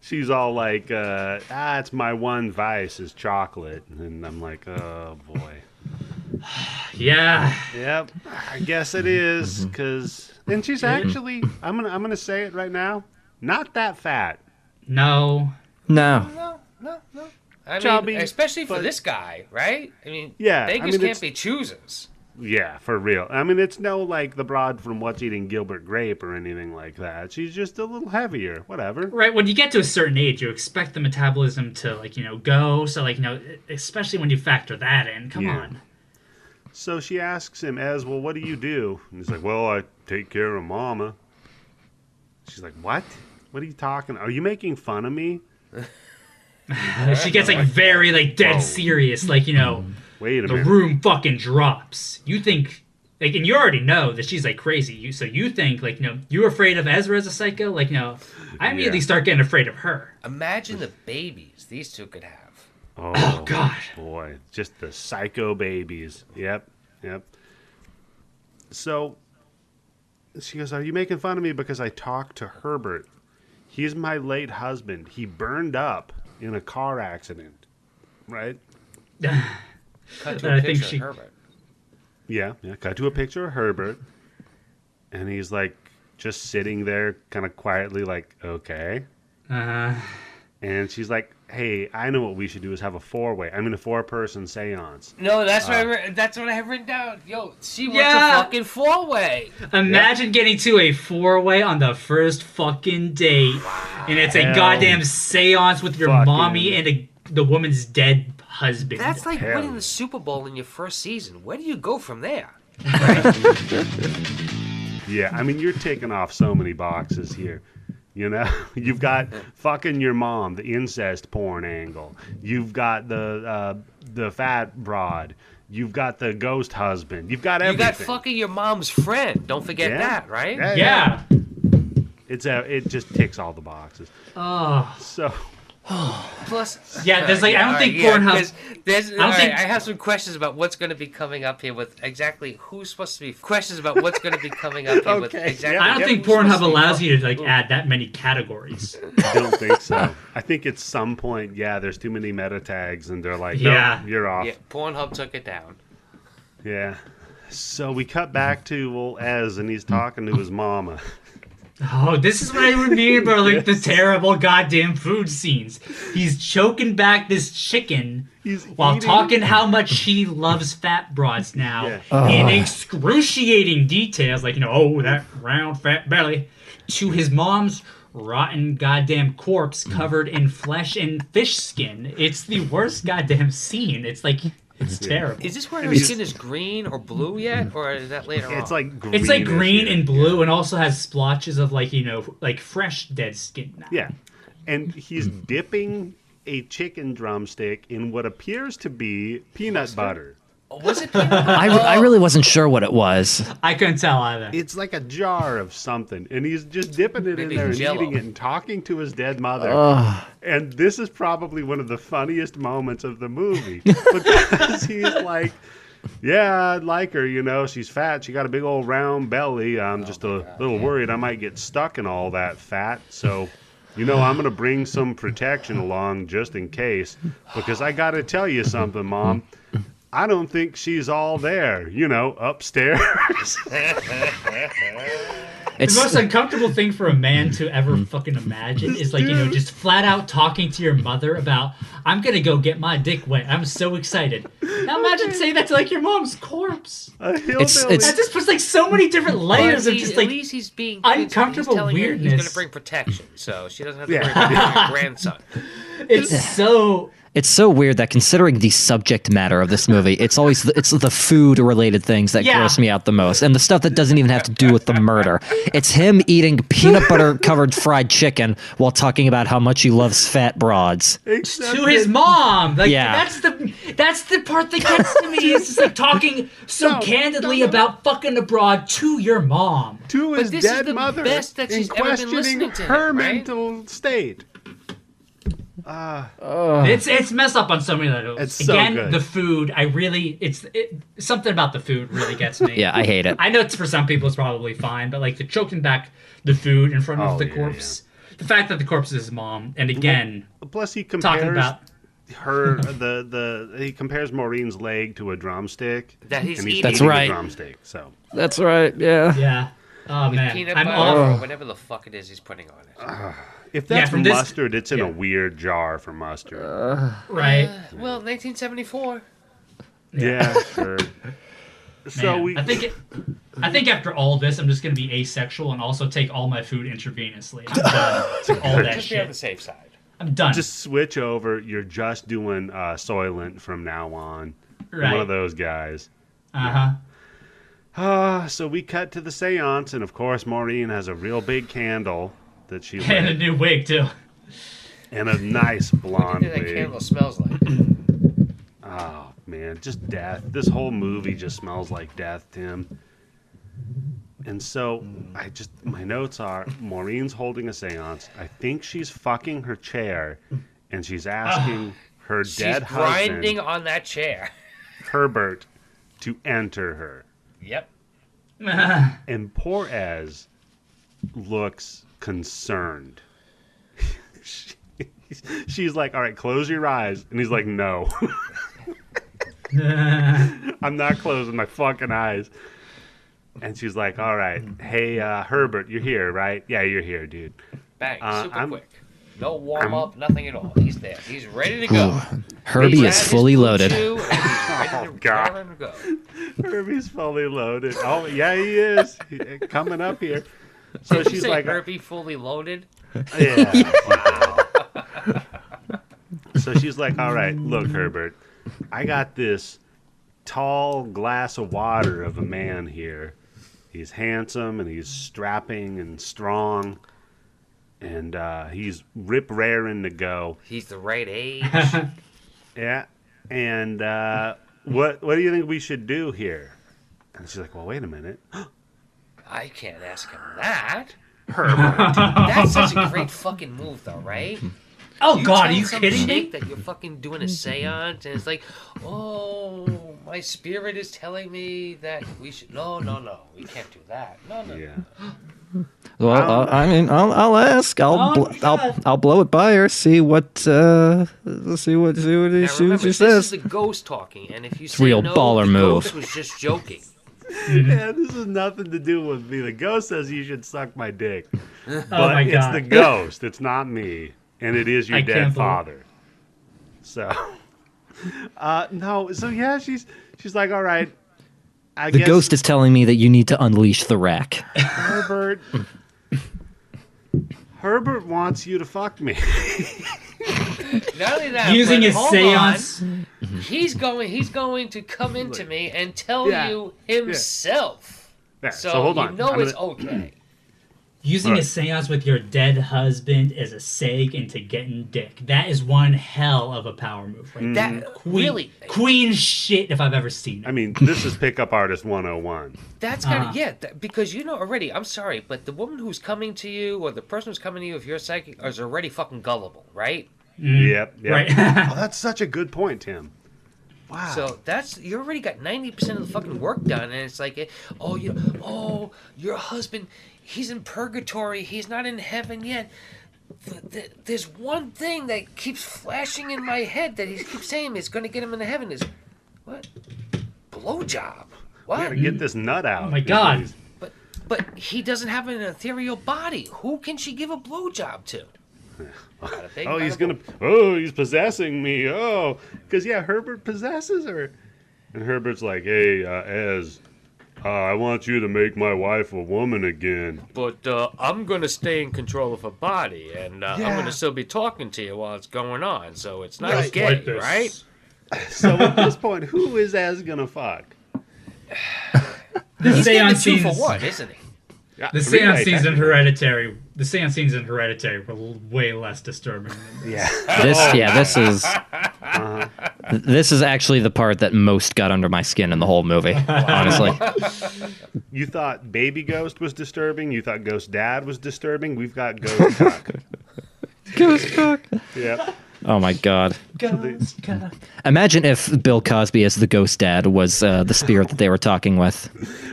she's all like, uh, "Ah, it's my one vice is chocolate," and I'm like, "Oh boy." Yeah. Yep, I guess it is because, and she's actually, I'm gonna, I'm gonna say it right now, not that fat. No. No. No, no, no. I Chubby, mean, especially for but- this guy, right? I mean, Yeah, I beggars mean, can't it's- be choosers. Yeah, for real. I mean, it's no like the broad from What's Eating Gilbert Grape or anything like that. She's just a little heavier. Whatever. Right, when you get to a certain age, you expect the metabolism to like, you know, go. So like, you know, especially when you factor that in. Come Yeah. on. So she asks him, "As well, what do you do?" And he's like, "Well, I take care of Mama." She's like, "What? What are you talking? Are you making fun of me?" She gets like very like dead serious, like, you know, mm-hmm. Wait a the minute. room fucking drops. You think like and you already know that she's like crazy. You so you think like, you know, you're afraid of Ezra as a psycho? Like, no. I immediately Yeah. start getting afraid of her. Imagine the babies these two could have. Oh, Oh god. boy, just the psycho babies. Yep, yep. So she goes, "Are you making fun of me because I talked to Herbert? He's my late husband. He burned up in a car accident, right?" Cut to But a I think picture she- Herbert. Yeah, yeah. Cut to a picture of Herbert, and he's like just sitting there, kind of quietly, like, "Okay." Uh And she's like, "Hey, I know what we should do is have a four way. I mean, a four person séance." No, that's what I Ah. re- that's what I have written down. Yo, she wants Yeah. a fucking four way. Imagine getting to a four way on the first fucking date, and it's a Hell. goddamn seance with your mommy and a, the woman's dead husband. That's like Hell. winning the Super Bowl in your first season. Where do you go from there? Yeah, I mean, you're taking off so many boxes here. You know, you've got fucking your mom, the incest porn angle. You've got the uh, the fat broad. You've got the ghost husband. You've got everything. You got fucking your mom's friend. Don't forget Yeah. that, right? Yeah, yeah. It's a, it just ticks all the boxes. Oh. So Plus, Yeah, there's like- I don't think yeah, Pornhub- 'cause There's, I don't all right, think- I have some questions about what's going to be coming up here with exactly who's supposed to be. Questions about what's going to be coming up here with exactly. yeah. I don't think Pornhub allows you to like Ooh. add that many categories. I don't think so. I think at some point, yeah, there's too many meta tags, and they're like, Yeah. no, you're off. Yeah, Pornhub took it down. Yeah. So we cut back to well Ez, and he's talking to his mama. Oh, this is what I would mean by like the terrible goddamn food scenes. He's choking back this chicken He's while eating- talking how much he loves fat broads now Yeah. in excruciating details, like you know, oh that round fat belly, to his mom's rotten goddamn corpse covered in flesh and fish skin. It's the worst goddamn scene. It's like it's terrible. Is this where And her he's- skin is green or blue yet, mm-hmm. or is that later on? It's like green. It's like green and blue, and also has splotches of like you know, like fresh dead skin. Now. Yeah. And he's hmm. dipping a chicken drumstick in what appears to be peanut butter. Oh, was it? peanut? I, I really wasn't sure what it was. I couldn't tell either. It's like a jar of something, and he's just dipping it in Maybe there and Jell-O. eating it and talking to his dead mother. Ugh. And this is probably one of the funniest moments of the movie because he's like, "Yeah, I'd like her. You know, she's fat. She got a big old round belly. I'm just a oh little worried I might get stuck in all that fat. So." You know, I'm going to bring some protection along just in case because I got to tell you something, Mom. I don't think she's all there, you know, upstairs. It's The most uncomfortable thing for a man to ever mm-hmm. fucking imagine is like, you know, just flat out talking to your mother about, I'm gonna go get my dick wet. I'm so excited. Now imagine saying that to like your mom's corpse. A hillbilly. it's- That just puts like so many different layers of he- just at like, least he's being uncomfortable he's telling her He's gonna bring protection, so she doesn't have to Yeah. worry about her grandson. it's so. It's so weird that considering the subject matter of this movie, it's always the, it's the food related things that Yeah. gross me out the most, and the stuff that doesn't even have to do with the murder. It's him eating peanut butter covered fried chicken while talking about how much he loves fat broads. Except To his mom, like Yeah. that's the that's the part that gets to me. It's just like talking so No, candidly no, no. about fucking abroad to your mom. to his this is dead the mother best that in she's ever been questioning listening to him, her right? mental state. It's it's messed up on so many levels. It's so Again, good. the food. I really, it's it, something about the food really gets me. Yeah, I hate it. I know it's for some people it's probably fine, but like the choking back the food in front of Oh, the yeah, corpse, the fact that the corpse is his mom, and again Plus, he compares talking about her the the he compares Maureen's leg to a drumstick. That he's and he's eating. That's eating a right. drumstick. So That's right. Yeah. Yeah. Oh man, peanut I'm butter all. or whatever the fuck it is he's putting on it. If Yeah, that's from this- mustard, it's in yeah. a weird jar for mustard. Right. Uh, well, 1974. yeah, sure. So Man, we I think it, I think after all this, I'm just gonna be asexual and also take all my food intravenously. I'm done. all that Just be on the safe side. I'm done. just switch over. You're just doing uh, Soylent from now on. right. One of those guys. Uh huh. Uh, so we cut to the seance, and of course, Maureen has a real big candle that she And a new wig too. and a nice What blonde do you think that wig. candle smells like? Oh man, just death. This whole movie just smells like death, Tim. And so mm. I just my notes are Maureen's holding a séance. I think she's fucking her chair, and she's ah, asking her dead husband. She's dead grinding on that chair. Herbert to enter her. Yep. And poor Ez looks concerned. She- She's like, "All right, close your eyes," and he's like, "No." I'm not closing my fucking eyes. And she's like, "All right, hey uh, Herbert, you're here, right? Yeah, you're here, dude. Bang. Uh, super I'm- quick. No warm up, nothing at all. He's there. He's ready to go. Herbie is fully loaded. chew, and he's ready to, God. go. Herbie's fully loaded. Oh yeah, he is He- coming up here. So Did you she's say like, Herbie fully loaded? Yeah. wow. so she's like, all right, look, Herbert, I got this tall glass of water of a man here. He's handsome and he's strapping and strong. And uh, he's rip raring to go. He's the right age. Yeah. And uh, what what do you think we should do here? And she's like, well, wait a minute. I can't ask him that. Herbert. That's such a great fucking move, though, right? Oh God, are you kidding chick me? That you're fucking doing a seance, and it's like, oh, my spirit is telling me that we should. No, no, no, we can't do that. No, no. yeah. Well, uh, I mean, I'll, I'll ask. I'll, Oh, bl- I'll, I'll blow it by her. See what, uh, see what, see what, Now see remember, what she this says. is the ghost talking, and if you say real no, baller the move. ghost was just joking. Yeah, this has nothing to do with me. The ghost says you should suck my dick. Oh But my it's the ghost. It's not me. And it is your I dead can't believe- father. So uh no, so yeah, she's she's like, all right. I The guess ghost is telling me that you need to unleash the rack. Herbert Herbert wants you to fuck me. Not only that, Using but his hold seance. on. Mm-hmm. He's going. He's going to come into me and tell Yeah, you himself. Yeah, So, so, hold you on. know I'm it's gonna- okay. Using Right. a seance with your dead husband as a seg into getting dick. That is one hell of a power move. Right? Mm-hmm. That Queen, really. queen shit if I've ever seen it. I mean, this is pickup artist 101. That's kind of Uh-huh. yeah, that, because you know already. I'm sorry, but the woman who's coming to you, or the person who's coming to you, if you're psychic, is already fucking gullible, right? Mm. Yep, yep. Right. Oh, that's such a good point, Tim. Wow. So that's you already got ninety percent of the fucking work done, and it's like, eh, oh, you, oh, your husband, he's in purgatory, he's not in heaven yet. Th- th- There's one thing that keeps flashing in my head that he keeps saying is going to get him into heaven is what blowjob. we What? gotta get this nut out. Oh my God. But but he doesn't have an ethereal body. Who can she give a blowjob to? Bada bing, Oh, he's gonna. boom. Oh, he's possessing me. Oh, because yeah, Herbert possesses her, and Herbert's like, "Hey, uh, Ez, uh, I want you to make my wife a woman again." But uh, I'm gonna stay in control of her body, and uh, I'm gonna still be talking to you while it's going on. So it's not Right. gay, Like right? So at this point, who is Ez gonna fuck? The He's getting seance two for scenes. one, isn't he? Yeah, The three seance way, scenes in. Hereditary. The seance scenes in Hereditary were l- way less disturbing. Than Yeah. This, yeah, this is, th- this is actually the part that most got under my skin in the whole movie. Honestly, You thought Baby Ghost was disturbing. You thought Ghost Dad was disturbing. We've got Ghost Cock. Ghost cock. Yep. Oh my god! Ghost cock. Imagine if Bill Cosby as the ghost dad was uh, the spirit that they were talking with.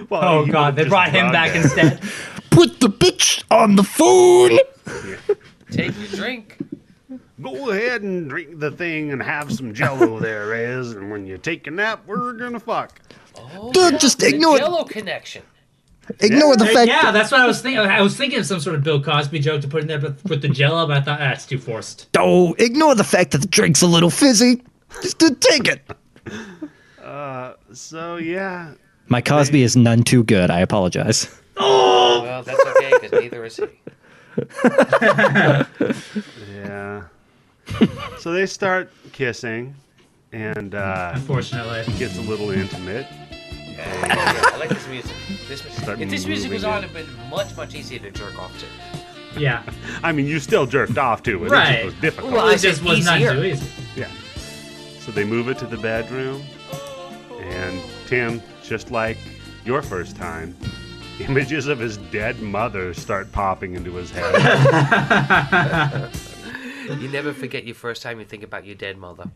Well, Oh god, they brought him back her. instead. Put the bitch on the phone. Take your drink. Go ahead and drink the thing and have some jello there, Rez. And when you take a nap, we're gonna fuck. Oh, Dude, yeah, just the ignore- Jello connection. Ignore the Uh, fact. yeah, that's what I was thinking. I was thinking of some sort of Bill Cosby joke to put in there, but with the Jello, but I thought ah, that's too forced. Oh, ignore the fact that the drink's a little fizzy. Just take it. Uh, so yeah, My Cosby is none too good. I apologize. Well, that's okay because neither is he. yeah. so they start kissing, and uh, Unfortunately, it gets a little intimate. Yeah, yeah, I like this music. This, Start if this music was on, it. it'd been much, much easier to jerk off to. yeah, I mean, you still jerked off to it. It Right. just was difficult. Well, it just said was not too easy. Yeah. So they move it to the bedroom, and Tim, just like your first time, images of his dead mother start popping into his head. You never forget your first time you think about your dead mother.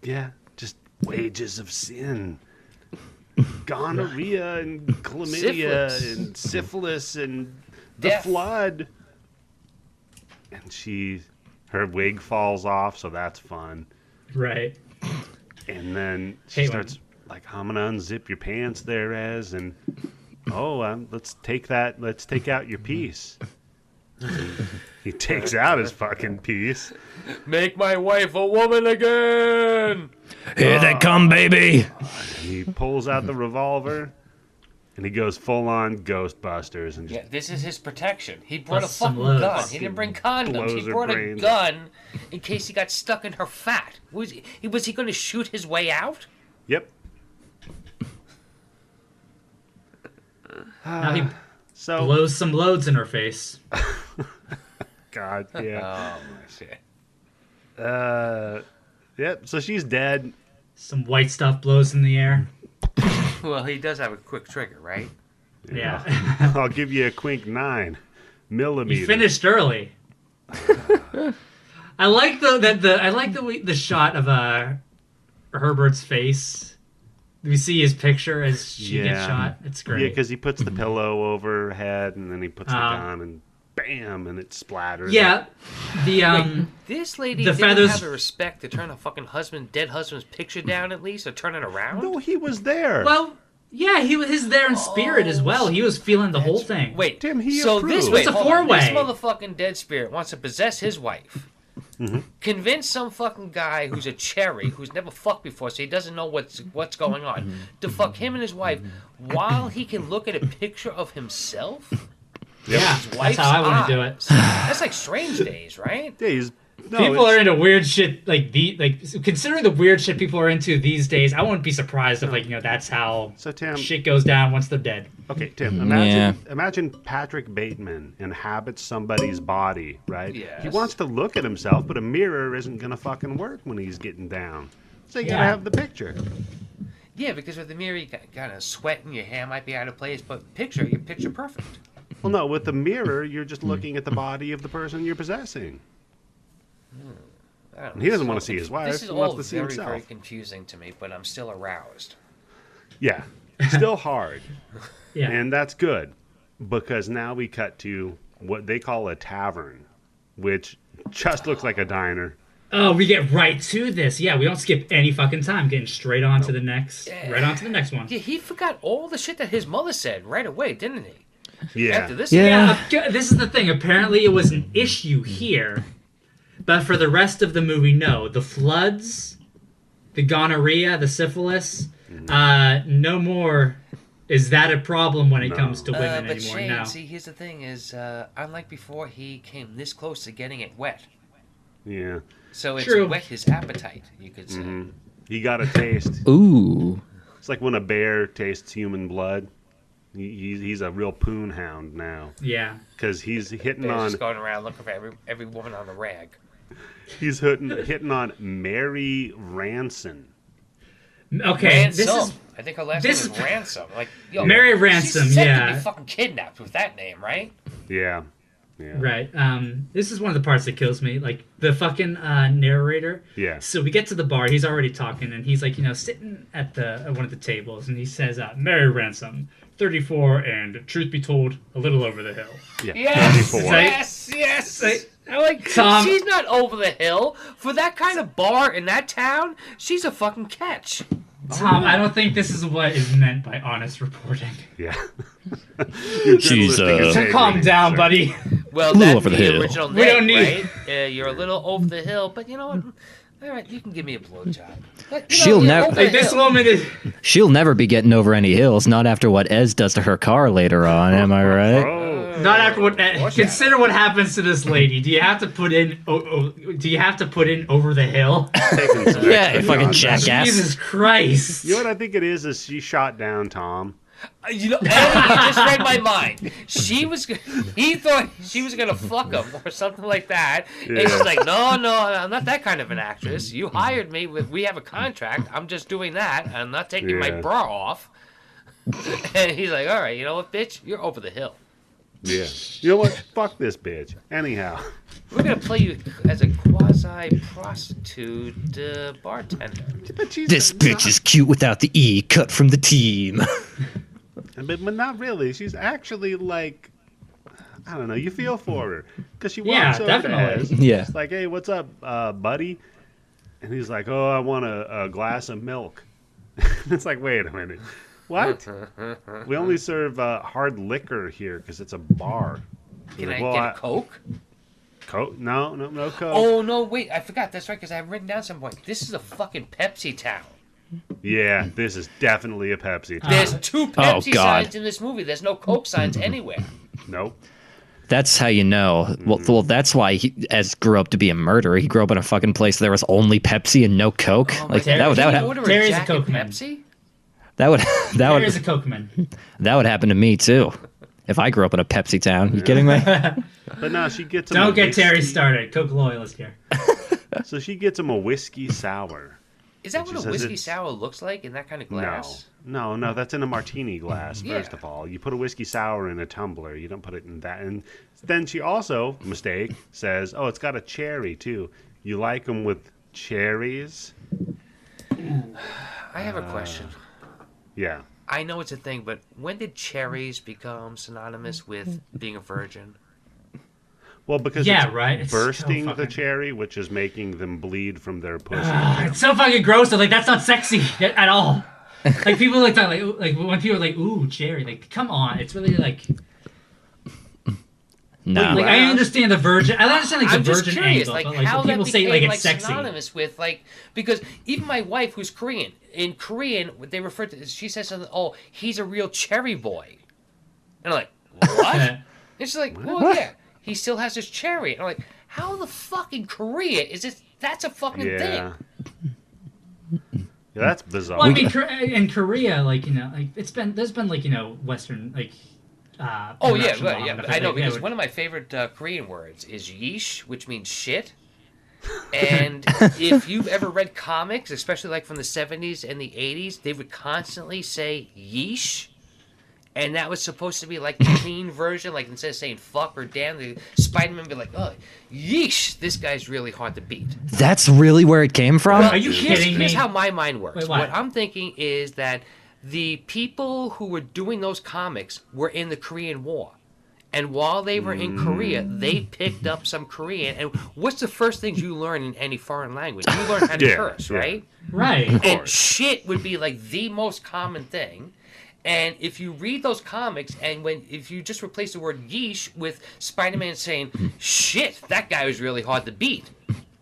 yeah, just wages of sin. Gonorrhea and chlamydia Syphilis. and syphilis and the Death. flood. And she, her wig falls off, so that's fun. Right. And then she Hey, when- starts like, I'm gonna unzip your pants there, Ez, and oh, um, let's take that. Let's take out your piece. he takes out his fucking piece. Make my wife a woman again. Here they come, baby. He pulls out the revolver, and he goes full on Ghostbusters and just Yeah, this is his protection. He brought Bust a some fucking loads. gun. He didn't bring condoms. Blows He her brought a brains gun in case he got stuck in her fat. Was he? Was he going to shoot his way out? yep. Now he So blows some loads in her face. God, yeah. Oh my shit. Uh, yep. So she's dead. Some white stuff blows in the air. Well, he does have a quick trigger, right? Yeah. I'll give you a quink nine millimeter. You finished early. I like the that the I like the the shot of uh Herbert's face. We see his picture as she gets shot. It's great. Yeah, because he puts the pillow over her head, and then he puts the Uh-huh. gun, and bam, and it splatters. Yeah, the um This lady The didn't feathers- have the respect to turn a fucking husband, dead husband's picture down at least, or turn it around. No, he was there. well yeah he was his there in spirit as well. He was feeling the whole thing. Wait, Tim, he so approved. this way, It's a hold on. This motherfucking dead spirit wants to possess his wife. Mm-hmm. Convince some fucking guy who's a cherry who's never fucked before, so he doesn't know what's what's going on, Mm-hmm. to fuck him and his wife while he can look at a picture of himself. yeah, that's how I want to do it. That's like Strange Days, right? yeah, he's no, people it's- are into weird shit like the like considering the weird shit people are into these days. I wouldn't be surprised if like you know that's how So Tim, shit goes down once they're dead. okay, Tim, mm-hmm. imagine Yeah. imagine Patrick Bateman inhabits somebody's body, right? He wants to look at himself, but a mirror isn't gonna fucking work when he's getting down. So you gotta have the picture. Yeah, because with the mirror, you got kind of sweat and your hair might be out of place, but picture, you're picture perfect. Well, no, with the mirror, you're just mm. looking at the body of the person you're possessing. I don't And he doesn't This wanna see his wife, This is he wants all to see very, himself. very confusing to me, but I'm still aroused. Yeah, still hard. Yeah, And that's good because now we cut to what they call a tavern, which just looks like a diner. Oh, we get right to this. Yeah, we don't skip any fucking time. Getting straight on to the next, right on to the next one. Yeah, he forgot all the shit that his mother said right away, didn't he? Yeah. After this, Yeah. Yeah, this is the thing. Apparently, it was an issue here, but for the rest of the movie, no. The floods, the gonorrhea, the syphilis, uh, no more. Is that a problem when it No. comes to Uh, women but anymore? Shane, no. see, here's the thing: is uh, unlike before, he came this close to getting it wet, Yeah. so it's True. wet his appetite. You could say. Mm-hmm. He got a taste. Ooh. it's like when a bear tastes human blood. He, he's, he's a real poon hound now Yeah. because he's hitting Bear's on just going around looking for every every woman on the rag. He's hitting hitting on Mary Ransom. Okay. This Ransom. is I think her last this name is is- Ransom. Like, yo, Mary Ransom, set yeah. To be fucking kidnapped with that name, right? Yeah. Yeah. right. Um, this is one of the parts that kills me. Like the fucking uh, narrator. Yeah. So we get to the bar. He's already talking, and he's like, you know, sitting at the at one of the tables, and he says, uh, "Mary Ransom, 34, and truth be told, a little over the hill." Yeah. Yes, 34. Say- yes, yes. Say- I'm like, Tom- she's not over the hill for that kind of bar in that town. She's a fucking catch. Tom, I don't think this is what is meant by honest reporting. Yeah. Your She's, journalistic uh, integrity, Calm down, sir. buddy. Well, little that's over the the, hill. original We name, don't need- right? Uh, you're a little over the hill, but you know what? All right, you can give me a blowjob. But, She'll never- over the Like this woman is. She'll never be getting over any hills, not after what Ez does to her car later on. Am I right? Oh, Not after what. Uh, What's consider what happens to this lady. Do you have to put in? Oh, oh, do you have to put in over the hill? Yeah, extra you fucking shots. jackass. Jesus Christ! You know what I think it is? Is she shot down Tom? Uh, You know, and you just read my mind. She was, he thought she was gonna fuck him or something like that. And she's like, no, no, I'm not that kind of an actress. You hired me with, we have a contract. I'm just doing that. I'm not taking my bra off. and he's like, all right, you know what, bitch, you're over the hill. Yeah. You know what? Fuck this bitch. Anyhow. We're gonna play you as a quasi prostitute uh, bartender. But she's This not- bitch is cute without the E cut from the team. But, but not really. She's actually like, I don't know. You feel for her because she walks Yeah, over definitely. to Ez. Yeah. It's like, hey, what's up, uh, buddy? And he's like, oh, I want a, a glass of milk. it's like, wait a minute. What? we only serve uh, hard liquor here because it's a bar. Can Like, I well, get I- a coke? Coke? No, no, no coke. Oh no, wait, I forgot. That's right, because I have written down some point. This is a fucking Pepsi town. Yeah, this is definitely a Pepsi. Uh-huh. There's two oh, Pepsi Oh, God. signs in this movie. There's no Coke signs mm-hmm. anywhere. nope. That's how you know. Well, mm-hmm. well that's why he Ez grew up to be a murderer. He grew up in a fucking place where there was only Pepsi and no Coke. Oh like God. that would that would, you hap- Terry's a a Coke man. Pepsi? that would that There's a would Cokeman. that would happen to me too. If I grew up in a Pepsi town, you kidding me? But no, she gets him. Don't get Terry started. Coke loyalist here. So she gets him a whiskey sour. Is that what a whiskey sour looks like in that kind of glass? No, no, no. That's in a martini glass. Yeah. First of all, you put a whiskey sour in a tumbler. You don't put it in that. And then she also mistake says, "Oh, it's got a cherry too. You like them with cherries?" I have a uh, question. Yeah. I know it's a thing, but when did cherries become synonymous with being a virgin? Well, because Yeah, it's right. It's so bursting the cherry, which is making them bleed from their pussy. Ah, it's so fucking gross. Though. Like that's not sexy at all. Like people like that. like like when people are like ooh cherry. Like come on, it's really like No. like I understand the virgin. I understand like the I'm just virgin curious, angle, like but like how when people that say became like like it's sexy. synonymous with like because even my wife who's Korean in Korean they refer to she says something. Oh, he's a real cherry boy, and I'm like what? and she's like, well, yeah, he still has his chariot. I'm like, how the fuck in Korea is this? That's a fucking yeah. thing. Yeah, that's bizarre. Well, I mean, Kor- in Korea, like you know, like it's been there's been like you know Western like. Uh, Oh yeah, production right, yeah. but but, I know like, because would- one of my favorite uh, Korean words is yeesh, which means shit. And if you've ever read comics, especially like from the 70s and the 80s, they would constantly say yeesh. And that was supposed to be like the clean version. Like instead of saying fuck or damn, the Spider Man be like, oh, yeesh, this guy's really hard to beat. That's really where it came from. Are you Here's, kidding here's me? how my mind works. Wait, what? what? I'm thinking is that the people who were doing those comics were in the Korean War. And while they were in Korea, mm. they picked up some Korean. And what's the first things you learn in any foreign language? You learn how to Yeah, curse, yeah. right? right. And shit would be like the most common thing. And if you read those comics, and when if you just replace the word yeesh with Spider-Man saying "shit," that guy was really hard to beat.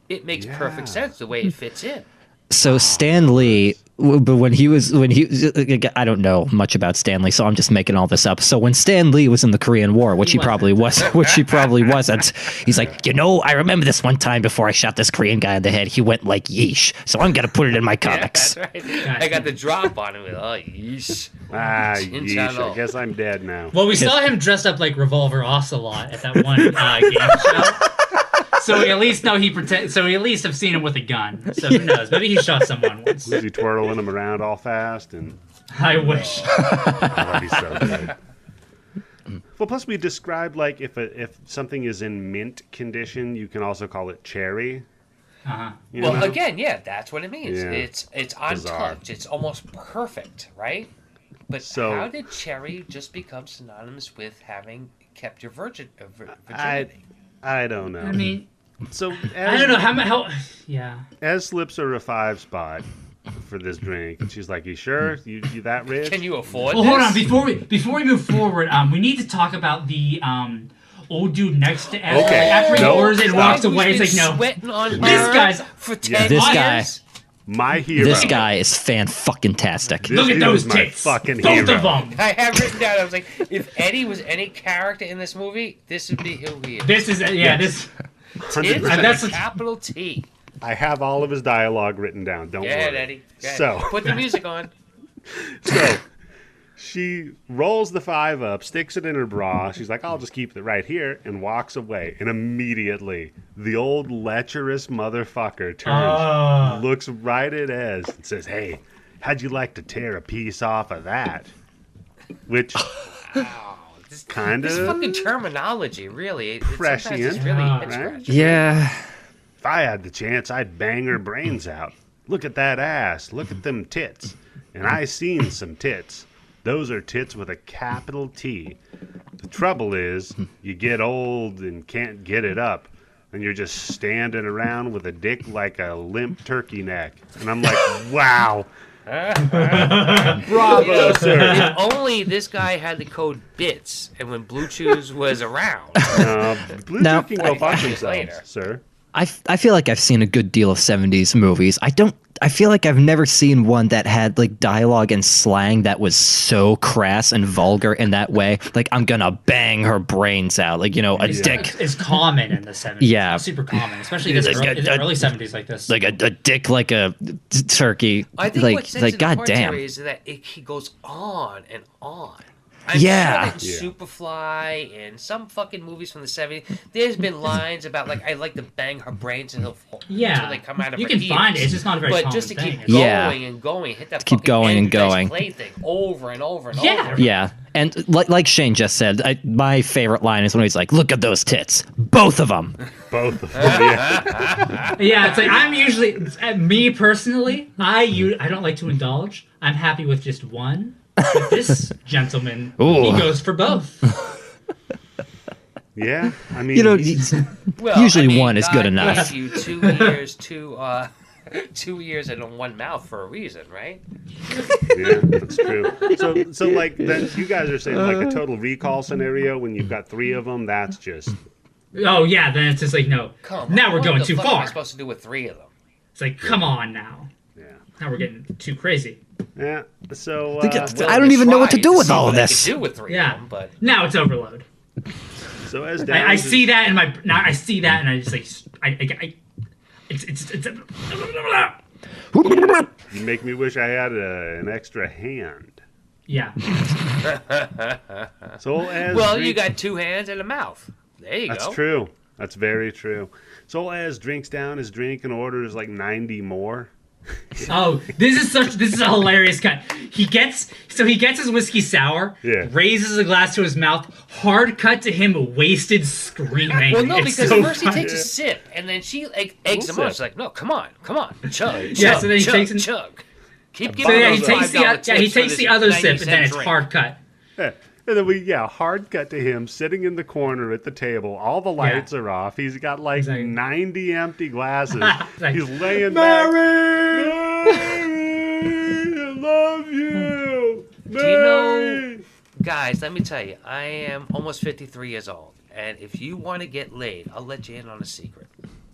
It makes perfect sense the way it fits in. So Stan Lee, w- but when he was when he, I don't know much about Stan Lee, so I'm just making all this up. So when Stan Lee was in the Korean War, which he, He probably was, which he probably wasn't, he's like, you know, I remember this one time before I shot this Korean guy in the head. He went like yeesh, so I'm gonna put it in my Yeah, comics. that's right. I got the drop on him. Oh, yeesh. ah, Chin yeesh, I guess I'm dead now. Well, we saw him dressed up like Revolver Ocelot at that one uh, game show. So we at least know he pretend. So we at least have seen him with a gun. So who knows? Maybe he shot someone once. Was he twirling him around all fast and I wish. oh, that'd be so good. Well, plus we described like if a, if something is in mint condition, you can also call it cherry. Uh-huh. You Well, know? again, yeah, that's what it means. Yeah. It's it's Bizarre. untouched. It's almost perfect, right? But So- how did cherry just become synonymous with having kept your virgin uh, vir- I- virginity? I don't know. I mean, so I don't know how. much. how yeah. Ez slips her a five spot for this drink, and she's like, "You sure? You, you that rich?" Can you afford it? Well, this? hold on. Before we before we move forward, um, we need to talk about the um old dude next to Esther. Okay. Like, after he No, orders it and walks away, been it's like no. on This guy's- for ten This guy. My hero. This guy is fan fucking tastic. This Look at those is my tits. fucking Both hero. of them. I have written down. I was like, if Eddie was any character in this movie, this would be who he is. This is yeah. Yes. This It's 100%. And that's a a- capital T. I have all of his dialogue written down. Don't Go ahead, worry. Eddie. Go ahead. So- put the music on. So she rolls the five up, sticks it in her bra. She's like, I'll just keep it right here, and walks away. And immediately, the old lecherous motherfucker turns, Oh. looks right at Ez, and says, Hey, how'd you like to tear a piece off of that? Which This, kind this of. fucking terminology, really. It, it Prescient, it's really head right? Yeah. If I had the chance, I'd bang her brains out. Look at that ass. Look at them tits. And I seen some tits. Those are tits with a capital T. The trouble is, you get old and can't get it up, and you're just standing around with a dick like a limp turkey neck. And I'm like, wow. Bravo, sir. If only this guy had the code BITS, and when Blue Chews was around. Uh, Blue Now, Chew can go fuck I- themselves, later. sir. I, f- I feel like I've seen a good deal of 70s movies. I don't I feel like I've never seen one that had like dialogue and slang that was so crass and vulgar in that way. Like I'm gonna bang her brains out. Like, you know, a dick is common in the seventies. Yeah. super common, especially this Like early, a- in the early seventies like this. like a, a dick like a turkey. I think like what sets like it goddamn. Terry, is that it, he goes on and on. I'm Yeah. sure that Yeah. Superfly and some fucking movies from the 70s, there's been lines about, like, I like to bang her brains until, Yeah. until they come out of You her can ears. find it, it's just not a very But just to thing. keep going Yeah. and going, hit that keep fucking going and going. Clay thing over and over and Yeah. over. Yeah, and like like Shane just said, I, my favorite line is when he's like, "Look at those tits, both of them." Both of them. Yeah. yeah, it's like I'm usually uh, me personally. I, I don't like to indulge. I'm happy with just one. But this gentleman, he goes for both. yeah. I mean, You know, Well, Usually I mean, one is good enough. you two years, two, uh, two years and one mouth for a reason, right? Yeah, that's true. So, so like then you guys are saying like a total recall scenario when you've got three of them. That's just Oh yeah, then it's just like no. Come now on, we're going the too fuck Am I far. supposed to do with three of them? It's like come on now. yeah, Now we're getting too crazy. Yeah. So uh, it's- Well, I don't even know what to do with all of this. do with three Yeah. of them, but Now it's overload. so as I, I see is- that in my now I see that and I just like I, I, I it's it's it's. You make me wish I had a, an extra hand. Yeah, So as well, drink- you got two hands and a mouth. There you That's go. That's true. That's very true. So Ez drinks down his drink and orders like ninety more. Oh, this is such this is a hilarious cut. He gets so he gets his whiskey sour, Yeah. raises a glass to his mouth, hard cut to him wasted screaming. Well, no, It's because so first he takes a sip, and then she egg, eggs him on. She's like, "No, come on, come on, chug, chug, Yeah, so then he chug, takes an- chug." Keep So giving yeah, he those takes the $5 yeah, he takes the other sip and then it's drink. hard cut. Yeah. And then we, yeah, hard cut to him sitting in the corner at the table. All the lights are off. He's got like Exactly. 90 empty glasses. Like, He's laying back. Mary, I love you. you know- Guys, let me tell you, I am almost 53 years old, and if you want to get laid, I'll let you in on a secret.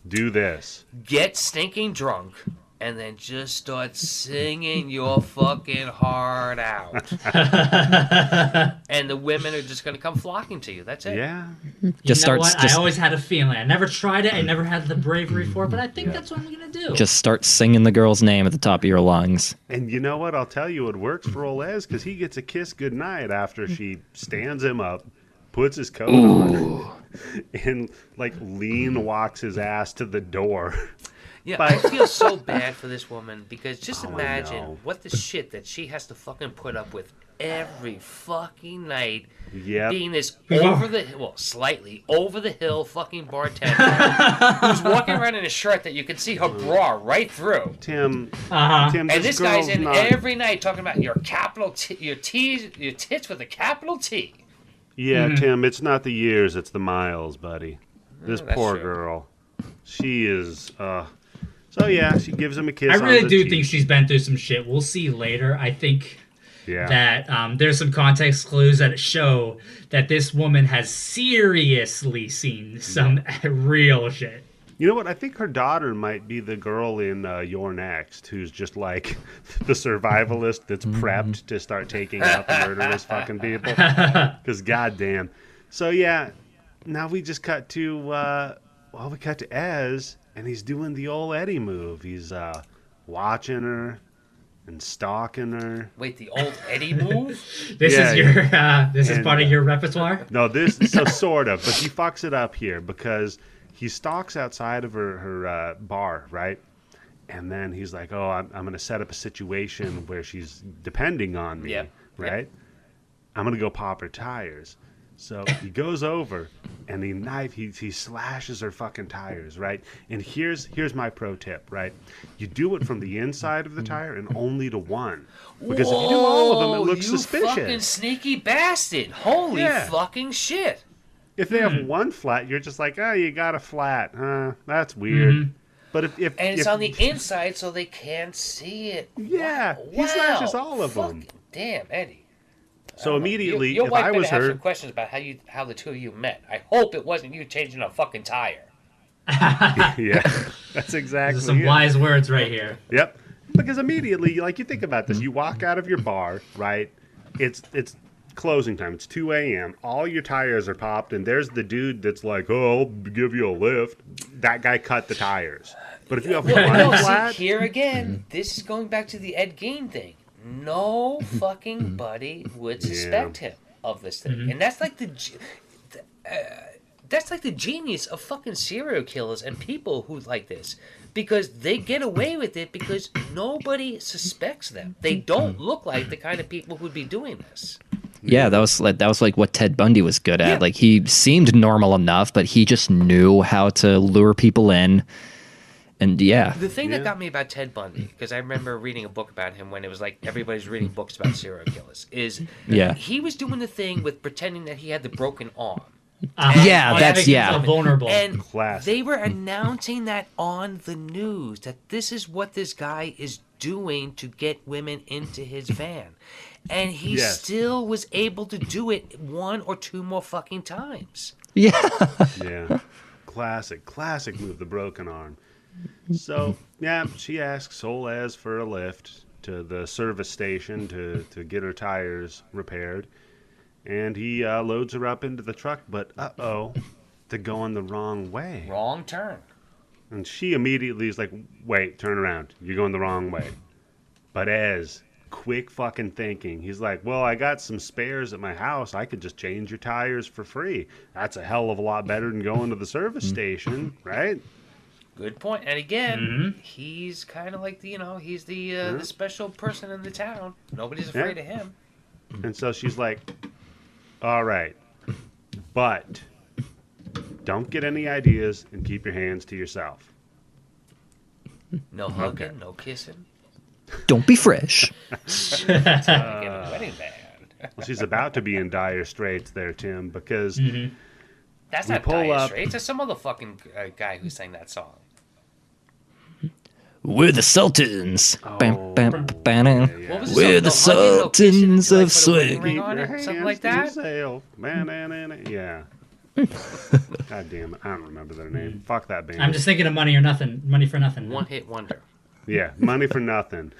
Do this. Get stinking drunk, and then just start singing your fucking heart out. and the women are just going to come flocking to you. That's it. Yeah. Just you know starts just I always had a feeling. I never tried it. I never had the bravery for it, but I think that's what I'm gonna do. just start singing the girl's name at the top of your lungs. And you know what? I'll tell you, it works for ol' Ez because he gets a kiss goodnight after she stands him up, puts his coat on, and like lean walks his ass to the door. Yeah, But- I feel so bad for this woman because just Oh, imagine what the shit that she has to fucking put up with every fucking night. Yep. Being this over the well, slightly over the hill fucking bartender who's walking around in a shirt that you can see her bra right through. Tim, Uh huh. Tim, And this guy's in not- every night talking about your capital T, your T's, your tits with a capital T. Yeah, Mm-hmm. Tim, it's not the years, it's the miles, buddy. This that's poor true. girl. She is. uh So yeah, she gives him a kiss. I really do cheek. think she's been through some shit. We'll see later. I think Yeah. that um, there's some context clues that show that this woman has seriously seen some real shit. You know what? I think her daughter might be the girl in uh, You're Next, who's just like the survivalist that's prepped to start taking out the murderous fucking people. Because goddamn. So yeah, now we just cut to uh, well, we cut to Ez, and he's doing the old Eddie move. He's uh, watching her and stalking her. Wait, the old Eddie move? This Yeah, is your uh, this is part of uh, your repertoire. No, this so sort of, but he fucks it up here because he stalks outside of her her uh, bar, right? And then he's like, "Oh, I'm, I'm going to set up a situation where she's depending on me, Yep. right? I'm going to go pop her tires." So he goes over and he knife he, he slashes her fucking tires, right? And here's here's my pro tip, right? You do it from the inside of the tire and only to one, because if you do all of them, it Whoa, looks you suspicious. fucking sneaky bastard! Holy Yeah. fucking shit! If they Hmm. have one flat, you're just like, oh, you got a flat. Huh? That's weird. But if, if And it's if- on the inside, so they can't see it. Yeah, Wow. he slashes all of Fucking them. Damn, Eddie. So immediately, you, your if wife I was have her, some questions about how you how the two of you met. I hope it wasn't you changing a fucking tire. yeah, that's exactly some it. wise words right here. Yep. Because immediately, like you think about this, you walk out of your bar, right? It's it's closing time. It's two a.m. All your tires are popped, and there's the dude that's like, "Oh, I'll give you a lift." That guy cut the tires. But if you have one No, see, flat, here again, this is going back to the Ed Gein thing. No fucking mm-hmm. buddy would suspect him of this thing, mm-hmm. and that's like the, the uh, that's like the genius of fucking serial killers and people who like this, because they get away with it because nobody suspects them. They mm-hmm. don't look like the kind of people who'd be doing this. Yeah, that was like that was like what Ted Bundy was good at. Yeah. Like he seemed normal enough, but he just knew how to lure people in. And yeah, The thing Yeah. that got me about Ted Bundy, because I remember reading a book about him when it was like everybody's reading books about serial killers, is Yeah. he was doing the thing with pretending that he had the broken arm. Uh, Yeah, on that's- yeah. himself vulnerable. And Classic. they were announcing that on the news that this is what this guy is doing to get women into his van. And he Yes. still was able to do it one or two more fucking times. yeah, yeah, classic, classic move, the broken arm. So yeah, she asks ol' Ez for a lift to the service station to to get her tires repaired, and he uh, loads her up into the truck. But uh oh, they're going the wrong way, Wrong turn. and she immediately is like, "Wait, turn around! You're going the wrong way." But as quick fucking thinking, he's like, "Well, I got some spares at my house. I could just change your tires for free. That's a hell of a lot better than going to the service station, right?" Good point. And again, he's kind of like the you know he's the uh, the special person in the town. Nobody's Yeah. afraid of him. And so she's like, "All right, but don't get any ideas and keep your hands to yourself." No hugging, no kissing. don't be fresh. Get a wedding band. Well, she's about to be in dire straits there, Tim, because That's We not pull Dire up- Straits. That's some other fucking uh, guy who sang that song. We're the Sultans. Oh. Bam, bam, Oh, bam, yeah. What was We're song? the No hugging, no kissing, Sultans of put swing. on it, something like to that. yourself. Man, man, man, yeah. God damn it. I don't remember their name. Fuck that band. I'm just thinking of money or nothing. Money for nothing. One hit wonder. Yeah, money for nothing.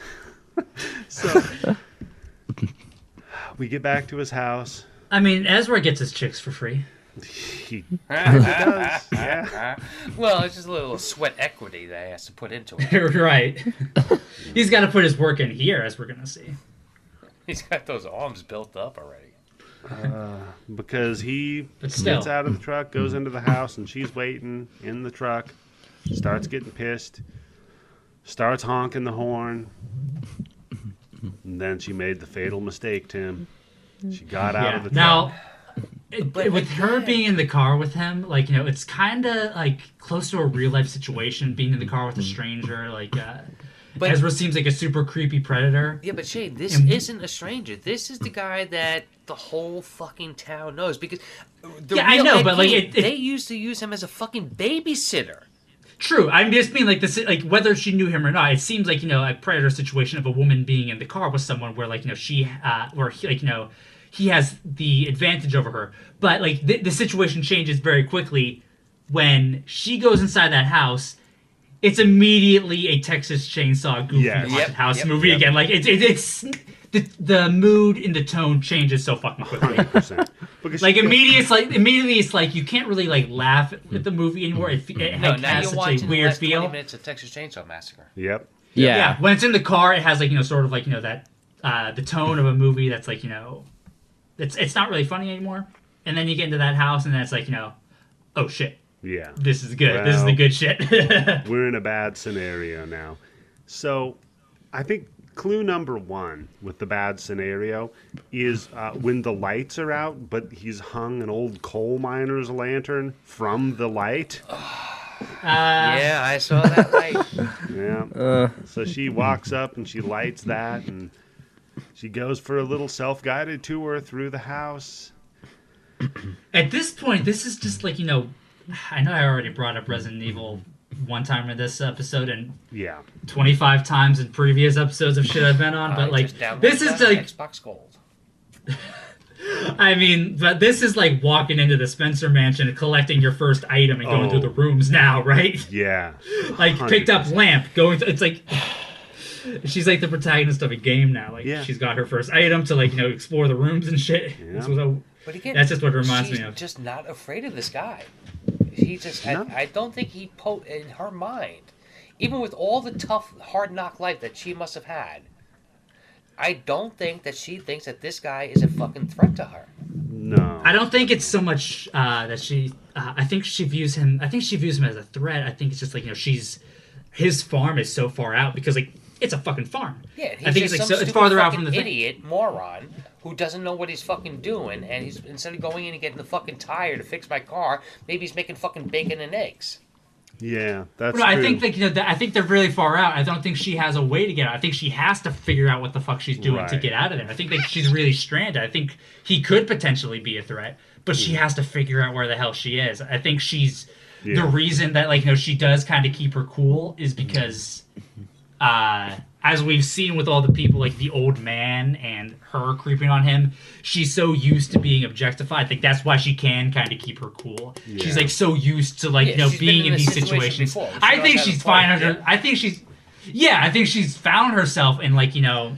so we get back to his house. I mean, Ezra gets his chicks for free. He does. Yeah. well, it's just a little sweat equity that he has to put into it. right. He's got to put his work in here, as we're gonna see. He's got those arms built up already. Uh, because he gets out of the truck, goes into the house, and she's waiting in the truck. Starts getting pissed. Starts honking the horn. And then she made the fatal mistake, Tim. She got out yeah. of the truck. Now, it- But with her being in the car with him, like you know, it's kind of like close to a real life situation. Being in the car with a stranger, like, uh, But- Ezra seems like a super creepy predator. Yeah, but Shane, this And- isn't a stranger. This is the guy that the whole fucking town knows because. The Yeah, I know, but, like, it- it- they used to use him as a fucking babysitter. True. I'm just being like this, like whether she knew him or not. It seems like you know a predator situation of a woman being in the car with someone where like you know she, uh, where he, like you know, he has the advantage over her. But like the, the situation changes very quickly when she goes inside that house. It's immediately a Texas Chainsaw Goofy Yes. haunted Yep, house yep, movie yep. again. Like it's it, it's the the mood and the tone changes so fucking quickly. 100%. Like immediately, it's like immediately, it's like you can't really like laugh at the movie anymore. It, it No, like, now has you're such watching a the weird last feel. 20 minutes of Texas Chainsaw Massacre. Yep. Yeah. Yeah, when it's in the car, it has like you know sort of like you know that uh, the tone of a movie that's like you know, it's it's not really funny anymore. And then you get into that house, and then it's like you know, oh shit, Yeah. this is good. this is the good shit. We're in a bad scenario now. So I think clue number one with the bad scenario is uh, when the lights are out, but he's hung an old coal miner's lantern from the light. Uh, yeah, I saw that light. Yeah. so she walks up and she lights that and she goes for a little self guided tour through the house. At this point, this is just like you know, I know I already brought up Resident Evil one time in this episode and Yeah. 25 times in previous episodes of shit I've been on, I but like this is like Xbox Gold. I mean, but this is like walking into the Spencer Mansion and collecting your first item and going Oh. through the rooms now, right? Yeah. Like picked up lamp, going. Th- it's like she's like the protagonist of a game now. Like Yeah. she's got her first item to like you know explore the rooms and shit. Yeah. So, so- But again, That's just what it reminds she's me of. Just not afraid of this guy. He just, No. I, I don't think he po in her mind, even with all the tough, hard knock life that she must have had. I don't think that she thinks that this guy is a fucking threat to her. No. I don't think it's so much uh, that she. Uh, I think she views him. I think she views him as a threat. I think it's just like you know she's his farm is so far out because like it's a fucking farm. Yeah, he's I think just it's like some so it's stupid farther out from fucking the thing. idiot moron who doesn't know what he's fucking doing, and he's instead of going in and getting the fucking tire to fix my car, maybe he's making fucking bacon and eggs. Yeah. That's No, I true. think like you know, that, I think they're really far out. I don't think she has a way to get out. I think she has to figure out what the fuck she's doing to get out of there. I think that she's really stranded. I think he could potentially be a threat, but she has to figure out where the hell she is. I think she's the reason that like you know she does kind of keep her cool is because uh as we've seen with all the people like the old man and her creeping on him she's so used to being objectified like that's why she can kind of keep her cool she's like so used to like Yeah, you know being in in these situation situations before. I think she's fine under yeah. i think she's yeah i think she's found herself in like you know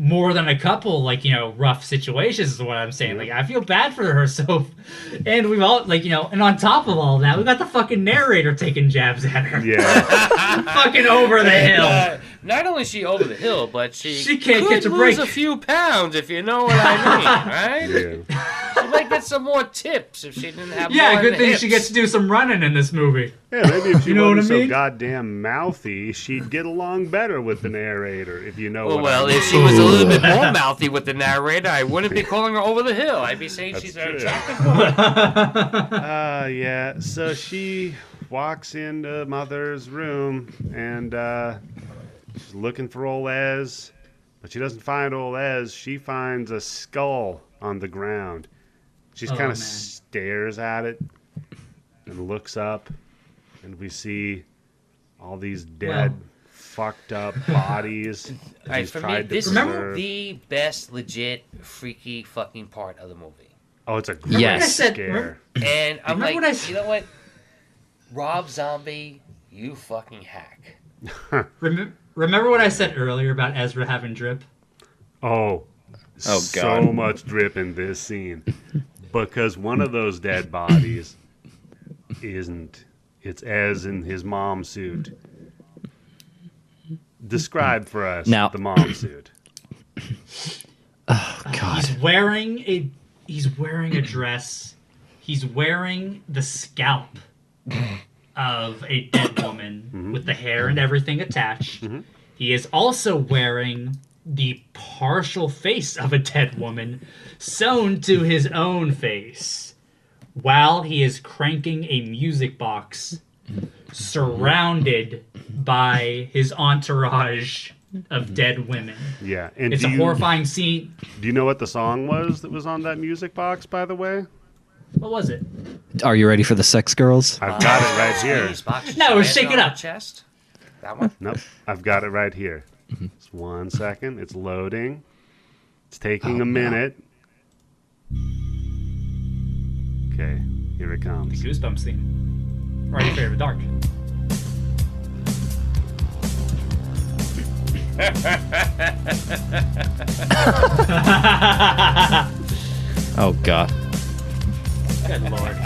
more than a couple like you know rough situations is what i'm saying. Like i feel bad for her so and we've all like you know and on top of all that we got the fucking narrator taking jabs at her. Yeah. fucking over the hill not only is she over the hill, but she She can't could catch a lose break. a few pounds if you know what I mean, right? yeah. She might get some more tips if she didn't have. Yeah, more good in the thing she gets to do some running in this movie. Yeah, maybe if she You know wasn't I so goddamn mouthy, she'd get along better with the narrator, if you know Well, what well, I mean. if she was a little bit more mouthy with the narrator, I wouldn't be calling her over the hill. I'd be saying That's she's an true. attractive woman. Uh, yeah, so she walks into Mother's room and uh, she's looking for old Ez, but she doesn't find old Ez. She finds a skull on the ground. She Oh, kind of stares at it and looks up, and we see all these dead, Well- fucked up bodies. All right, she's for me, to this preserve. is the best, legit, freaky fucking part of the movie. Oh, it's a great Yes. I said- scare. And I'm Remember like, what I s- you know what? Rob Zombie, you fucking hack. Remember, remember what I said earlier about Ezra having drip? Oh, Oh, so God. much drip in this scene because one of those dead bodies isn't. It's Ez in his mom suit. Describe for us Now- the mom suit. Oh God. He's wearing a he's wearing a dress. He's wearing the scalp of a dead woman mm-hmm. with the mm-hmm. hair and everything attached. Mm-hmm. He is also wearing the partial face of a dead woman sewn to his own face while he is cranking a music box surrounded by his entourage of dead women. Yeah, and It's a you, horrifying scene. Do you know what the song was that was on that music box? By the way, What was it? Are you ready for the sex girls? I've got it right here. No, giant shake it on up. Chest. That one. Nope, I've got it right here. Just one second. It's loading. It's taking Oh, a no. minute. Okay, here it comes. Goosebumps theme. Or your favorite dark? Oh God. Good lord.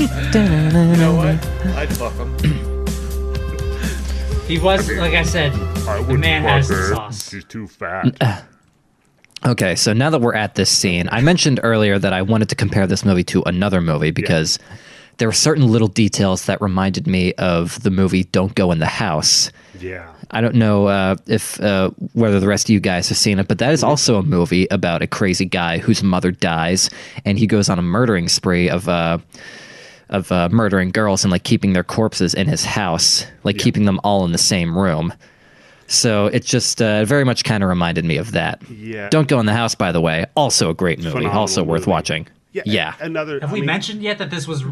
You know what? I'd fuck him. He was, like I said, I the man has the sauce. She's too fat. Uh. Okay, so now that we're at this scene, I mentioned earlier that I wanted to compare this movie to another movie because there were certain little details that reminded me of the movie Don't Go in the House. yeah. I don't know uh, if uh, whether the rest of you guys have seen it, but that is also a movie about a crazy guy whose mother dies, and he goes on a murdering spree of uh, of uh, murdering girls and like keeping their corpses in his house, like keeping them all in the same room. So it just uh, very much kind of reminded me of that. Yeah. Don't go in the house, by the way. Also a great movie, Phenomenal also worth movie. watching. Yeah. Yeah. Another. Have I we mean, mentioned yet that this was?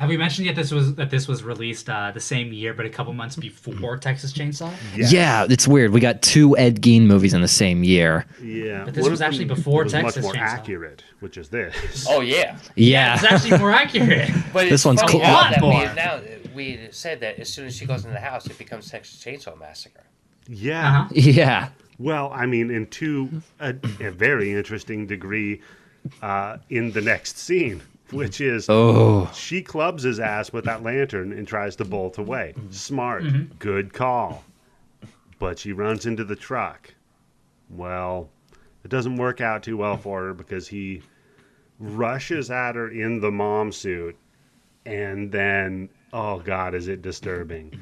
Have we mentioned yet this was that this was released uh, the same year, but a couple months before Texas Chainsaw? Yes. Yeah, it's weird. We got two Ed Gein movies in the same year. Yeah. But this One was actually them before was Texas much more Chainsaw. accurate, which is this. Oh yeah. Yeah. It's actually more accurate. But This one's funny cool. now Lot more. we now we said that as soon as she goes in the house, it becomes Texas Chainsaw Massacre. Yeah. Uh-huh. Yeah. Well, I mean, in to a, a very interesting degree, uh, in the next scene, which is Oh. she clubs his ass with that lantern and tries to bolt away. Mm-hmm. Smart, mm-hmm. good call. But she runs into the truck. Well, it doesn't work out too well for her because he rushes at her in the mom suit, and then, oh God, is it disturbing?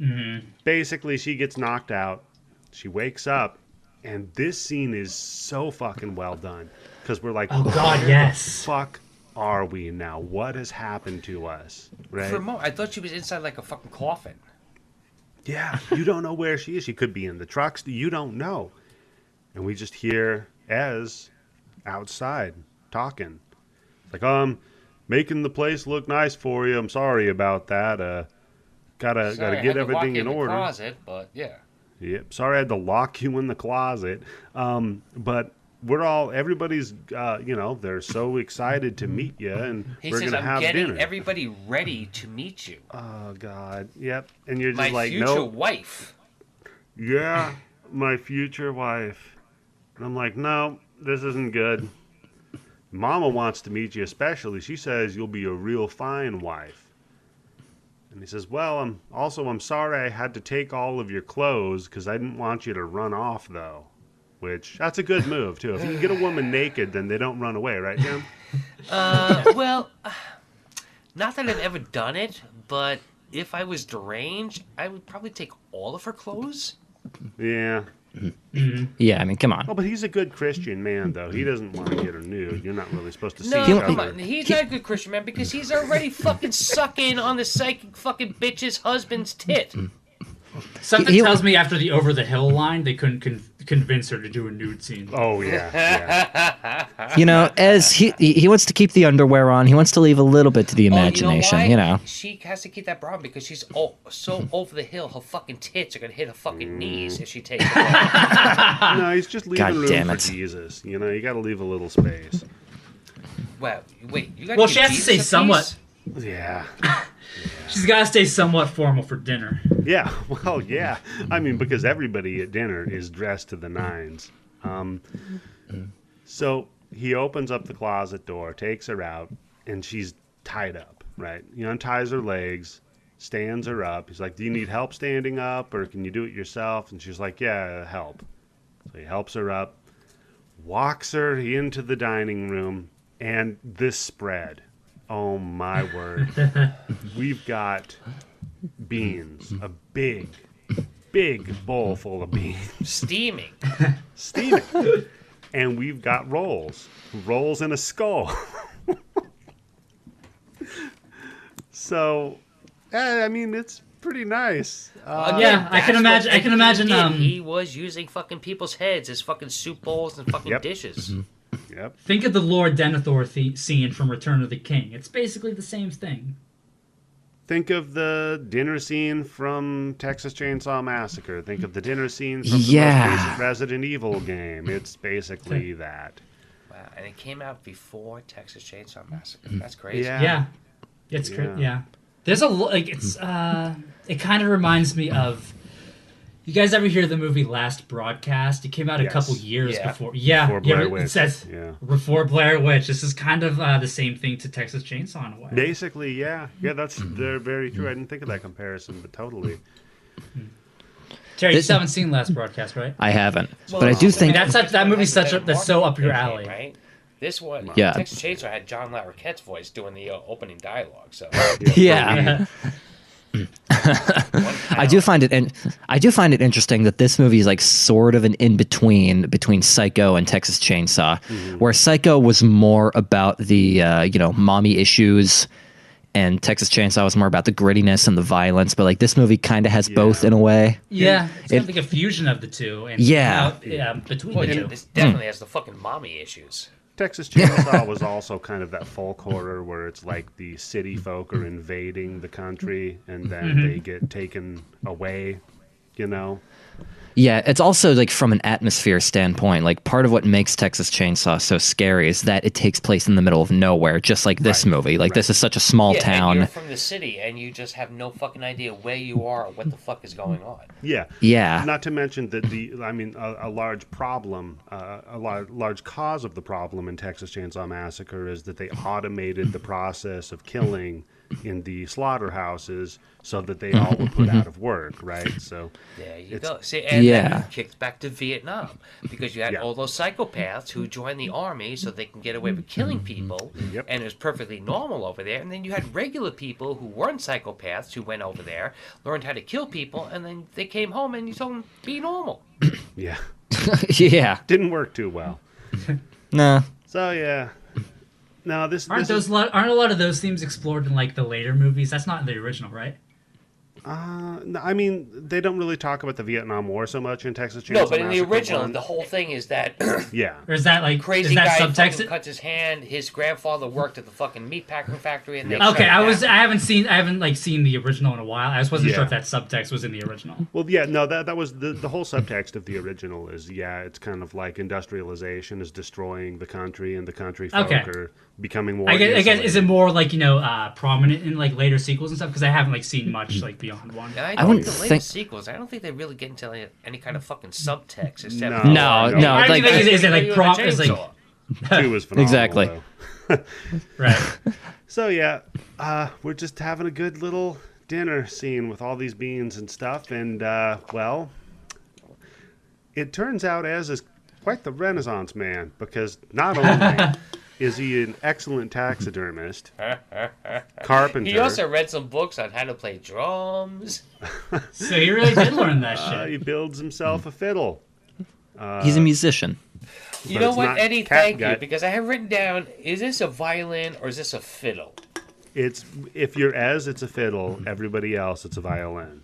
Mm-hmm. Basically, she gets knocked out. She wakes up, and this scene is so fucking well done because we're like, Oh God, yes. fuck are we now? What has happened to us? Right? For a moment, I thought she was inside like a fucking coffin. yeah, you don't know where she is. She could be in the trucks. You don't know. And we just hear Ez outside talking. It's Like, um, making the place look nice for you. I'm sorry about that. Uh, gotta Sorry, gotta get had to walk everything in the order. Closet, but yeah. Yep. Sorry, I had to lock you in the closet. Um, but we're all everybody's. Uh, you know, they're so excited to meet you, and He we're says, gonna "I'm have getting dinner. everybody ready to meet you, Oh God. Yep. And you're just my like, future no. wife." Yeah, my future wife. And I'm like, no, this isn't good. Mama wants to meet you especially. She says you'll be a real fine wife. And he says, well, I'm also I'm sorry I had to take all of your clothes because I didn't want you to run off though. Which that's a good move too. If you can get a woman naked, then they don't run away, right, Tim? Uh, well, not that I've ever done it, but if I was deranged, I would probably take all of her clothes. Yeah. Yeah, I mean, come on. Oh, but he's a good Christian man, though. He doesn't want to get her nude. You're not really supposed to see No, each come other. on. He's not a good Christian man because he's already fucking sucking on the psychic fucking bitch's husband's tit. Something He- tells me after the over the hill line, they couldn't con- convince her to do a nude scene. Oh yeah, yeah. You know, as he he he wants to keep the underwear on, he wants to leave a little bit to the oh, imagination. Oh, you, know, She has to keep that bra on because she's oh, so over the hill, her fucking tits are gonna hit her fucking knees if she takes it off. no, he's just leaving God room damn for it. Jesus. You know, you got to leave a little space. Well, wait, you got Well, she has to say somewhat. Yeah, She's got to stay somewhat formal for dinner. yeah. Well, yeah. I mean, because everybody at dinner is dressed to the nines. Um, so he opens up the closet door, takes her out, and she's tied up. Right? He unties her legs, stands her up. He's like, "Do you need help standing up, or can you do it yourself?" And she's like, "Yeah, help." So he helps her up, walks her into the dining room, and this spread. Oh my word. We've got beans, a big, big bowl full of beans, Steaming. steaming. and we've got rolls, rolls in a skull. So, eh, I mean, it's pretty nice. Uh, Yeah, I can imagine- I can imagine, did. um, he was using fucking people's heads as fucking soup bowls and fucking Yep. dishes. Yep. Think of the Lord Denethor the- scene from Return of the King. It's basically the same thing. Think of the dinner scene from Texas Chainsaw Massacre. Think of the dinner scene from the Yeah. most Resident Evil game. It's basically that. Wow, and it came out before Texas Chainsaw Massacre. That's crazy. Yeah. Yeah, it's great. Yeah. Yeah, there's a lo- like it's uh, it kind of reminds me of. You guys ever hear the movie Last Broadcast? It came out a Yes. couple years Yeah. before. Yeah, Before yeah, Blair it says Yeah. before Blair Witch. This is kind of uh, the same thing to Texas Chainsaw in a way. Basically, yeah. Yeah, that's they're very true. I didn't think of that comparison, but totally. Terry, you This- still haven't seen Last Broadcast, right? I haven't, Well, but I do this think one- That's such- that movie's such a- that's so up your alley. right? This one, Yeah. Texas Chainsaw had John Larroquette's voice doing the uh, opening dialogue. So yeah. I do find it, and I do find it interesting that this movie is like sort of an in between between Psycho and Texas Chainsaw, where Psycho was more about the uh, you know mommy issues, and Texas Chainsaw was more about the grittiness and the violence. But like this movie kind of has both in a way. Yeah, it's It- kind of like a fusion of the two. And Yeah. how- yeah, between Well, the it- two. this definitely has the fucking mommy issues. Texas Chainsaw was also kind of that folk horror where it's like the city folk are invading the country and then mm-hmm. they get taken away, you know? Yeah, it's also like from an atmosphere standpoint, like part of what makes Texas Chainsaw so scary is that it takes place in the middle of nowhere, just like this Right, movie. Like this is such a small yeah, and town. you're from the city, and you just have no fucking idea where you are or what the fuck is going on. Yeah. Yeah. Not to mention that the, I mean, a, a large problem, uh, a large, large cause of the problem in Texas Chainsaw Massacre is that they automated the process of killing in the slaughterhouses so that they all were put out mm-hmm. of work, right? So, There you go. See, and Yeah. then you kicked back to Vietnam because you had Yeah. all those psychopaths who joined the army so they can get away with killing mm-hmm. people, Yep. and it was perfectly normal over there. And then you had regular people who weren't psychopaths who went over there, learned how to kill people, and then they came home and you told them be normal. yeah, yeah. didn't work too well. Nah. So, yeah. No, this, Aren't this those is, lot, aren't a lot of those themes explored in like the later movies? That's not in the original, right? Uh, no, I mean, they don't really talk about the Vietnam War so much in Texas Chainsaw No, but in the Massacre original, one. the whole thing is that yeah. Or is that like crazy is that guy fucking subtext? cuts his hand. His grandfather worked at the fucking meatpacking factory, and they shut Okay, it I was down. I haven't seen I haven't like seen the original in a while. I just wasn't sure Yeah. if that subtext was in the original. Well, yeah, no, that that was the the whole subtext of the original is yeah, it's kind of like industrialization is destroying the country, and the country folk Okay. are becoming more. I guess, I guess is it insulated. more like you know uh, prominent in like later sequels and stuff? Because I haven't like seen much like beyond one. And I, I don't wouldn't think the think- sequels. I don't think they really get into any, any kind of fucking subtext. Except No. for- No, no, I like- think is, is it like You and a prom? Is like. Two was phenomenal. Exactly. right? So yeah, uh, we're just having a good little dinner scene with all these beans and stuff, and uh, well, it turns out Ez is quite the Renaissance man because not only is he an excellent taxidermist, carpenter. He also read some books on how to play drums. So he really did learn that uh, he builds himself a fiddle. He's a musician. You know what, Eddie? cat Thank you, because I have written down: is this a violin or is this a fiddle? It's if you're Ez, it's a fiddle. Everybody else, it's a violin.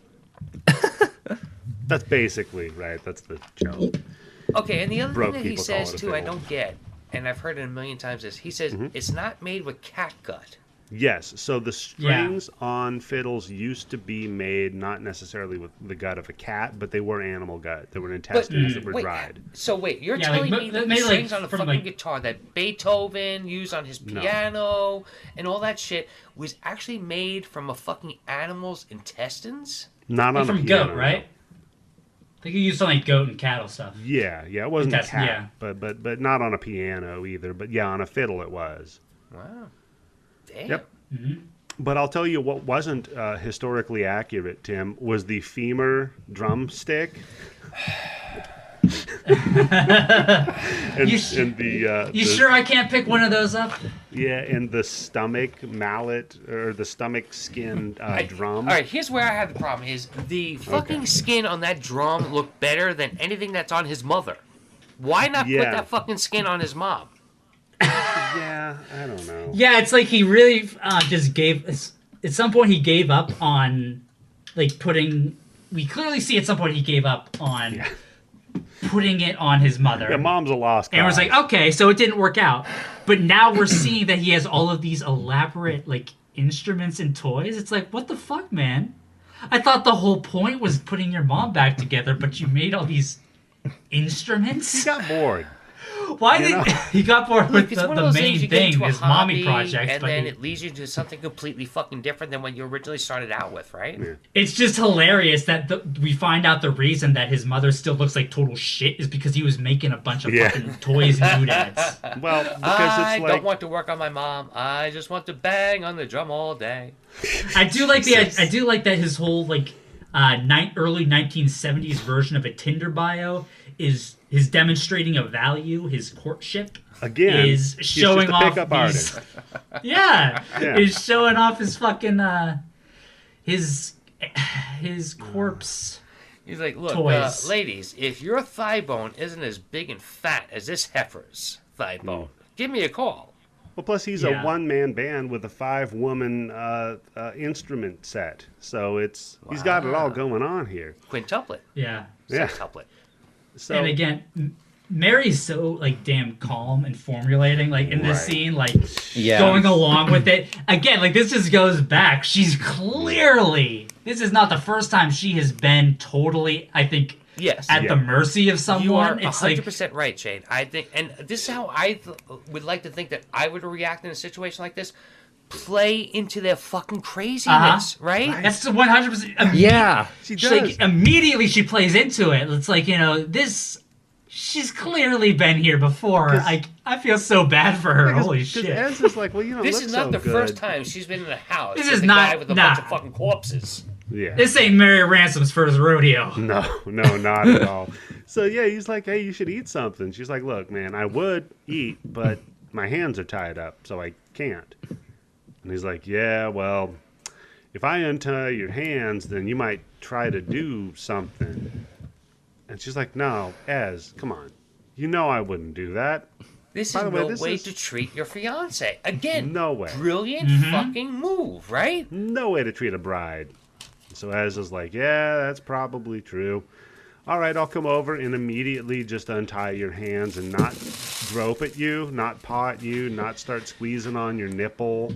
That's basically right. That's the joke. Okay, and the other Broke thing that he says too, I don't get, and I've heard it a million times, is he says Mm-hmm. it's not made with cat gut. Yes. So the Yeah. strings on fiddles used to be made not necessarily with the gut of a cat, but they were animal gut. They were intestines that were wait, dried. So wait, you're Yeah, telling but- me that the made, like, strings on a fucking like- guitar that Beethoven used on his No. piano and all that shit was actually made from a fucking animal's intestines? Not on a from piano, goat, right? I think you used some like goat and cattle stuff. Yeah, yeah. It wasn't a cat, yeah. but but but not on a piano either. But yeah, on a fiddle it was. Wow. Damn. Yep. But I'll tell you what wasn't uh, historically accurate, Tim, was the femur drumstick. and, You sh- and the, uh, You the- sure I can't pick one of those up? Yeah, and the stomach mallet or the stomach skin uh, I- drum. All right, here's where I have the problem: is the fucking Okay. skin on that drum look better than anything that's on his mother? Why not put that fucking skin on his mom? Yeah, I don't know. Yeah, it's like he really uh, just gave. At some point he gave up on like putting. We clearly see at some point he gave up on Yeah. Putting it on his mother. Yeah, mom's a lost guy. and was cause. like, okay, so it didn't work out. But now we're seeing that he has all of these elaborate like instruments and toys. It's like, what the fuck, man? I thought the whole point was putting your mom back together, but you made all these instruments. he got bored. Why you did know? he got bored with the, the main things you get thing, into a his mommy project? and but then he- it leads you to something completely fucking different than what you originally started out with, right? it's just hilarious that the, we find out the reason that his mother still looks like total shit is because he was making a bunch of Yeah. fucking toys and doodads. Well, because I it's like don't want to work on my mom. I just want to bang on the drum all day. I do like the Jesus. I do like that his whole like uh ni- early 1970s version of a Tinder bio is his demonstrating a value, his courtship again, is he's showing just a off pickup these, artist. yeah, Yeah. is showing off his fucking uh his his corpse. He's like, look, uh, ladies, if your thigh bone isn't as big and fat as this heifer's thigh bone, give me a call. Well, plus he's Yeah. a one-man band with a five-woman uh, uh, instrument set, so it's he's got it all going on here. Quintuplet, Yeah. Yeah. sextuplet. So and again, M- Mary's so like damn calm and formulating like in this Right. scene like Yeah. going along with it. Again, like this just goes back. She's clearly this is not the first time she has been totally, I think, Yes. at Yeah. the mercy of someone. You are it's 100% like right, Shane. I think, and this is how I th- would like to think that I would react in a situation like this. Play into their fucking craziness, uh-huh. right? that's the one hundred percent. Yeah. she She, does. like immediately she plays into it. It's like you know this. She's clearly been here before. I I feel so bad for her. Holy Because shit! Ez is like, well, you know, This is not so the good. first time she's been in a house. This is not- guy with a nah. bunch of fucking corpses. Yeah. This ain't Mary Ransom's first rodeo. No, no, not at all. So yeah, he's like, hey, you should eat something. She's like, look, man, I would eat, but my hands are tied up, so I can't. And he's like, yeah, well, if I untie your hands, then you might try to do something. And she's like, no, Ez, come on. You know I wouldn't do that. This By is the way, no this way is- to treat your fiance. Again, No way. brilliant Mm-hmm. fucking move, right? No way to treat a bride. So Ez is like, yeah, that's probably true. All right, I'll come over and immediately just untie your hands and not grope at you, not paw at you, not start squeezing on your nipple.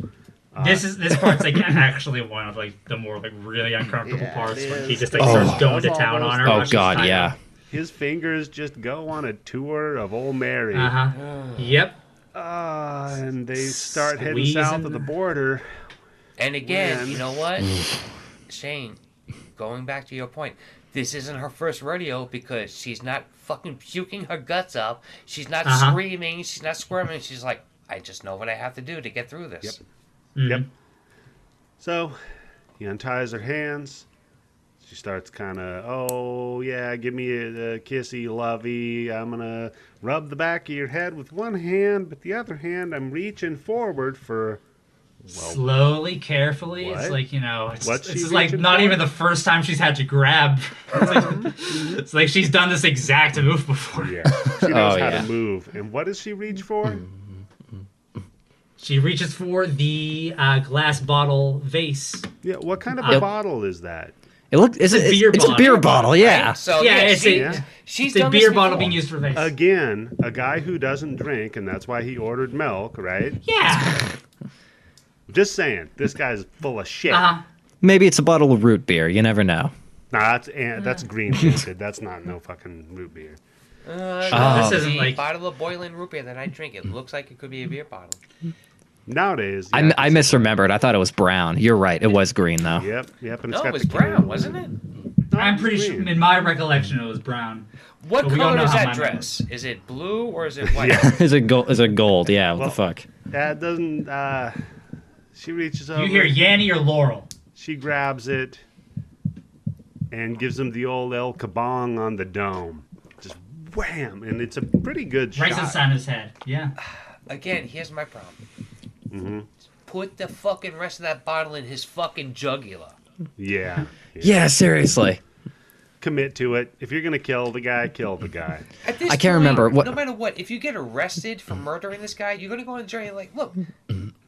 This is this part's like actually one of like the more like really uncomfortable Yeah, parts it when he just like Oh. starts going to town all on her. Oh God, yeah. His fingers just go on a tour of old Mary. Uh huh. Yep. Ah, and they start heading south of the border. And again, Man. you know what? Shane, going back to your point, this isn't her first rodeo because she's not fucking puking her guts up. She's not Uh-huh. screaming. She's not squirming. She's like, I just know what I have to do to get through this. Mhm. Yep. Mm-hmm. So he unties her hands. She starts kind of, oh, yeah, give me a, a kissy, lovey. I'm going to rub the back of your head with one hand, but the other hand, I'm reaching forward for. Slowly, carefully. It's like you know, it's, it's like not for? even the first time she's had to grab. It's like, uh-huh. mm-hmm. it's like she's done this exact move before. Yeah. She knows Oh, how yeah. to move. And what does she reach for? Mm-hmm. She reaches for the uh, glass bottle vase. Yeah. What kind of a Yep. bottle is that? It look is It's a it, beer it's a bottle. beer bottle, yeah. Right? So Yeah, yeah, it's she, a- Yeah. she's It's a done beer this bottle before. being used for vase. Again, a guy who doesn't drink, and that's why he ordered milk, right? yeah. Just saying, this guy's full of shit. Uh huh. Maybe it's a bottle of root beer. You never know. Nah, that's and that's green tinted. That's not no fucking root beer. Uh, Oh. This isn't the like- bottle of boiling root beer that I drink. It looks like it could be a beer bottle. Nowadays, I, yeah, I misremembered. I thought it was brown. You're right. It was green though. Yep, yep, and it's No, got it was the brown, wasn't it? No, I'm it's pretty sure. In my recollection, it was brown. What But color is that my dress? Is it blue or is it white? Yeah. is it gold? Is it gold? Yeah. What Well- the fuck? That doesn't. Uh, she reaches over. You hear Yanny or Laurel? She grabs it and gives him the old El Kabong on the dome. Just wham, and it's a pretty good Right shot. inside his head. Yeah. Again, here's my problem. Hmm Put the fucking rest of that bottle in his fucking jugular. Yeah, yeah. Yeah. Seriously. Commit to it. If you're gonna kill the guy, kill the guy. At this I can't point, remember what- No matter what, if you get arrested for murdering this guy, you're gonna go on the jury and like, look,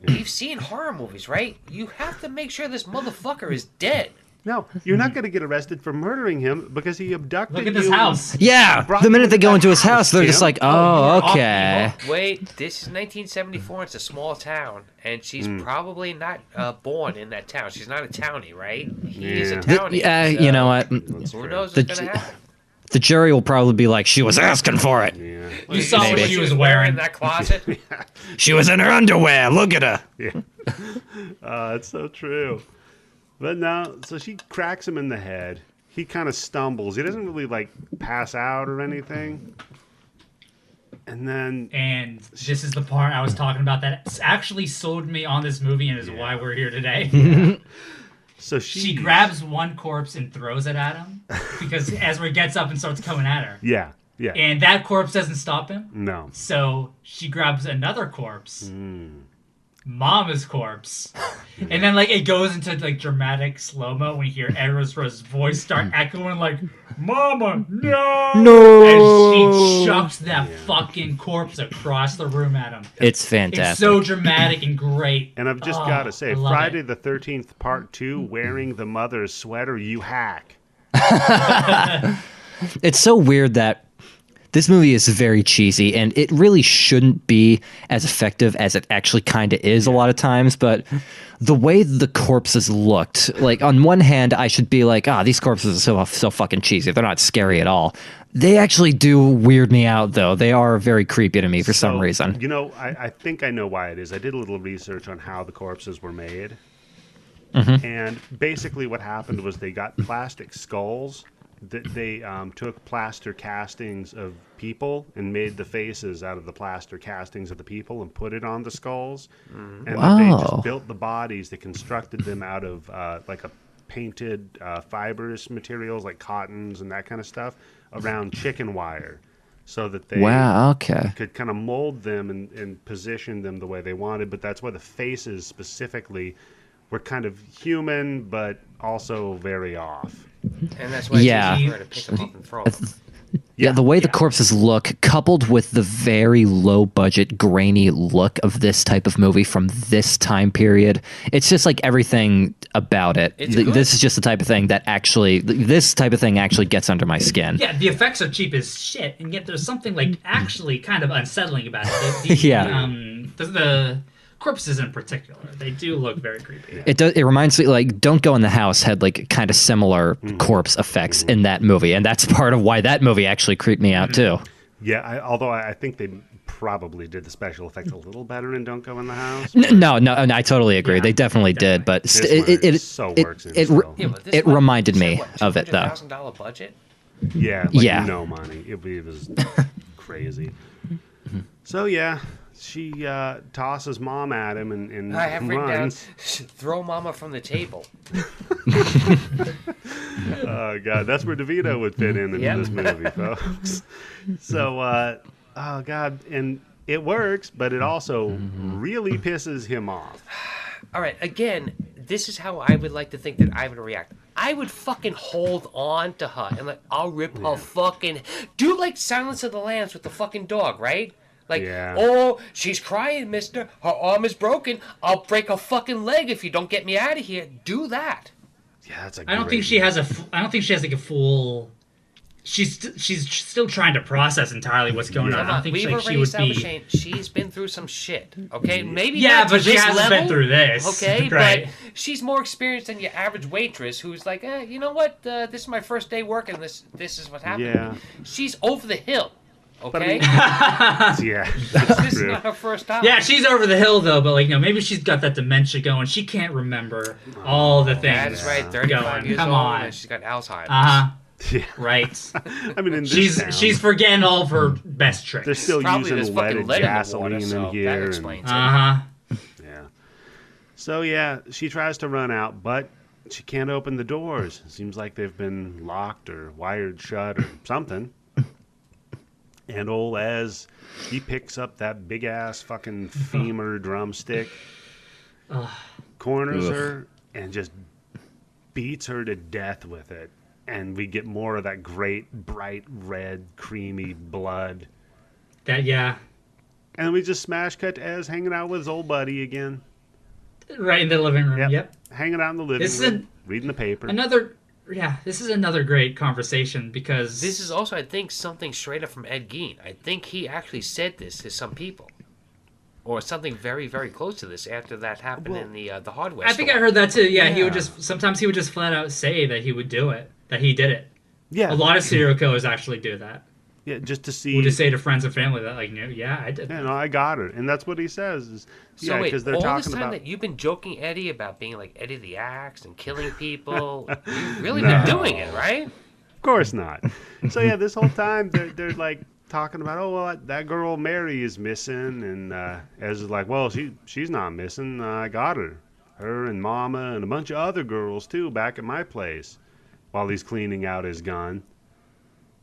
we've seen horror movies, right? You have to make sure this motherfucker is dead. No, you're not going to get arrested for murdering him because he abducted Look at you. this house. Yeah, the minute they go into his house, they're just like, Oh, "Oh, you're off okay." Wait, this is 1974. It's a small town, and she's Hmm. probably not uh, born in that town. She's not a townie, right? He is a townie. yeah, so you know what? Who knows The what's gonna happen? The jury will probably be like, "She was asking for it. Yeah. You saw what she was wearing. in that closet. yeah. She was in her underwear. Look at her." Yeah. Uh, it's so true. But no, so she cracks him in the head. He kind of stumbles. He doesn't really like pass out or anything. And then And this is the part I was talking about that actually sold me on this movie and is Yeah. why we're here today. so she she grabs one corpse and throws it at him because Ezra gets up and starts coming at her. Yeah. Yeah. And that corpse doesn't stop him. no. So she grabs another corpse, Hmm. Mama's corpse, and then like it goes into like dramatic slow mo when you hear Ezra's voice start hmm. echoing like "Mama, no, No. and she chucks that fucking corpse across the room at him. It's It's fantastic. so dramatic and great. And I've just Oh, got to say, Friday it. the 13th, part two, wearing the mother's sweater, you hack. it's so weird that this movie is very cheesy and it really shouldn't be as effective as it actually kind of is a lot of times but the way the corpses looked like on one hand i should be like ah these corpses are so so fucking cheesy they're not scary at all they actually do weird me out though they are very creepy to me for some reason You know, I, I think I know why it is. I did a little research on how the corpses were made. Mm-hmm. And basically, what happened was they got plastic skulls. That they um, took plaster castings of people and made the faces out of the plaster castings of the people and put it on the skulls. And then they Wow. just built the bodies. They constructed them out of uh, like a painted uh, fibrous materials like cottons and that kind of stuff around chicken wire, so that they wow okay could kind of mold them and, and position them the way they wanted. But that's why the faces specifically were kind of human, but also very off. And that's why Yeah. it's easy to pick him up and throw him. Yeah, the way the corpses look, coupled with the very low budget, grainy look of this type of movie from this time period, it's just like everything about it. Th- This is just the type of thing that actually, this type of thing actually gets under my skin. Yeah, the effects are cheap as shit, and yet there's something like actually kind of unsettling about it. The, the, Yeah. Um, the, the corpses in particular, they do look very creepy. It does. It reminds me like "Don't Go in the House" had like kind of similar Mm-hmm. corpse effects mm-hmm. in that movie, and that's part of why that movie actually creeped me out mm-hmm. too. Yeah, I, although I, I think they probably did the special effects a little better in Don't Go in the House. N- No, no, no, I totally agree. Yeah, they definitely did, but This st- one it it, so it, works in it, still. Yeah, it one- reminded me what, of it though. $200,000 budget? Yeah, like Yeah. no money. It, it was crazy. Mm-hmm. So yeah, she uh, tosses mom at him and, and I have written down, throw mama from the table. Oh god, that's where DeVito would fit in into Yep. this movie, folks. so, uh, oh god, and it works, but it also really pisses him off. All right, again, this is how I would like to think that I would react. I would fucking hold on to her and like I'll rip her fucking do like Silence of the Lambs with the fucking dog, right? Like, Yeah. oh, she's crying, mister. Her arm is broken. I'll break her fucking leg if you don't get me out of here. Do that. Yeah, that's a I don't think she has a. f- I don't think she has like a full. She's st- she's still trying to process entirely what's going on. I don't think We've like, she already would established be. Shane, she's been through some shit. Okay, maybe Yeah, not to but she this hasn't level, been through this. Okay, Right. but she's more experienced than your average waitress who's like, eh, you know what? Uh, this is my first day working. This this is what happened. Yeah. She's over the hill. I Okay, mean- Yeah, this is not her first time. Yeah, she's over the hill though, but like you know, maybe she's got that dementia going. She can't remember all the things. that is right. Thirty-five Going. years Come old, on. and she's got Alzheimer's. Uh huh. Yeah. Right. I mean, in this she's town, she's forgetting all of her best tricks. they're still Probably there's using fucking leaded lead in the gasoline water, so in that here. and- explains it. Uh huh. Yeah. So yeah, she tries to run out, but she can't open the doors. Seems like they've been locked or wired shut or something. And old Ez, he picks up that big ass fucking femur drumstick, corners Ugh. her, and just beats her to death with it. And we get more of that great, bright red, creamy blood. That yeah. And we just smash cut to Ez hanging out with his old buddy again. right in the living room. Yep. Yep. Hanging out in the living This is room, reading the paper. Another. Yeah, this is another great conversation because This is also, I think, something straight up from Ed Gein. I think he actually said this to some people, or something very, very close to this after that happened Well, in the uh, the hardware. I think store. I heard that too. Yeah, he would just sometimes he would just flat out say that he would do it, that he did it. yeah, A lot of serial killers actually do that. Yeah, just to see. Would just say to friends and family that like, no, yeah, I did. Yeah, no, I got it, and that's what he says. Is, So yeah, wait, because they're all this time about. that you've been joking Eddie about being like Eddie the Axe and killing people, you've really No. been doing it, right? Of course not. So yeah, this whole time they're, they're like talking about, oh well, that girl Mary is missing, and uh, Ez is like, well, she she's not missing. I got her, her and Mama and a bunch of other girls too back at my place, while he's cleaning out his gun.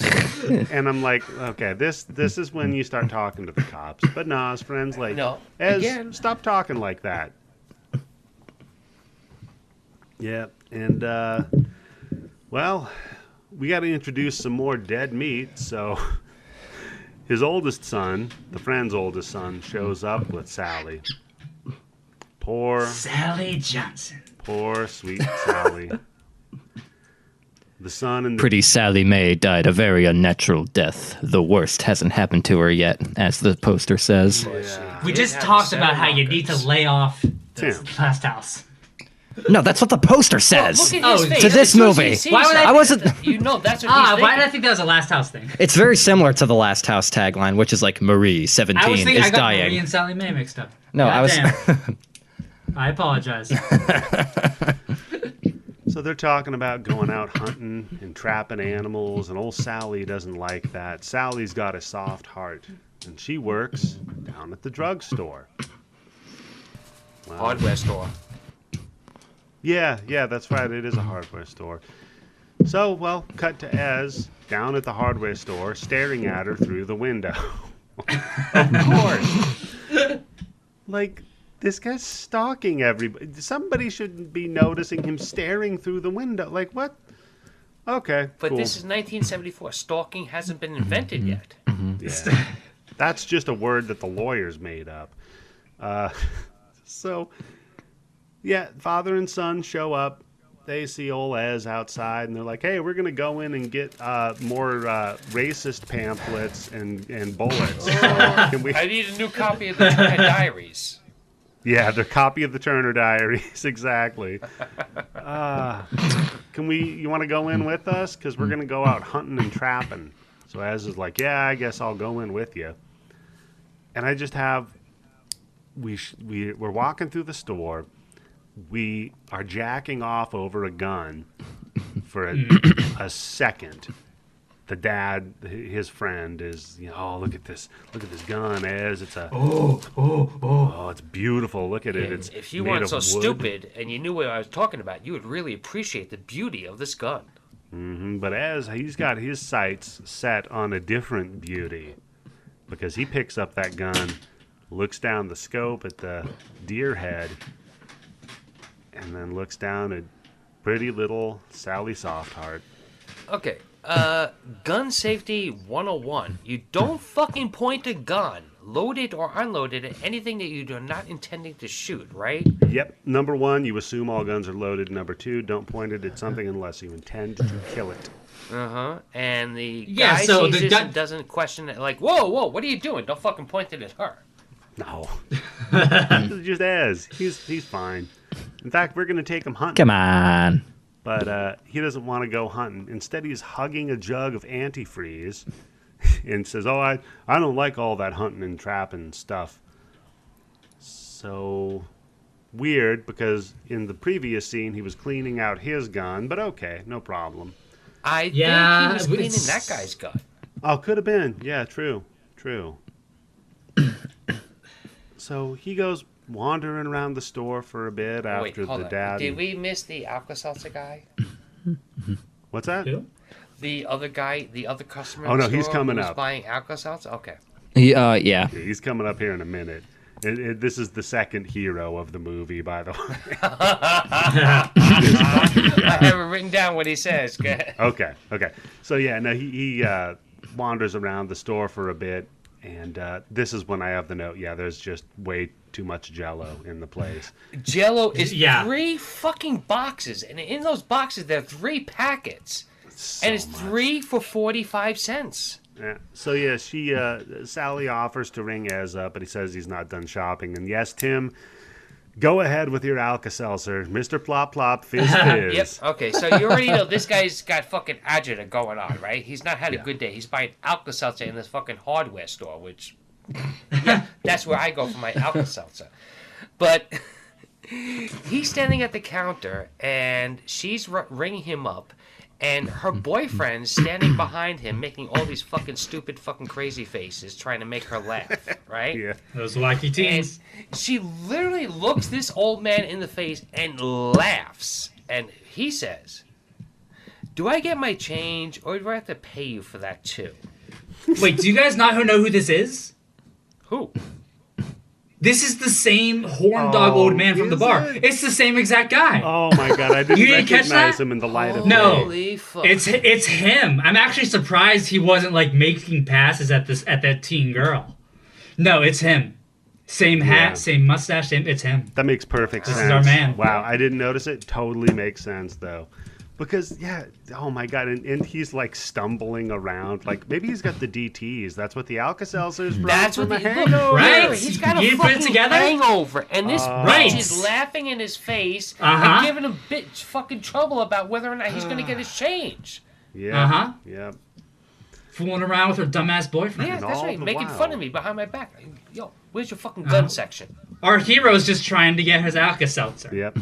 and I'm like, okay, this this is when you start talking to the cops. But no, his friends like, No, Ez, again. stop talking like that. Yeah, and uh, well, we got to introduce some more dead meat. So his oldest son, the friend's oldest son, shows up with Sally. Poor, Sally Johnson. poor, sweet Sally. The son and the Pretty Sally Mae died a very unnatural death. The worst hasn't happened to her yet, as the poster says. yeah. We just talked about how you need to lay off the last house. No, that's what the poster says. Look at Oh, his face. to this As soon as he movie. Why would her, I- I wasn't. You know that's what Ah, why did I thinking. think that was a last house thing? It's very similar to the Last House tagline, which is like Marie, I was 17, thinking is I got dying. Marie and Sally Mae mixed up. No, I was- Goddamn. I apologize. So they're talking about going out hunting and trapping animals, and old Sally doesn't like that. Sally's got a soft heart, and she works down at the drugstore. Well, Hardware store. Yeah, yeah, that's right. It is a hardware store. So, well, cut to Ez down at the hardware store, staring at her through the window. Of course. like, this guy's stalking everybody. Somebody should be noticing him staring through the window. Like, what? Okay, But cool. this is 1974. Stalking hasn't been invented yet. Yeah. That's just a word that the lawyers made up. Uh, so, yeah, father and son show up. They see old Ez outside, and they're like, "Hey, we're gonna go in and get uh, more uh, racist pamphlets and, and bullets. So, can we?" I need a new copy of the Diaries. Yeah, their copy of the Turner Diaries, exactly. Uh, can we? You want to go in with us? Because we're gonna go out hunting and trapping. So Ez is like, yeah, I guess I'll go in with you. And I just have, we sh- we we're walking through the store. We are jacking off over a gun for a, a second. The dad, his friend, is you know, oh look at this, look at this gun, as It's a oh, oh, oh. Oh, it's beautiful. Look at it. It's If you made weren't of so wood. stupid and you knew what I was talking about, you would really appreciate the beauty of this gun. Mhm, But as he's got his sights set on a different beauty, because he picks up that gun, looks down the scope at the deer head, and then looks down at pretty little Sally Softheart. Okay, uh, gun safety 101. You don't fucking point a gun, loaded or unloaded, at anything that you are not intending to shoot, right? Yep. Number one, you assume all guns are loaded. Number two, don't point it at something unless you intend to kill it. Uh huh. And the Yeah, guy so sees the gun- and doesn't question it, like, whoa, whoa, what are you doing? Don't fucking point it at her. No. Just as he's he's fine. In fact, we're gonna take him hunting. Come on. But uh, he doesn't want to go hunting. Instead, he's hugging a jug of antifreeze and says, "Oh, I I don't like all that hunting and trapping stuff." So weird because in the previous scene he was cleaning out his gun, but okay, no problem. I Yeah, think he was but cleaning it's- that guy's gun. Oh, could have been. Yeah, true, true. so he goes wandering around the store for a bit after hold the on. dad. Did we miss the Alka-Seltzer guy? What's that? Who? The other guy, the other customer. Oh, no, he's coming up. Buying Alka-Seltzer. Okay. He, uh, yeah. He's coming up here in a minute. It, it, this is the second hero of the movie, by the way. I have it written down what he says. Okay, okay. So yeah, no, he, he uh, wanders around the store for a bit, And uh, this is when I have the note. Yeah, there's just way too much Jello in the place. Jello is Yeah. three fucking boxes, and in those boxes there are three packets, So and it's much. three for forty-five cents. Yeah. So yeah, she uh, Sally offers to ring Ez up, but he says he's not done shopping. And yes, Tim, go ahead with your Alka Seltzer, Mister Plop Plop Fizz Fizz. Yep. Okay, so you already know this guy's got fucking agita going on, right? He's not had a Yeah. good day. He's buying Alka Seltzer in this fucking hardware store, which yeah, that's where I go for my Alka Seltzer. But he's standing at the counter and she's r- ringing him up. And her boyfriend standing behind him, making all these fucking stupid, fucking crazy faces, trying to make her laugh, right? Yeah. Those wacky And teens. she literally looks this old man in the face and laughs. And he says, Do I get my change or do I have to pay you for that too? Wait, do you guys not know who this is? Who? This is the same horn dog old oh, man from the bar. it? It's the same exact guy. Oh my god, I didn't You didn't catch recognize that? him in the light of No. day. Holy fuck. It's it's him. I'm actually surprised he wasn't like making passes at this at that teen girl. No, it's him. Same hat, Yeah. same mustache, same. It's him. That makes perfect sense. This is our man. Wow, I didn't notice it. Totally makes sense though. Because yeah, oh my god, and, and he's like stumbling around. Like maybe he's got the DTs. That's what the Alka Seltzers from That's what the, hangover. Right? right? He's got a You put it fucking together? hangover, and this Right. bitch is laughing in his face Uh-huh. and giving him bitch fucking trouble about whether or not he's gonna get his change. Yeah. Uh-huh. Yeah. Fooling around with her dumbass boyfriend. Yeah, that's right Making while- fun of me behind my back. Yo, where's your fucking gun Uh-huh. section? Our hero's just trying to get his Alka Seltzer. Yep.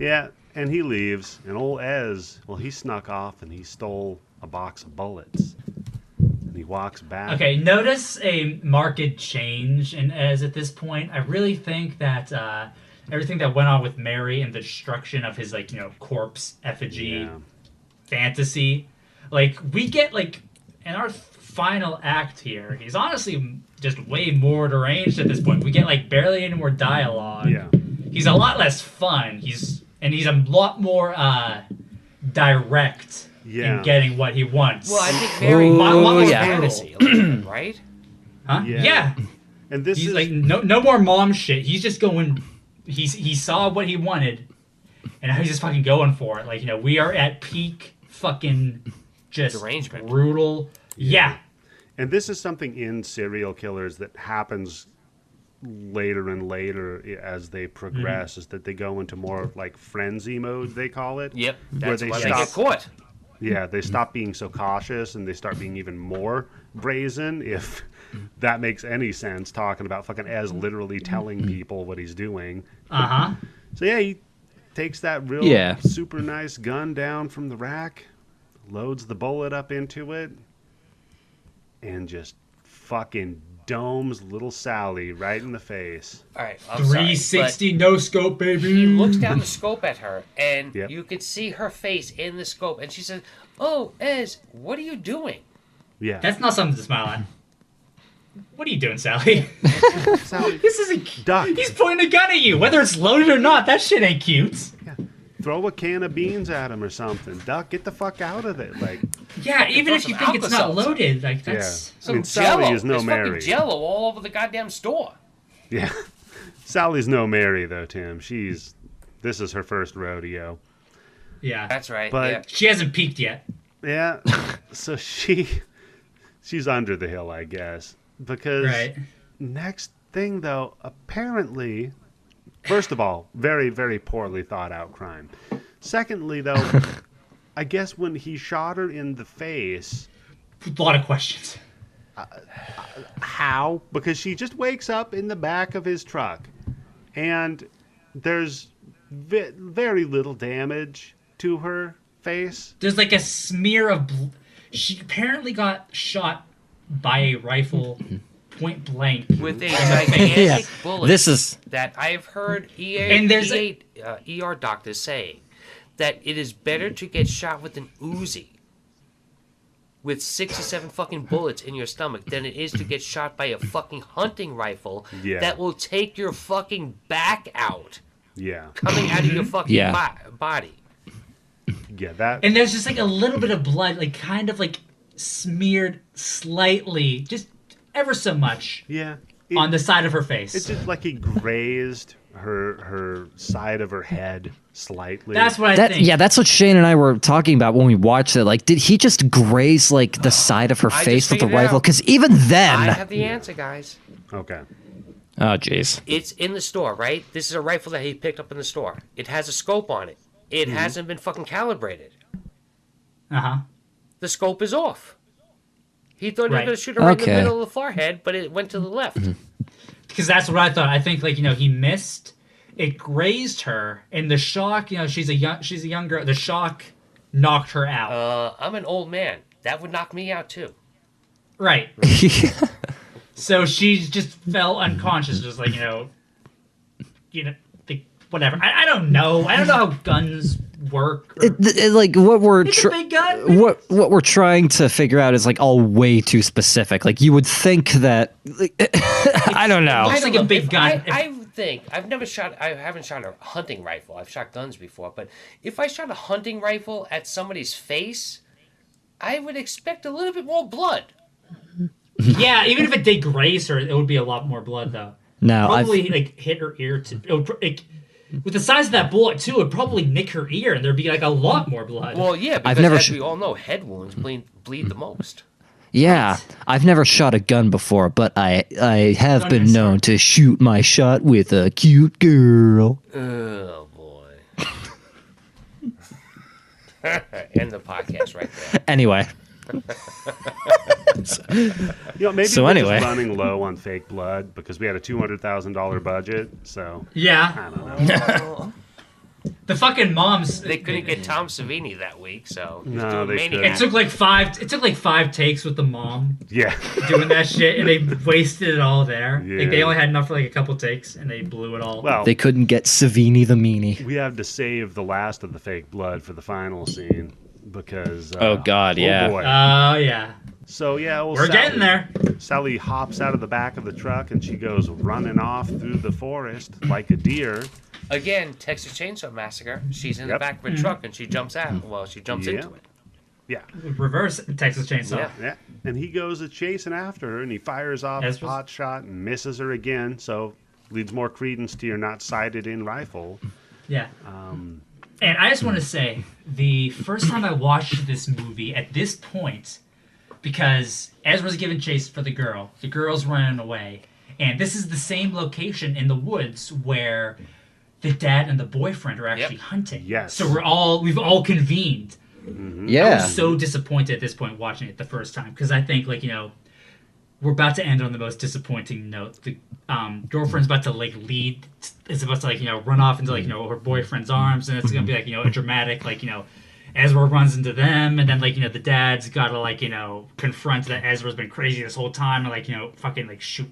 Yeah, and he leaves, and old Ez, well, he snuck off and he stole a box of bullets. And he walks back. Okay, notice a marked change in Ez at this point. I really think that uh, everything that went on with Mary and the destruction of his like you know corpse effigy Yeah. fantasy, like we get like in our final act here. He's honestly just way more deranged at this point. We get like barely any more dialogue. Yeah. He's a lot less fun. He's and he's a lot more uh, direct Yeah. in getting what he wants. Well, I think Mary Ooh, might want more yeah. fantasy, bit, right? huh? Yeah. yeah. And this He's is like no no more mom shit. He's just going. He's he saw what he wanted, and now he's just fucking going for it. Like you know, we are at peak fucking just Derangement. brutal. Yeah. And this is something in serial killers that happens later and later Ez they progress is that they go into more like frenzy mode they call it Yep, where that's they why stop they get caught. yeah they stop being so cautious and they start being even more brazen if that makes any sense talking about fucking as literally telling people what he's doing Uh huh. so yeah he takes that real Yeah. super nice gun down from the rack loads the bullet up into it and just fucking domes little Sally right in the face. All right, I'm sorry, Three but sixty no scope, baby. He looks down the scope at her, and Yep. you could see her face in the scope, and she says, "Oh, Ez, what are you doing?" Yeah. That's not something to smile at. What are you doing, Sally? Sally, this isn't. duck. He's pointing a gun at you, whether it's loaded or not. That shit ain't cute. Throw a can of beans at him or something. Duck, get the fuck out of it. Like, Yeah, even if you think it's not loaded, like that's. I Some mean, Sally Jello. is no There's Mary. fucking Jello all over the goddamn store. yeah. Sally's no Mary though, Tim. She's this is her first rodeo. Yeah. That's right. But- yeah. She hasn't peaked yet. Yeah. so she she's under the hill, I guess. Because Right. next thing though, apparently first of all, very, very poorly thought out crime. Secondly though, I guess when he shot her in the face, A lot of questions. Uh, how? Because she just wakes up in the back of his truck and there's ve- very little damage to her face. There's like a smear of. Bl- she apparently got shot by a rifle, mm-hmm. Point blank. With a gigantic yeah. bullet. This is that I've heard EA, And there's EA uh, ER doctors saying that it is better to get shot with an Uzi with 67 fucking bullets in your stomach than it is to get shot by a fucking hunting rifle Yeah. that will take your fucking back out Yeah. coming out of your fucking Yeah. bo- body. Yeah, that And there's just like a little bit of blood, like kind of like smeared slightly, just ever so much Yeah. It- on the side of her face. It's just like he grazed her her side of her head slightly. That's what I That, think. yeah, that's what Shane and I were talking about when we watched it. Like, did he just graze like the side of her I face with the rifle? Because even then, I have the answer, guys. okay. oh jeez, It's in the store, right? This is a rifle that he picked up in the store. It has a scope on it. It Mm-hmm. hasn't been fucking calibrated. Uh huh. The scope is off. He thought he was Right. going to shoot her right in the middle of the forehead, but it went to the left. Because that's what I thought. I think like you know he missed. It grazed her, and the shock. You know she's a young she's a young girl. The shock knocked her out. Uh, I'm an old man. That would knock me out too. right. So she just fell unconscious, just like you know, you know, the, whatever. I, I don't know. I don't know how guns work. or- It- it- like what we're tr- gun. what what we're trying to figure out is like all way too specific. Like you would think that like, I don't know. Looks I like a big gun. I, I think I've never shot. I haven't shot a hunting rifle. I've shot guns before, but if I shot a hunting rifle at somebody's face, I would expect a little bit more blood. Yeah, even if it did graze her, it would be a lot more blood though. No, I've, Probably like hit her ear to. It would, it, with the size of that bullet too, it'd probably nick her ear, and there'd be like a lot more blood. Well, yeah, because never as sh- we all know, head wounds bleed, bleed the most. yeah, I've never shot a gun before, but I I have been known to shoot my shot with a cute girl. Oh boy. End the podcast right there. Anyway, You know, maybe So we're anyway. just running low on fake blood because we had a two hundred thousand dollar budget. So yeah, I don't know. the fucking moms. They couldn't get Tom Savini that week, so No, they It took like five. It took like five takes with the mom Yeah, doing that shit, and they wasted it all there. Like they only had enough for like a couple takes, and they blew it all. well, they couldn't get Savini the meanie. we have to save the last of the fake blood for the final scene because. Uh, Oh, God, yeah. boy. Oh yeah, so yeah, well, we're Sally, getting there. Sally hops out of the back of the truck and she goes running off through the forest like a deer. Again, Texas Chainsaw Massacre. She's in the back of a truck and she jumps out. Well, she jumps Yeah. into it. Yeah, Reverse Texas Chainsaw. Yeah. yeah. And he goes a chasing after her and he fires off Yes, a was- shot and misses her again. So leads more credence to your not sighted in rifle. Yeah. Um, And I just want to say, the first time I watched this movie at this point, because Ezra's giving chase for the girl, the girl's running away, and this is the same location in the woods where the dad and the boyfriend are actually hunting. Yes. So we're all we've all convened. Mm-hmm. I Yeah, was so disappointed at this point watching it the first time because I think like you know we're about to end on the most disappointing note. The um, girlfriend's about to like lead is about to like you know run off into like you know her boyfriend's arms and it's gonna be like you know a dramatic like you know Ezra runs into them and then like you know the dad's gotta like you know confront that Ezra's been crazy this whole time and like you know fucking like shoot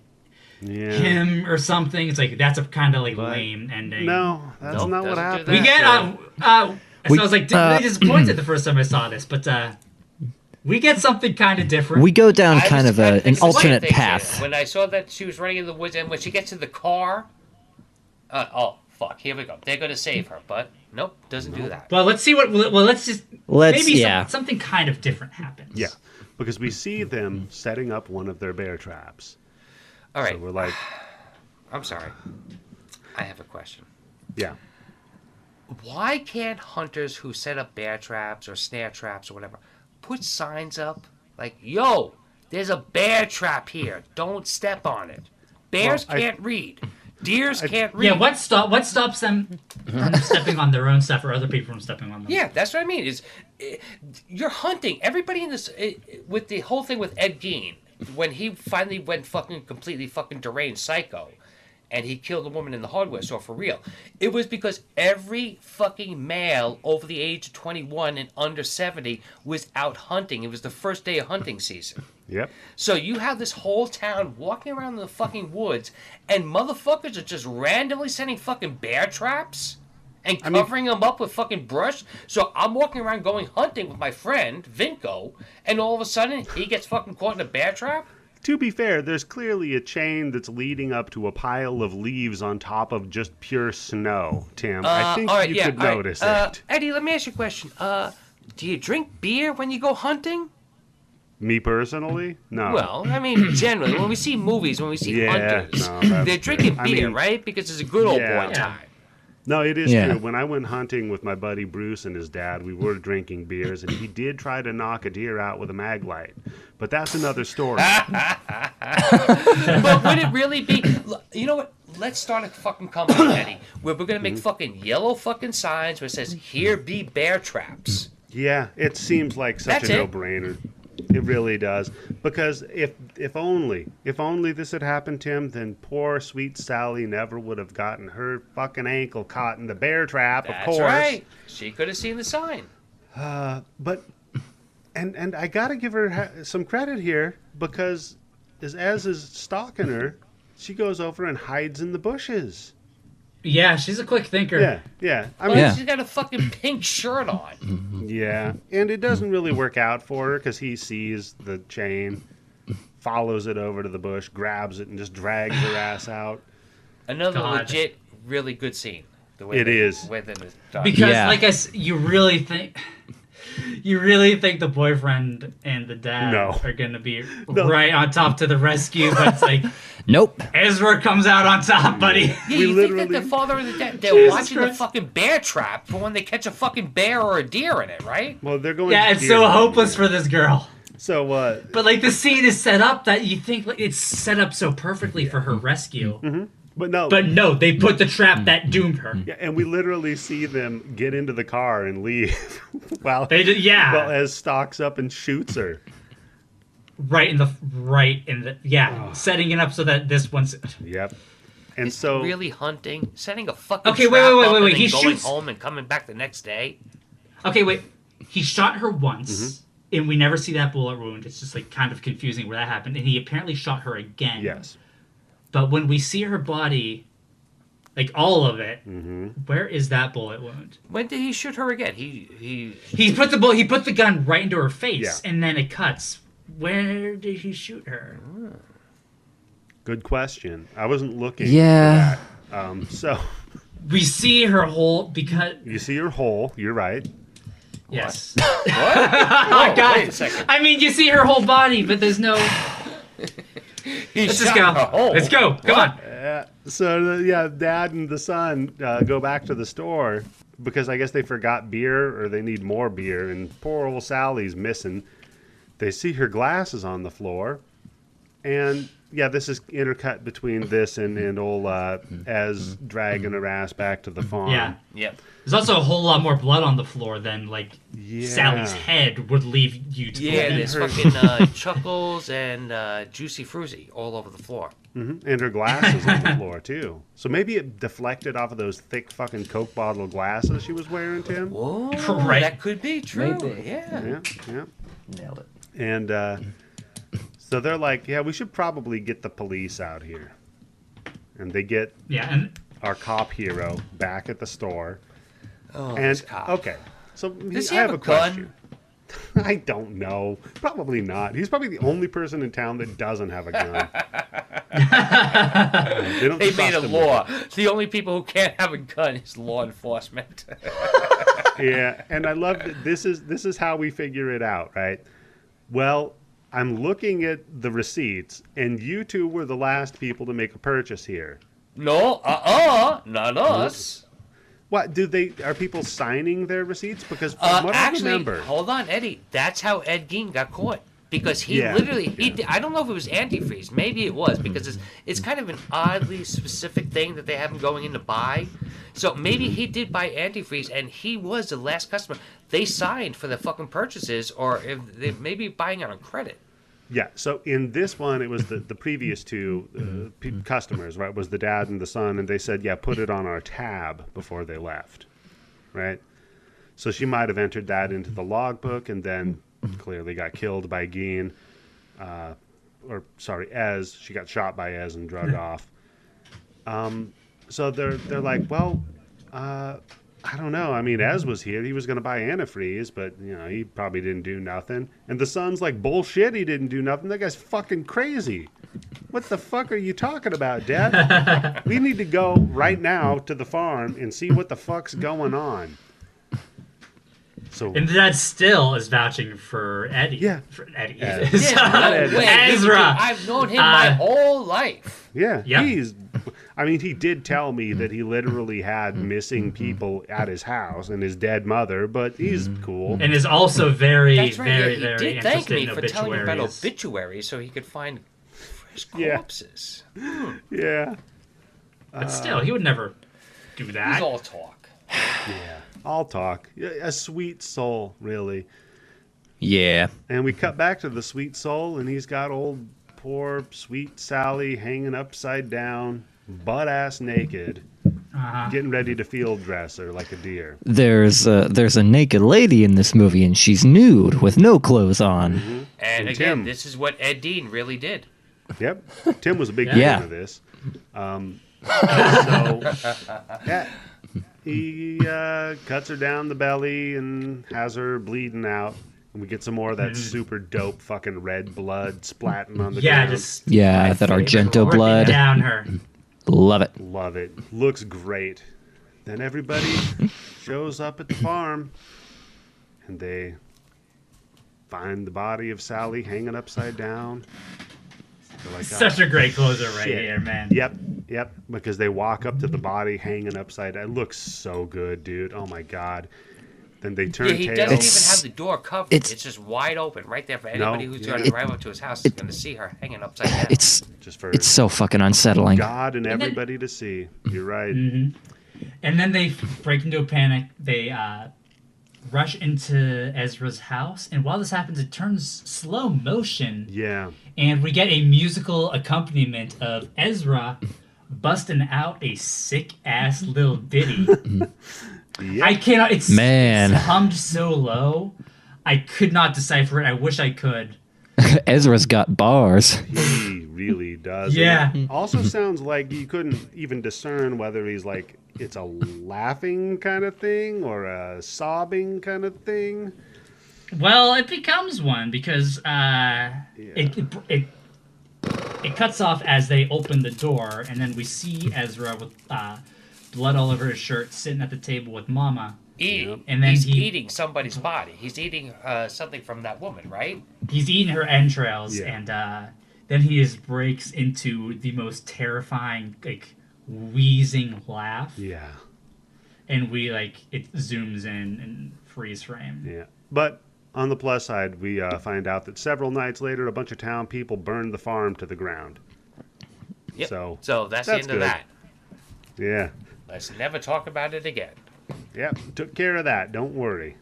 yeah. him or something. It's like that's a kind of like But- lame ending. No, that's Nope, not what doesn't do happened. We get uh, uh so We- I was like uh, disappointed the first time I saw this, but uh we get something kind of different. we go down I kind of a, an thinking the same alternate thing, path. When I saw that she was running in the woods, and when she gets to the car, uh, oh fuck, here we go. They're gonna save her, but nope, doesn't do that. well, let's see what. Well, let's just Let's- maybe yeah. some, something kind of different happens. Yeah, because we see them setting up one of their bear traps. All right, So we're like, I'm sorry. I have a question. yeah, Why can't hunters who set up bear traps or snare traps or whatever put signs up like, "Yo, there's a bear trap here. Don't step on it." Bears Well, I- can't read. Deers can't read. Yeah. What stop? What stops them from stepping on their own stuff or other people from stepping on them? Yeah, that's what I mean. Is eh, you're hunting everybody in this eh, with the whole thing with Ed Gein when he finally went fucking completely fucking deranged psycho, and he killed a woman in the hardware store for real. It was because every fucking male over the age of 21 and under 70 was out hunting. It was the first day of hunting season. yep. So you have this whole town walking around in the fucking woods, and motherfuckers are just randomly setting fucking bear traps and mean- covering them up with fucking brush. So I'm walking around going hunting with my friend Vinko, and all of a sudden he gets fucking caught in a bear trap. To be fair, there's clearly a chain that's leading up to a pile of leaves on top of just pure snow, Tim. I Uh, think all right, you yeah, could all right. notice Uh, it. Eddie, let me ask you a question. Uh, do you drink beer when you go hunting? Me personally, no. Well, I mean, generally, when we see movies, when we see Yeah, hunters, no, they're true. drinking I beer, mean- right? Because it's a good old Yeah. boy time. No, it is Yeah. true. When I went hunting with my buddy Bruce and his dad, we were drinking beers, and he did try to knock a deer out with a mag light. But that's another story. but would it really be? You know what? Let's start a fucking company, Eddie, where we're gonna make Mm-hmm. fucking yellow fucking signs where it says "Here be bear traps." yeah, it seems like such That's a it. no-brainer. It really does. Because if if only if only this had happened, Tim, then poor sweet Sally never would have gotten her fucking ankle caught in the bear trap. That's of course. right. She could have seen the sign. Uh, but and and I gotta give her ha- some credit here because as Ez is stalking her, she goes over and hides in the bushes. Yeah, she's a quick thinker. Yeah, yeah. I mean, Yeah. she's got a fucking pink shirt on. yeah, and it doesn't really work out for her because he sees the chain, follows it over to the bush, grabs it, and just drags her ass out. Another God. legit, really good scene. The way It they- is. Within the dog. Because, Yeah. like I, s- you really think, you really think the boyfriend and the dad No. are gonna be No. right on top to the rescue, but it's like Nope. Ezra comes out on top, buddy. Yeah, We you think that the father and the dad, they're Jesus watching the fucking bear trap for when they catch a fucking bear or a deer in it, right? Well, they're going. Yeah, it's so hopeless for this girl. So, uh, But like the scene is set up that you think like it's set up so perfectly for her rescue. But no, But no, they put the trap that doomed her. yeah, and we literally see them get into the car and leave. while They did, yeah, well, Ez stalks up and shoots her. right in the right in the yeah, setting it up so that this one's Yep. And It's so really hunting, setting a fucking Okay, trap wait, wait, wait, wait, and wait, then he going shoots- home and coming back the next day. Okay, wait. He shot her once, Mm-hmm. and we never see that bullet wound. It's just like kind of confusing where that happened. And he apparently shot her again. yes, But when we see her body, like all of it, Mm-hmm. where is that bullet wound? When did he shoot her again? He he. He put the bullet. He put the gun right into her face, Yeah. and then it cuts. Where did he shoot her? good question. I wasn't looking. Yeah. For that. Um, so We see her whole because you see her whole. You're right. yes. What? oh God! Wait a second. I mean, you see her whole body, but there's no. He Let's just go. Let's go. Come on. Uh, so the, yeah, dad and the son uh, go back to the store because I guess they forgot beer or they need more beer, and poor old Sally's missing. They see her glasses on the floor, and yeah, this is intercut between this and and old uh, Ez dragging her ass back to the farm. Yeah. Yep. There's also a whole lot more blood on the floor than like Yeah. Sally's head would leave you to Yeah, believe. there's fucking uh, chuckles and uh, juicy fruzy all over the floor. Mhm. and her glasses on the floor too. So maybe it deflected off of those thick fucking Coke bottle glasses she was wearing, Tim. Whoa, Right. that could be true. Maybe. Yeah. Yeah, yeah. Nailed it. And uh, so they're like, yeah, we should probably get the police out here. And they get Yeah, and our cop hero back at the store. Oh, and this cop. okay, so Does I have have a a gun? question. I don't know. Probably not. He's probably the only person in town that doesn't have a gun. they don't They made a him with law. The only people who can't have a gun is law enforcement. Yeah, and I love that this is this is how we figure it out, right? Well, I'm looking at the receipts, and you two were the last people to make a purchase here. no, uh-uh, not us. What do they? Are people signing their receipts? Because from Uh, what actually, I remember, hold on, Eddie. That's how Ed Gein got caught. Because he Yeah, literally, he yeah. I don't know if it was antifreeze. Maybe it was because it's mm-hmm. it's kind of an oddly specific thing that they have him going in to buy. So maybe mm-hmm. he did buy antifreeze, and he was the last customer. They signed for the fucking purchases, or if they maybe buying it on credit. yeah. So in this one, it was the the previous two uh, mm-hmm. pe- customers, right? Was the dad and the son, and they said, yeah, put it on our tab before they left, right? So she might have entered that into the logbook, and then clearly got killed by Gein, uh, or sorry, Ez. She got shot by Ez and drug off. Um, so they're they're like, well, uh, I don't know. I mean, Ez was here. He was going to buy antifreeze, but you know, he probably didn't do nothing. And the son's like, bullshit. He didn't do nothing. That guy's fucking crazy. What the fuck are you talking about, Dad? we need to go right now to the farm and see what the fuck's going on. So And that still is vouching for Eddie. Yeah. For Eddie. Yeah. Yeah, no way. Ezra. I've known him my Uh, whole life. yeah, Yeah. he's. I mean, he did tell me mm. that he literally had mm-hmm. missing mm-hmm. people at his house and his dead mother, but he's mm-hmm. cool. And is also very, That's right. very, yeah, he very did thank me in for telling him about obituaries. obituaries so he could find fresh Yeah. corpses. yeah, but still, uh, he would never do that. He's all talk. yeah. I'll talk. A sweet soul, really. Yeah. And we cut back to the sweet soul, and he's got old poor sweet Sally hanging upside down, butt ass naked, Uh-huh. getting ready to field dress her like a deer. There's a, there's a naked lady in this movie, and she's nude with no clothes on. And And again, Tim. this is what Ed Gein really did. Yep. Tim was a big Yeah. fan of this. Um, so, yeah, he uh, cuts her down the belly and has her bleeding out. And we get some more of that super dope fucking red blood splatting on the yeah, ground. just Yeah, my that Argento blood. down her. Love it. Love it. Looks great. Then everybody shows up at the farm and they find the body of Sally hanging upside down. They're like, Such "Oh, a great closer right shit." here, man. Yep, yep. Because they walk up to the body hanging upside down. It looks so good, dude. Oh my god. Then they turn Yeah, he tails. doesn't It's- even have the door covered. it's- It's, just wide open right there for No, anybody who's yeah. going to drive up to his house. is going to see her hanging upside down. It's just for it's so fucking unsettling. God and And then- everybody to see. You're right. And then they break into a panic. They uh, rush into Ezra's house, and while this happens, it turns slow motion, Yeah. and we get a musical accompaniment of Ezra busting out a sick ass little ditty. Yep. I cannot. It's Man. It's hummed so low. I could not decipher it. I wish I could. Ezra's got bars. He really does. Yeah. It also sounds like you couldn't even discern whether he's like it's a laughing kind of thing or a sobbing kind of thing. Well, it becomes one because uh, it, it it it cuts off as they open the door, and then we see Ezra with uh, blood all over his shirt, sitting at the table with Mama. eating. And then he's he- eating somebody's body. He's eating uh, something from that woman, right? He's eating her entrails, Yeah. and uh, then he just breaks into the most terrifying, like wheezing laugh, Yeah. and we like it zooms in and freeze frame. Yeah. But on the plus side, we uh, find out that several nights later, a bunch of town people burned the farm to the ground. Yep. So, So that's, that's the end good. of that. Yeah. Let's never talk about it again. Yep. Took care of that. Don't worry.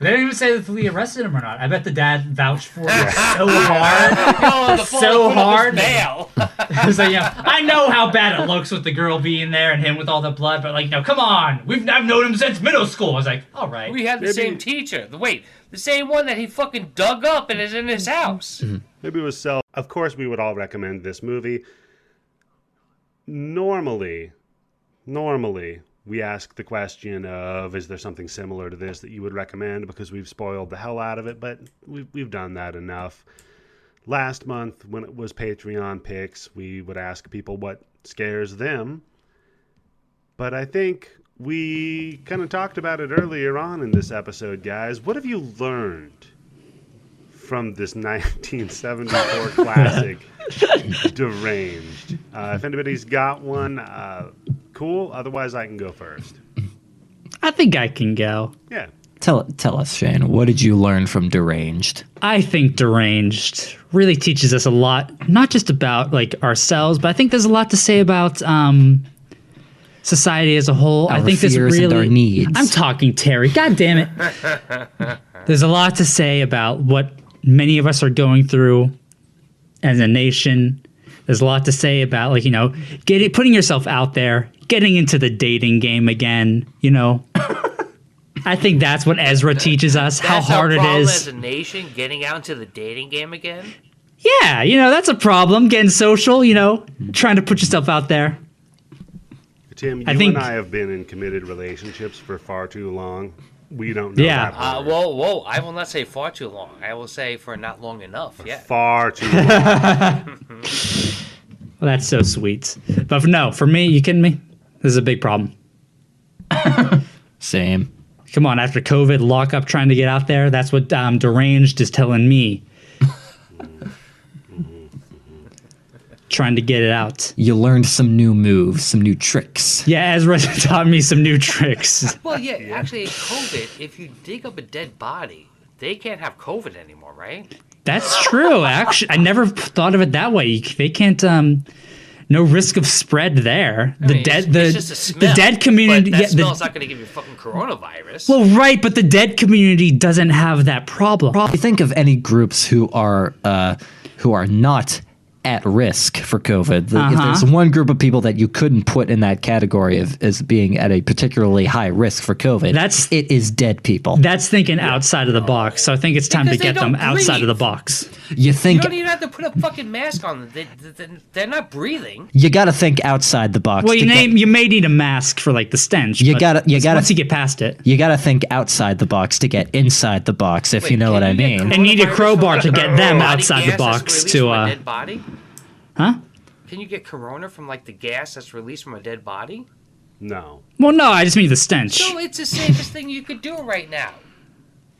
They didn't even say if we arrested him or not. I bet the dad vouched for it so hard. Oh, So hard. his Nail. It's like, yeah, I know how bad it looks with the girl being there and him with all the blood, but like, no, come on. We've I've known him since middle school. I was like, all right. we had the Maybe- same teacher. The- Wait, the same one that he fucking dug up and is in his house. Mm-hmm. Maybe it was self. Of course, we would all recommend this movie. Normally, normally, we ask the question of is there something similar to this that you would recommend because we've spoiled the hell out of it, but we've, we've done that enough. Last month, when it was Patreon picks, we would ask people what scares them. But I think we kind of talked about it earlier on in this episode, guys. What have you learned from this 1974 classic, Deranged? Uh, if anybody's got one, uh, cool. Otherwise, I can go first. I think I can go. Yeah. Tell tell us, Shane. What did you learn from Deranged? I think deranged really teaches us a lot, not just about like ourselves, but I think there's a lot to say about um, society as a whole. I Our think there's fears really. and our needs. I'm talking Terry. God damn it. there's a lot to say about what many of us are going through as a nation. There's a lot to say about like you know getting putting yourself out there, getting into the dating game again. You know. I think that's what Ezra teaches us how hard our it problem as a nation getting out into the dating game again. Yeah, you know, that's a problem. Getting social, you know, trying to put yourself out there. Tim, you I think- and I have been in committed relationships for far too long. We don't know Yeah. that Uh, whoa, whoa! I will not say far too long. I will say for not long enough yet. Far too long. Well, that's so sweet. But for, no, for me, you kidding me? This is a big problem. Same. Come on, after COVID, lock up trying to get out there. That's what um, deranged is telling me. trying to get it out. You learned some new moves, some new tricks. Yeah, Ezra taught me some new tricks. Well, yeah, actually, COVID, if you dig up a dead body, they can't have COVID anymore, right? That's true. Actually, I never thought of it that way. They can't. Um, no risk of spread there. I The mean, dead, it's, the it's just a smell, the dead community. But that yeah, the- smell's not going to give you fucking coronavirus. well, right, but the dead community doesn't have that problem. You think of any groups who are uh, who are not at risk for COVID. The- Uh-huh. there's one group of people that you couldn't put in that category of as being at a particularly high risk for COVID, That's- it is dead people. That's thinking outside of the box. So I think it's time Because to get them don't outside of the box. You think you don't even have to put a fucking mask on them. They, they, they're not breathing. you got to think outside the box. Well, you to get- you may need a mask for like the stench. You gotta- you gotta- once you get past it. you got to think outside the box to get inside the box, if Wait, you know what I you get mean. And need a crowbar to get them outside the box to, a uh, dead body? Huh? Can you get corona from like the gas that's released from a dead body? No. Well, no, I just mean the stench. So it's the safest thing you could do right now.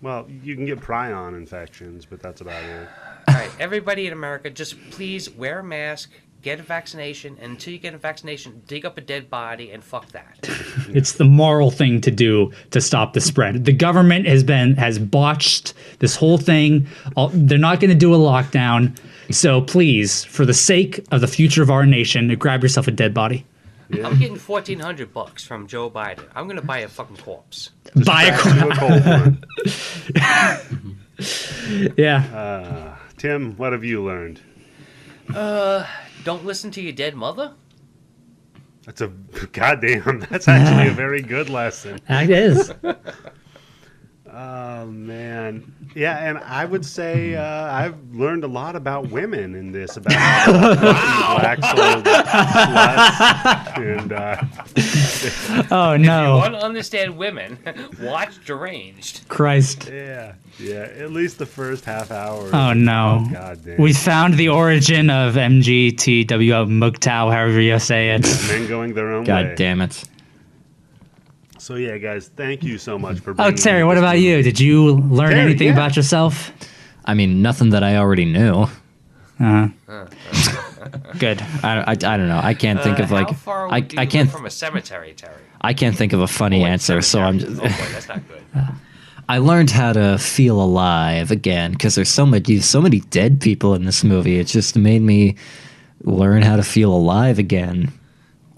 Well, you can get prion infections, but that's about it. All right, everybody in America, just please wear a mask, get a vaccination, and until you get a vaccination, dig up a dead body and fuck that. It's the moral thing to do to stop the spread. The government has been has botched this whole thing. All, they're not going to do a lockdown. So please, for the sake of the future of our nation, grab yourself a dead body. I'm getting fourteen hundred bucks from Joe Biden. I'm gonna buy a fucking corpse. Buy a corpse. to a cold one. yeah. Tim, what have you learned? Uh, don't listen to your dead mother. That's a goddamn. That's actually a very good lesson. That is. Oh man, yeah, and I would say uh, I've learned a lot about women in this about how black soul sluts and uh, Oh You no, want to understand women? Watch Deranged. Christ. yeah, yeah. At least the first half hour. Oh no. God damn. We found the origin of MGTW Mugtao, however you say it. men going their own way. God damn it. So yeah, guys, thank you so much for. Oh, Terry, what about you? Did you learn Terry, anything yeah. about yourself? I mean, nothing that I already knew. Uh, good. I, I, I don't know. I can't think Uh, of like how far I, you I can't from a cemetery, Terry. I can't think of a funny Oh, answer. So I'm just Oh boy, that's not good. I learned how to feel alive again because there's so many so many dead people in this movie. It just made me learn how to feel alive again.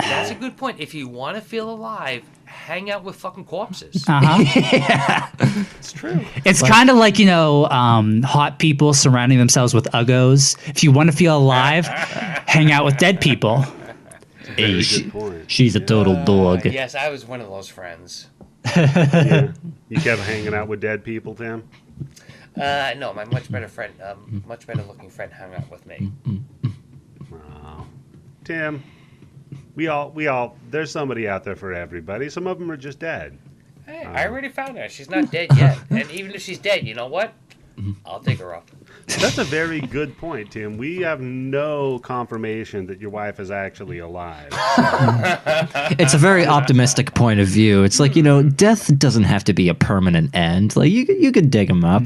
That's a good point. If you want to feel alive, hang out with fucking corpses. Uh huh. It's true. It's kind of like you know, um, hot people surrounding themselves with uggos. If you want to feel alive, hang out with dead people. Very Hey, she- good point. she's a total dog. yes, I was one of those friends. Yeah. You kept hanging out with dead people, Tim. Uh, no, my much better friend, um, much better looking friend, hung out with me. Wow. Tim, we all we all there's somebody out there for everybody. Some of them are just dead. Hey, I um, already found her. She's not dead yet. and even if she's dead, you know what? I'll take her up. That's a very good point, Tim. We have no confirmation that your wife is actually alive. It's a very optimistic point of view. It's like you know, death doesn't have to be a permanent end. Like you, could- you could dig them up,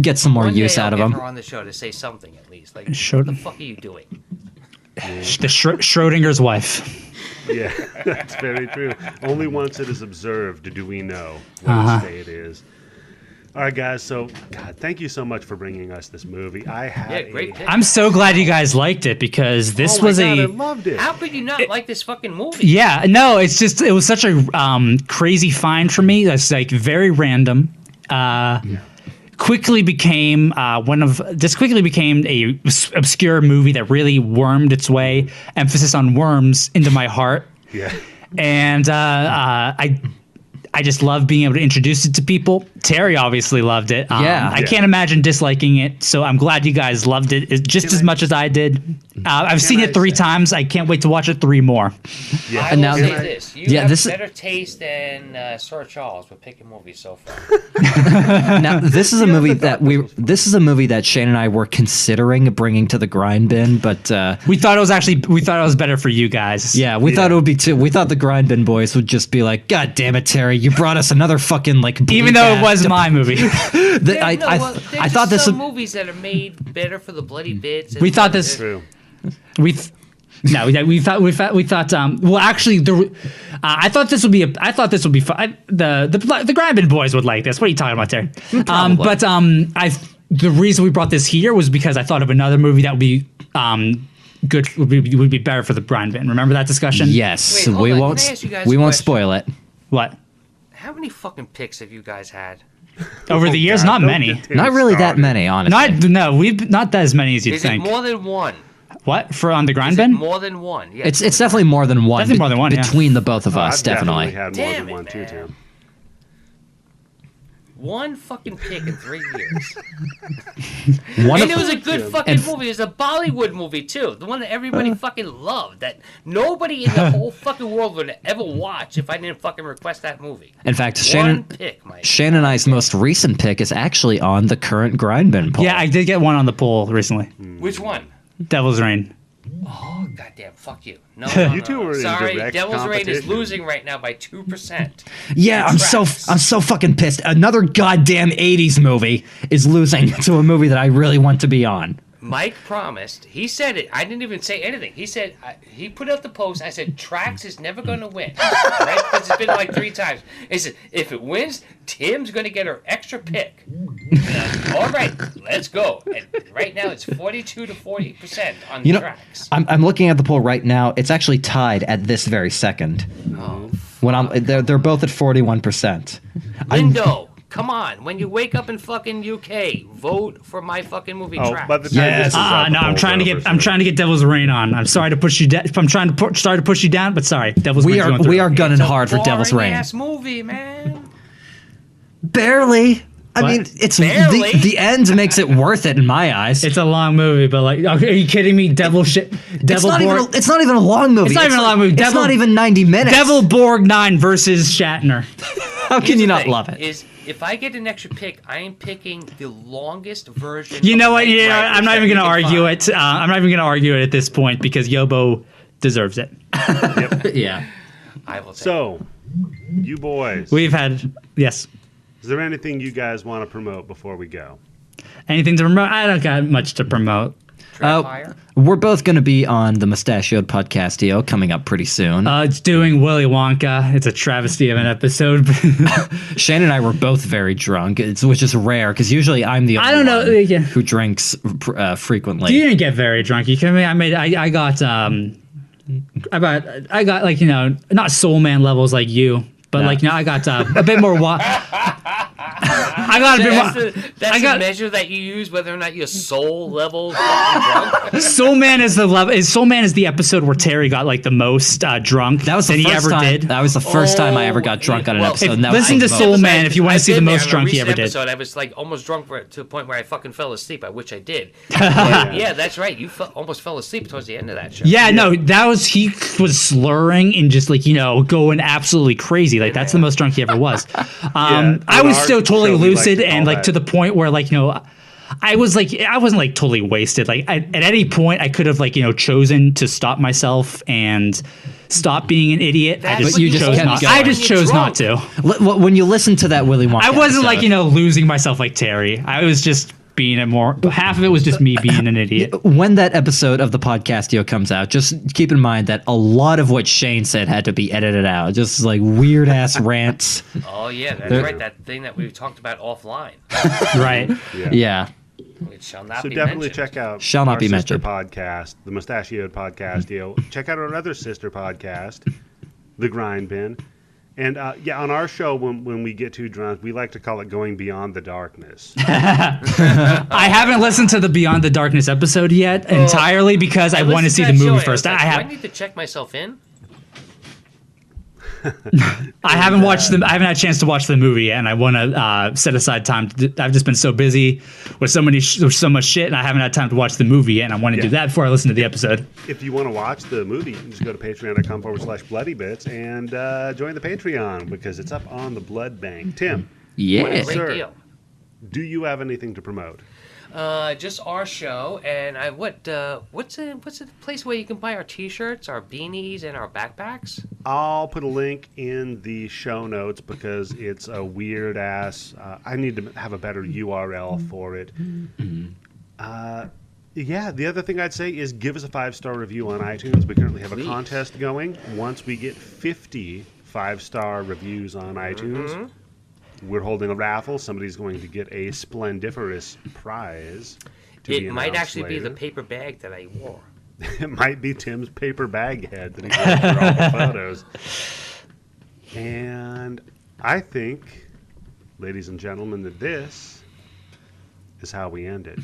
get some more One use day I'll out of get them. her on the show to say something at least. Like, Sure. what the fuck are you doing? The Schro- Schrodinger's wife. yeah, that's very true. Only once it is observed do we know what Uh-huh. state it is. All right, guys. So, God, thank you so much for bringing us this movie. I had Yeah, great a, pick. I'm so glad you guys liked it because this oh my was God, a I loved it. How could you not like this fucking movie? Yeah, no, it's just it was such a um, crazy find for me. That's like very random. Uh, Quickly became uh, one of this quickly became a obscure movie that really wormed its way, emphasis on worms, into my heart, Yeah. and uh, uh, I. I just love being able to introduce it to people. Terry obviously loved it. Um, Yeah. I Yeah. can't imagine disliking it. So I'm glad you guys loved it as- just Can as I- much as I did. Uh, I've seen I it three say- times. I can't wait to watch it three more. Yeah. And now- say I- this: you Yeah, have this is- better taste than uh, Sir Charles with picking movies so far. Now, this is a movie that we this is a movie that Shane and I were considering bringing to the grind bin, but uh, We thought it was actually we thought it was better for you guys. yeah, we Yeah. thought it would be too. We thought the grind bin boys would just be like, "God damn it, Terry, you brought us another fucking like. Even though it bleak-ass- was my movie, the- There- I, no, I, well, I thought this some would. movies that are made better for the bloody bits. We thought this- True. we. Th- no, we, we thought we thought we thought. Um, well, actually, the, uh, I thought this would be. A, I thought this would be fun. The the the grind bin boys would like this. What are you talking about Terry? Um, but um, I the reason we brought this here was because I thought of another movie that would be um good would be, would be better for the grind bin. Remember that discussion? Yes, Wait, we on, won't. can I ask you guys We won't question? spoil it. What How many fucking picks have you guys had? over the oh, years? God, not many. Not really that many, honestly. Not no, we've not that as many as you'd Is think. it more than one? what for on the grind Is bin? more than one? Yeah. It's it's definitely more than one. Definitely more than one, yeah. between the both of Oh, us. I've definitely. had more Damn than it, one too, man. Tim. One fucking pick in three years. One and of it was a good Yeah. fucking And- movie. It was a Bollywood movie too, the one that everybody uh-huh. fucking loved. That nobody in the whole fucking world would ever watch if I didn't fucking request that movie. In fact, One Shannon pick, Mike. Shane and I's most recent pick is actually on the current grind bin poll. Yeah, I did get one on the poll recently. Which one? Devil's Reign. Oh goddamn! Fuck you. No, no, You no, two no. are Sorry. direct Devil's Reign is losing right now by two percent. Yeah, I'm so I'm so fucking pissed. Another goddamn 80s movie is losing to a movie that I really want to be on. Mike promised. He said it. I didn't even say anything. He said I, he put out the post. I said Trax is never going to win, right? Because it's been like three times. He said if it wins, Tim's going to get her extra pick. And I said, All right, let's go. And right now it's forty-two to forty percent on You know, Trax. I'm, I'm looking at the poll right now. It's actually tied at this very second. Oh, When I'm they're, they're both at 41%. Lindo, come on! When you wake up in fucking UK, vote for my fucking movie Oh, Trax. by the time Yes. this is Ah, up, no, I'm trying to get I'm trying to get Devil's Rain on. I'm sorry to push you down. I'm trying to pu- sorry to push you down, but sorry, Devil's We Reign's are we are gunning It's hard for Devil's Rain. boring-ass movie, man. Barely. I What? mean, it's Barely. the, the end makes it worth it in my eyes. It's a long movie, but like, are you kidding me? Devil shit. It's Devil not, even Borg. a, it's not even a long movie. It's not even a long movie. It's Devil- not even 90 minutes. Devil Borgnine versus Shatner. How can Here's you not thing, love it? Is if I get an extra pick, I am picking the longest version. You of know what? Yeah, Riders I'm not even going to argue find. it. Uh, I'm not even going to argue it at this point because Yobo deserves it. yeah. I will take So, you boys, We've had yes. is there anything you guys want to promote before we go? Anything to promote? I don't got much to promote. Uh, we're both going to be on the Mustachioed Podcastio coming up pretty soon. Uh, it's doing Willy Wonka. It's a travesty of an episode. Shane and I were both very drunk, it's, which is rare because usually I'm the only I don't know, one yeah. who drinks uh, frequently. you didn't get very drunk. You can. I made. I, I got. Um. I got. I got like you know not soul man levels like you, but No. like you know I got uh, a bit more. Wa- I got a bit That's, more. the, that's I got- the measure that you use whether or not you're soul level drunk. Soul Man is the level. Is Soul Man is the episode where Terry got like the most uh, drunk that was the than first he ever time. did. That was the first time I ever got Oh, drunk on an well, episode. if- and that was listen to the Soul most- Man if you wanna see the most drunk he recent ever did. Episode, I was like almost drunk for, to the point where I fucking fell asleep. I wish I did. yeah, yeah, that's right. You fe- almost fell asleep towards the end of that show. Yeah, no, that was he was slurring and just like you know going absolutely crazy. Like that's the most drunk he ever was. Um, I was our still totally show, we like lucid to call and like to the point where like you know. I was like, I wasn't like totally wasted. Like I, at any point, I could have like you know chosen to stop myself and stop being an idiot. That's I just But you just chose not. going. I just When you're chose not to. Li- wh- when you listen to that Willy Wonka, I wasn't like you know losing myself like Terry. I was just being a more. Half of it was just me being an idiot. when that episode of the podcastio comes out, just keep in mind that a lot of what Shane said had to be edited out. Just like weird ass rants. Oh yeah, that's There- right. That thing that we talked about offline, Right. Yeah. Yeah. which shall not So be definitely mentioned. check out Shall not our be sister mentioned. podcast, the Mustachioed Podcast. You know, check out our other sister podcast, The Grind Bin. And uh, yeah, on our show, when, when we get too drunk, we like to call it going beyond the darkness. I haven't listened to the Beyond the Darkness episode yet entirely because I, want to see the that show movie and I first. was I like, Do I need to check myself in. I haven't watched the I haven't had a chance to watch the movie and I want to uh, set aside time. To, I've just been so busy with so many sh- with so much shit, and I haven't had time to watch the movie. And I want to do that before I listen to the episode. if you want to watch the movie, you can just go to patreon.com forward slash bloody bits and uh, join the Patreon because it's up on the blood bank. Tim, Yeah. Great Sir. deal. do you have anything to promote? Uh, just our show, and I what uh, what's a what's a place where you can buy our T-shirts, our beanies, and our backpacks? I'll put a link in the show notes because it's a weird ass. Uh, I need to have a better URL for it. Uh, yeah, the other thing I'd say is give us a five star review on iTunes. We currently have a Please. contest going. Once we get 50 five star reviews on iTunes, we're holding a raffle. Somebody's going to get a splendiferous prize. It might actually be the paper bag that I wore. it might be Tim's paper bag head that he got for all the photos. And I think, ladies and gentlemen, that this is how we end it.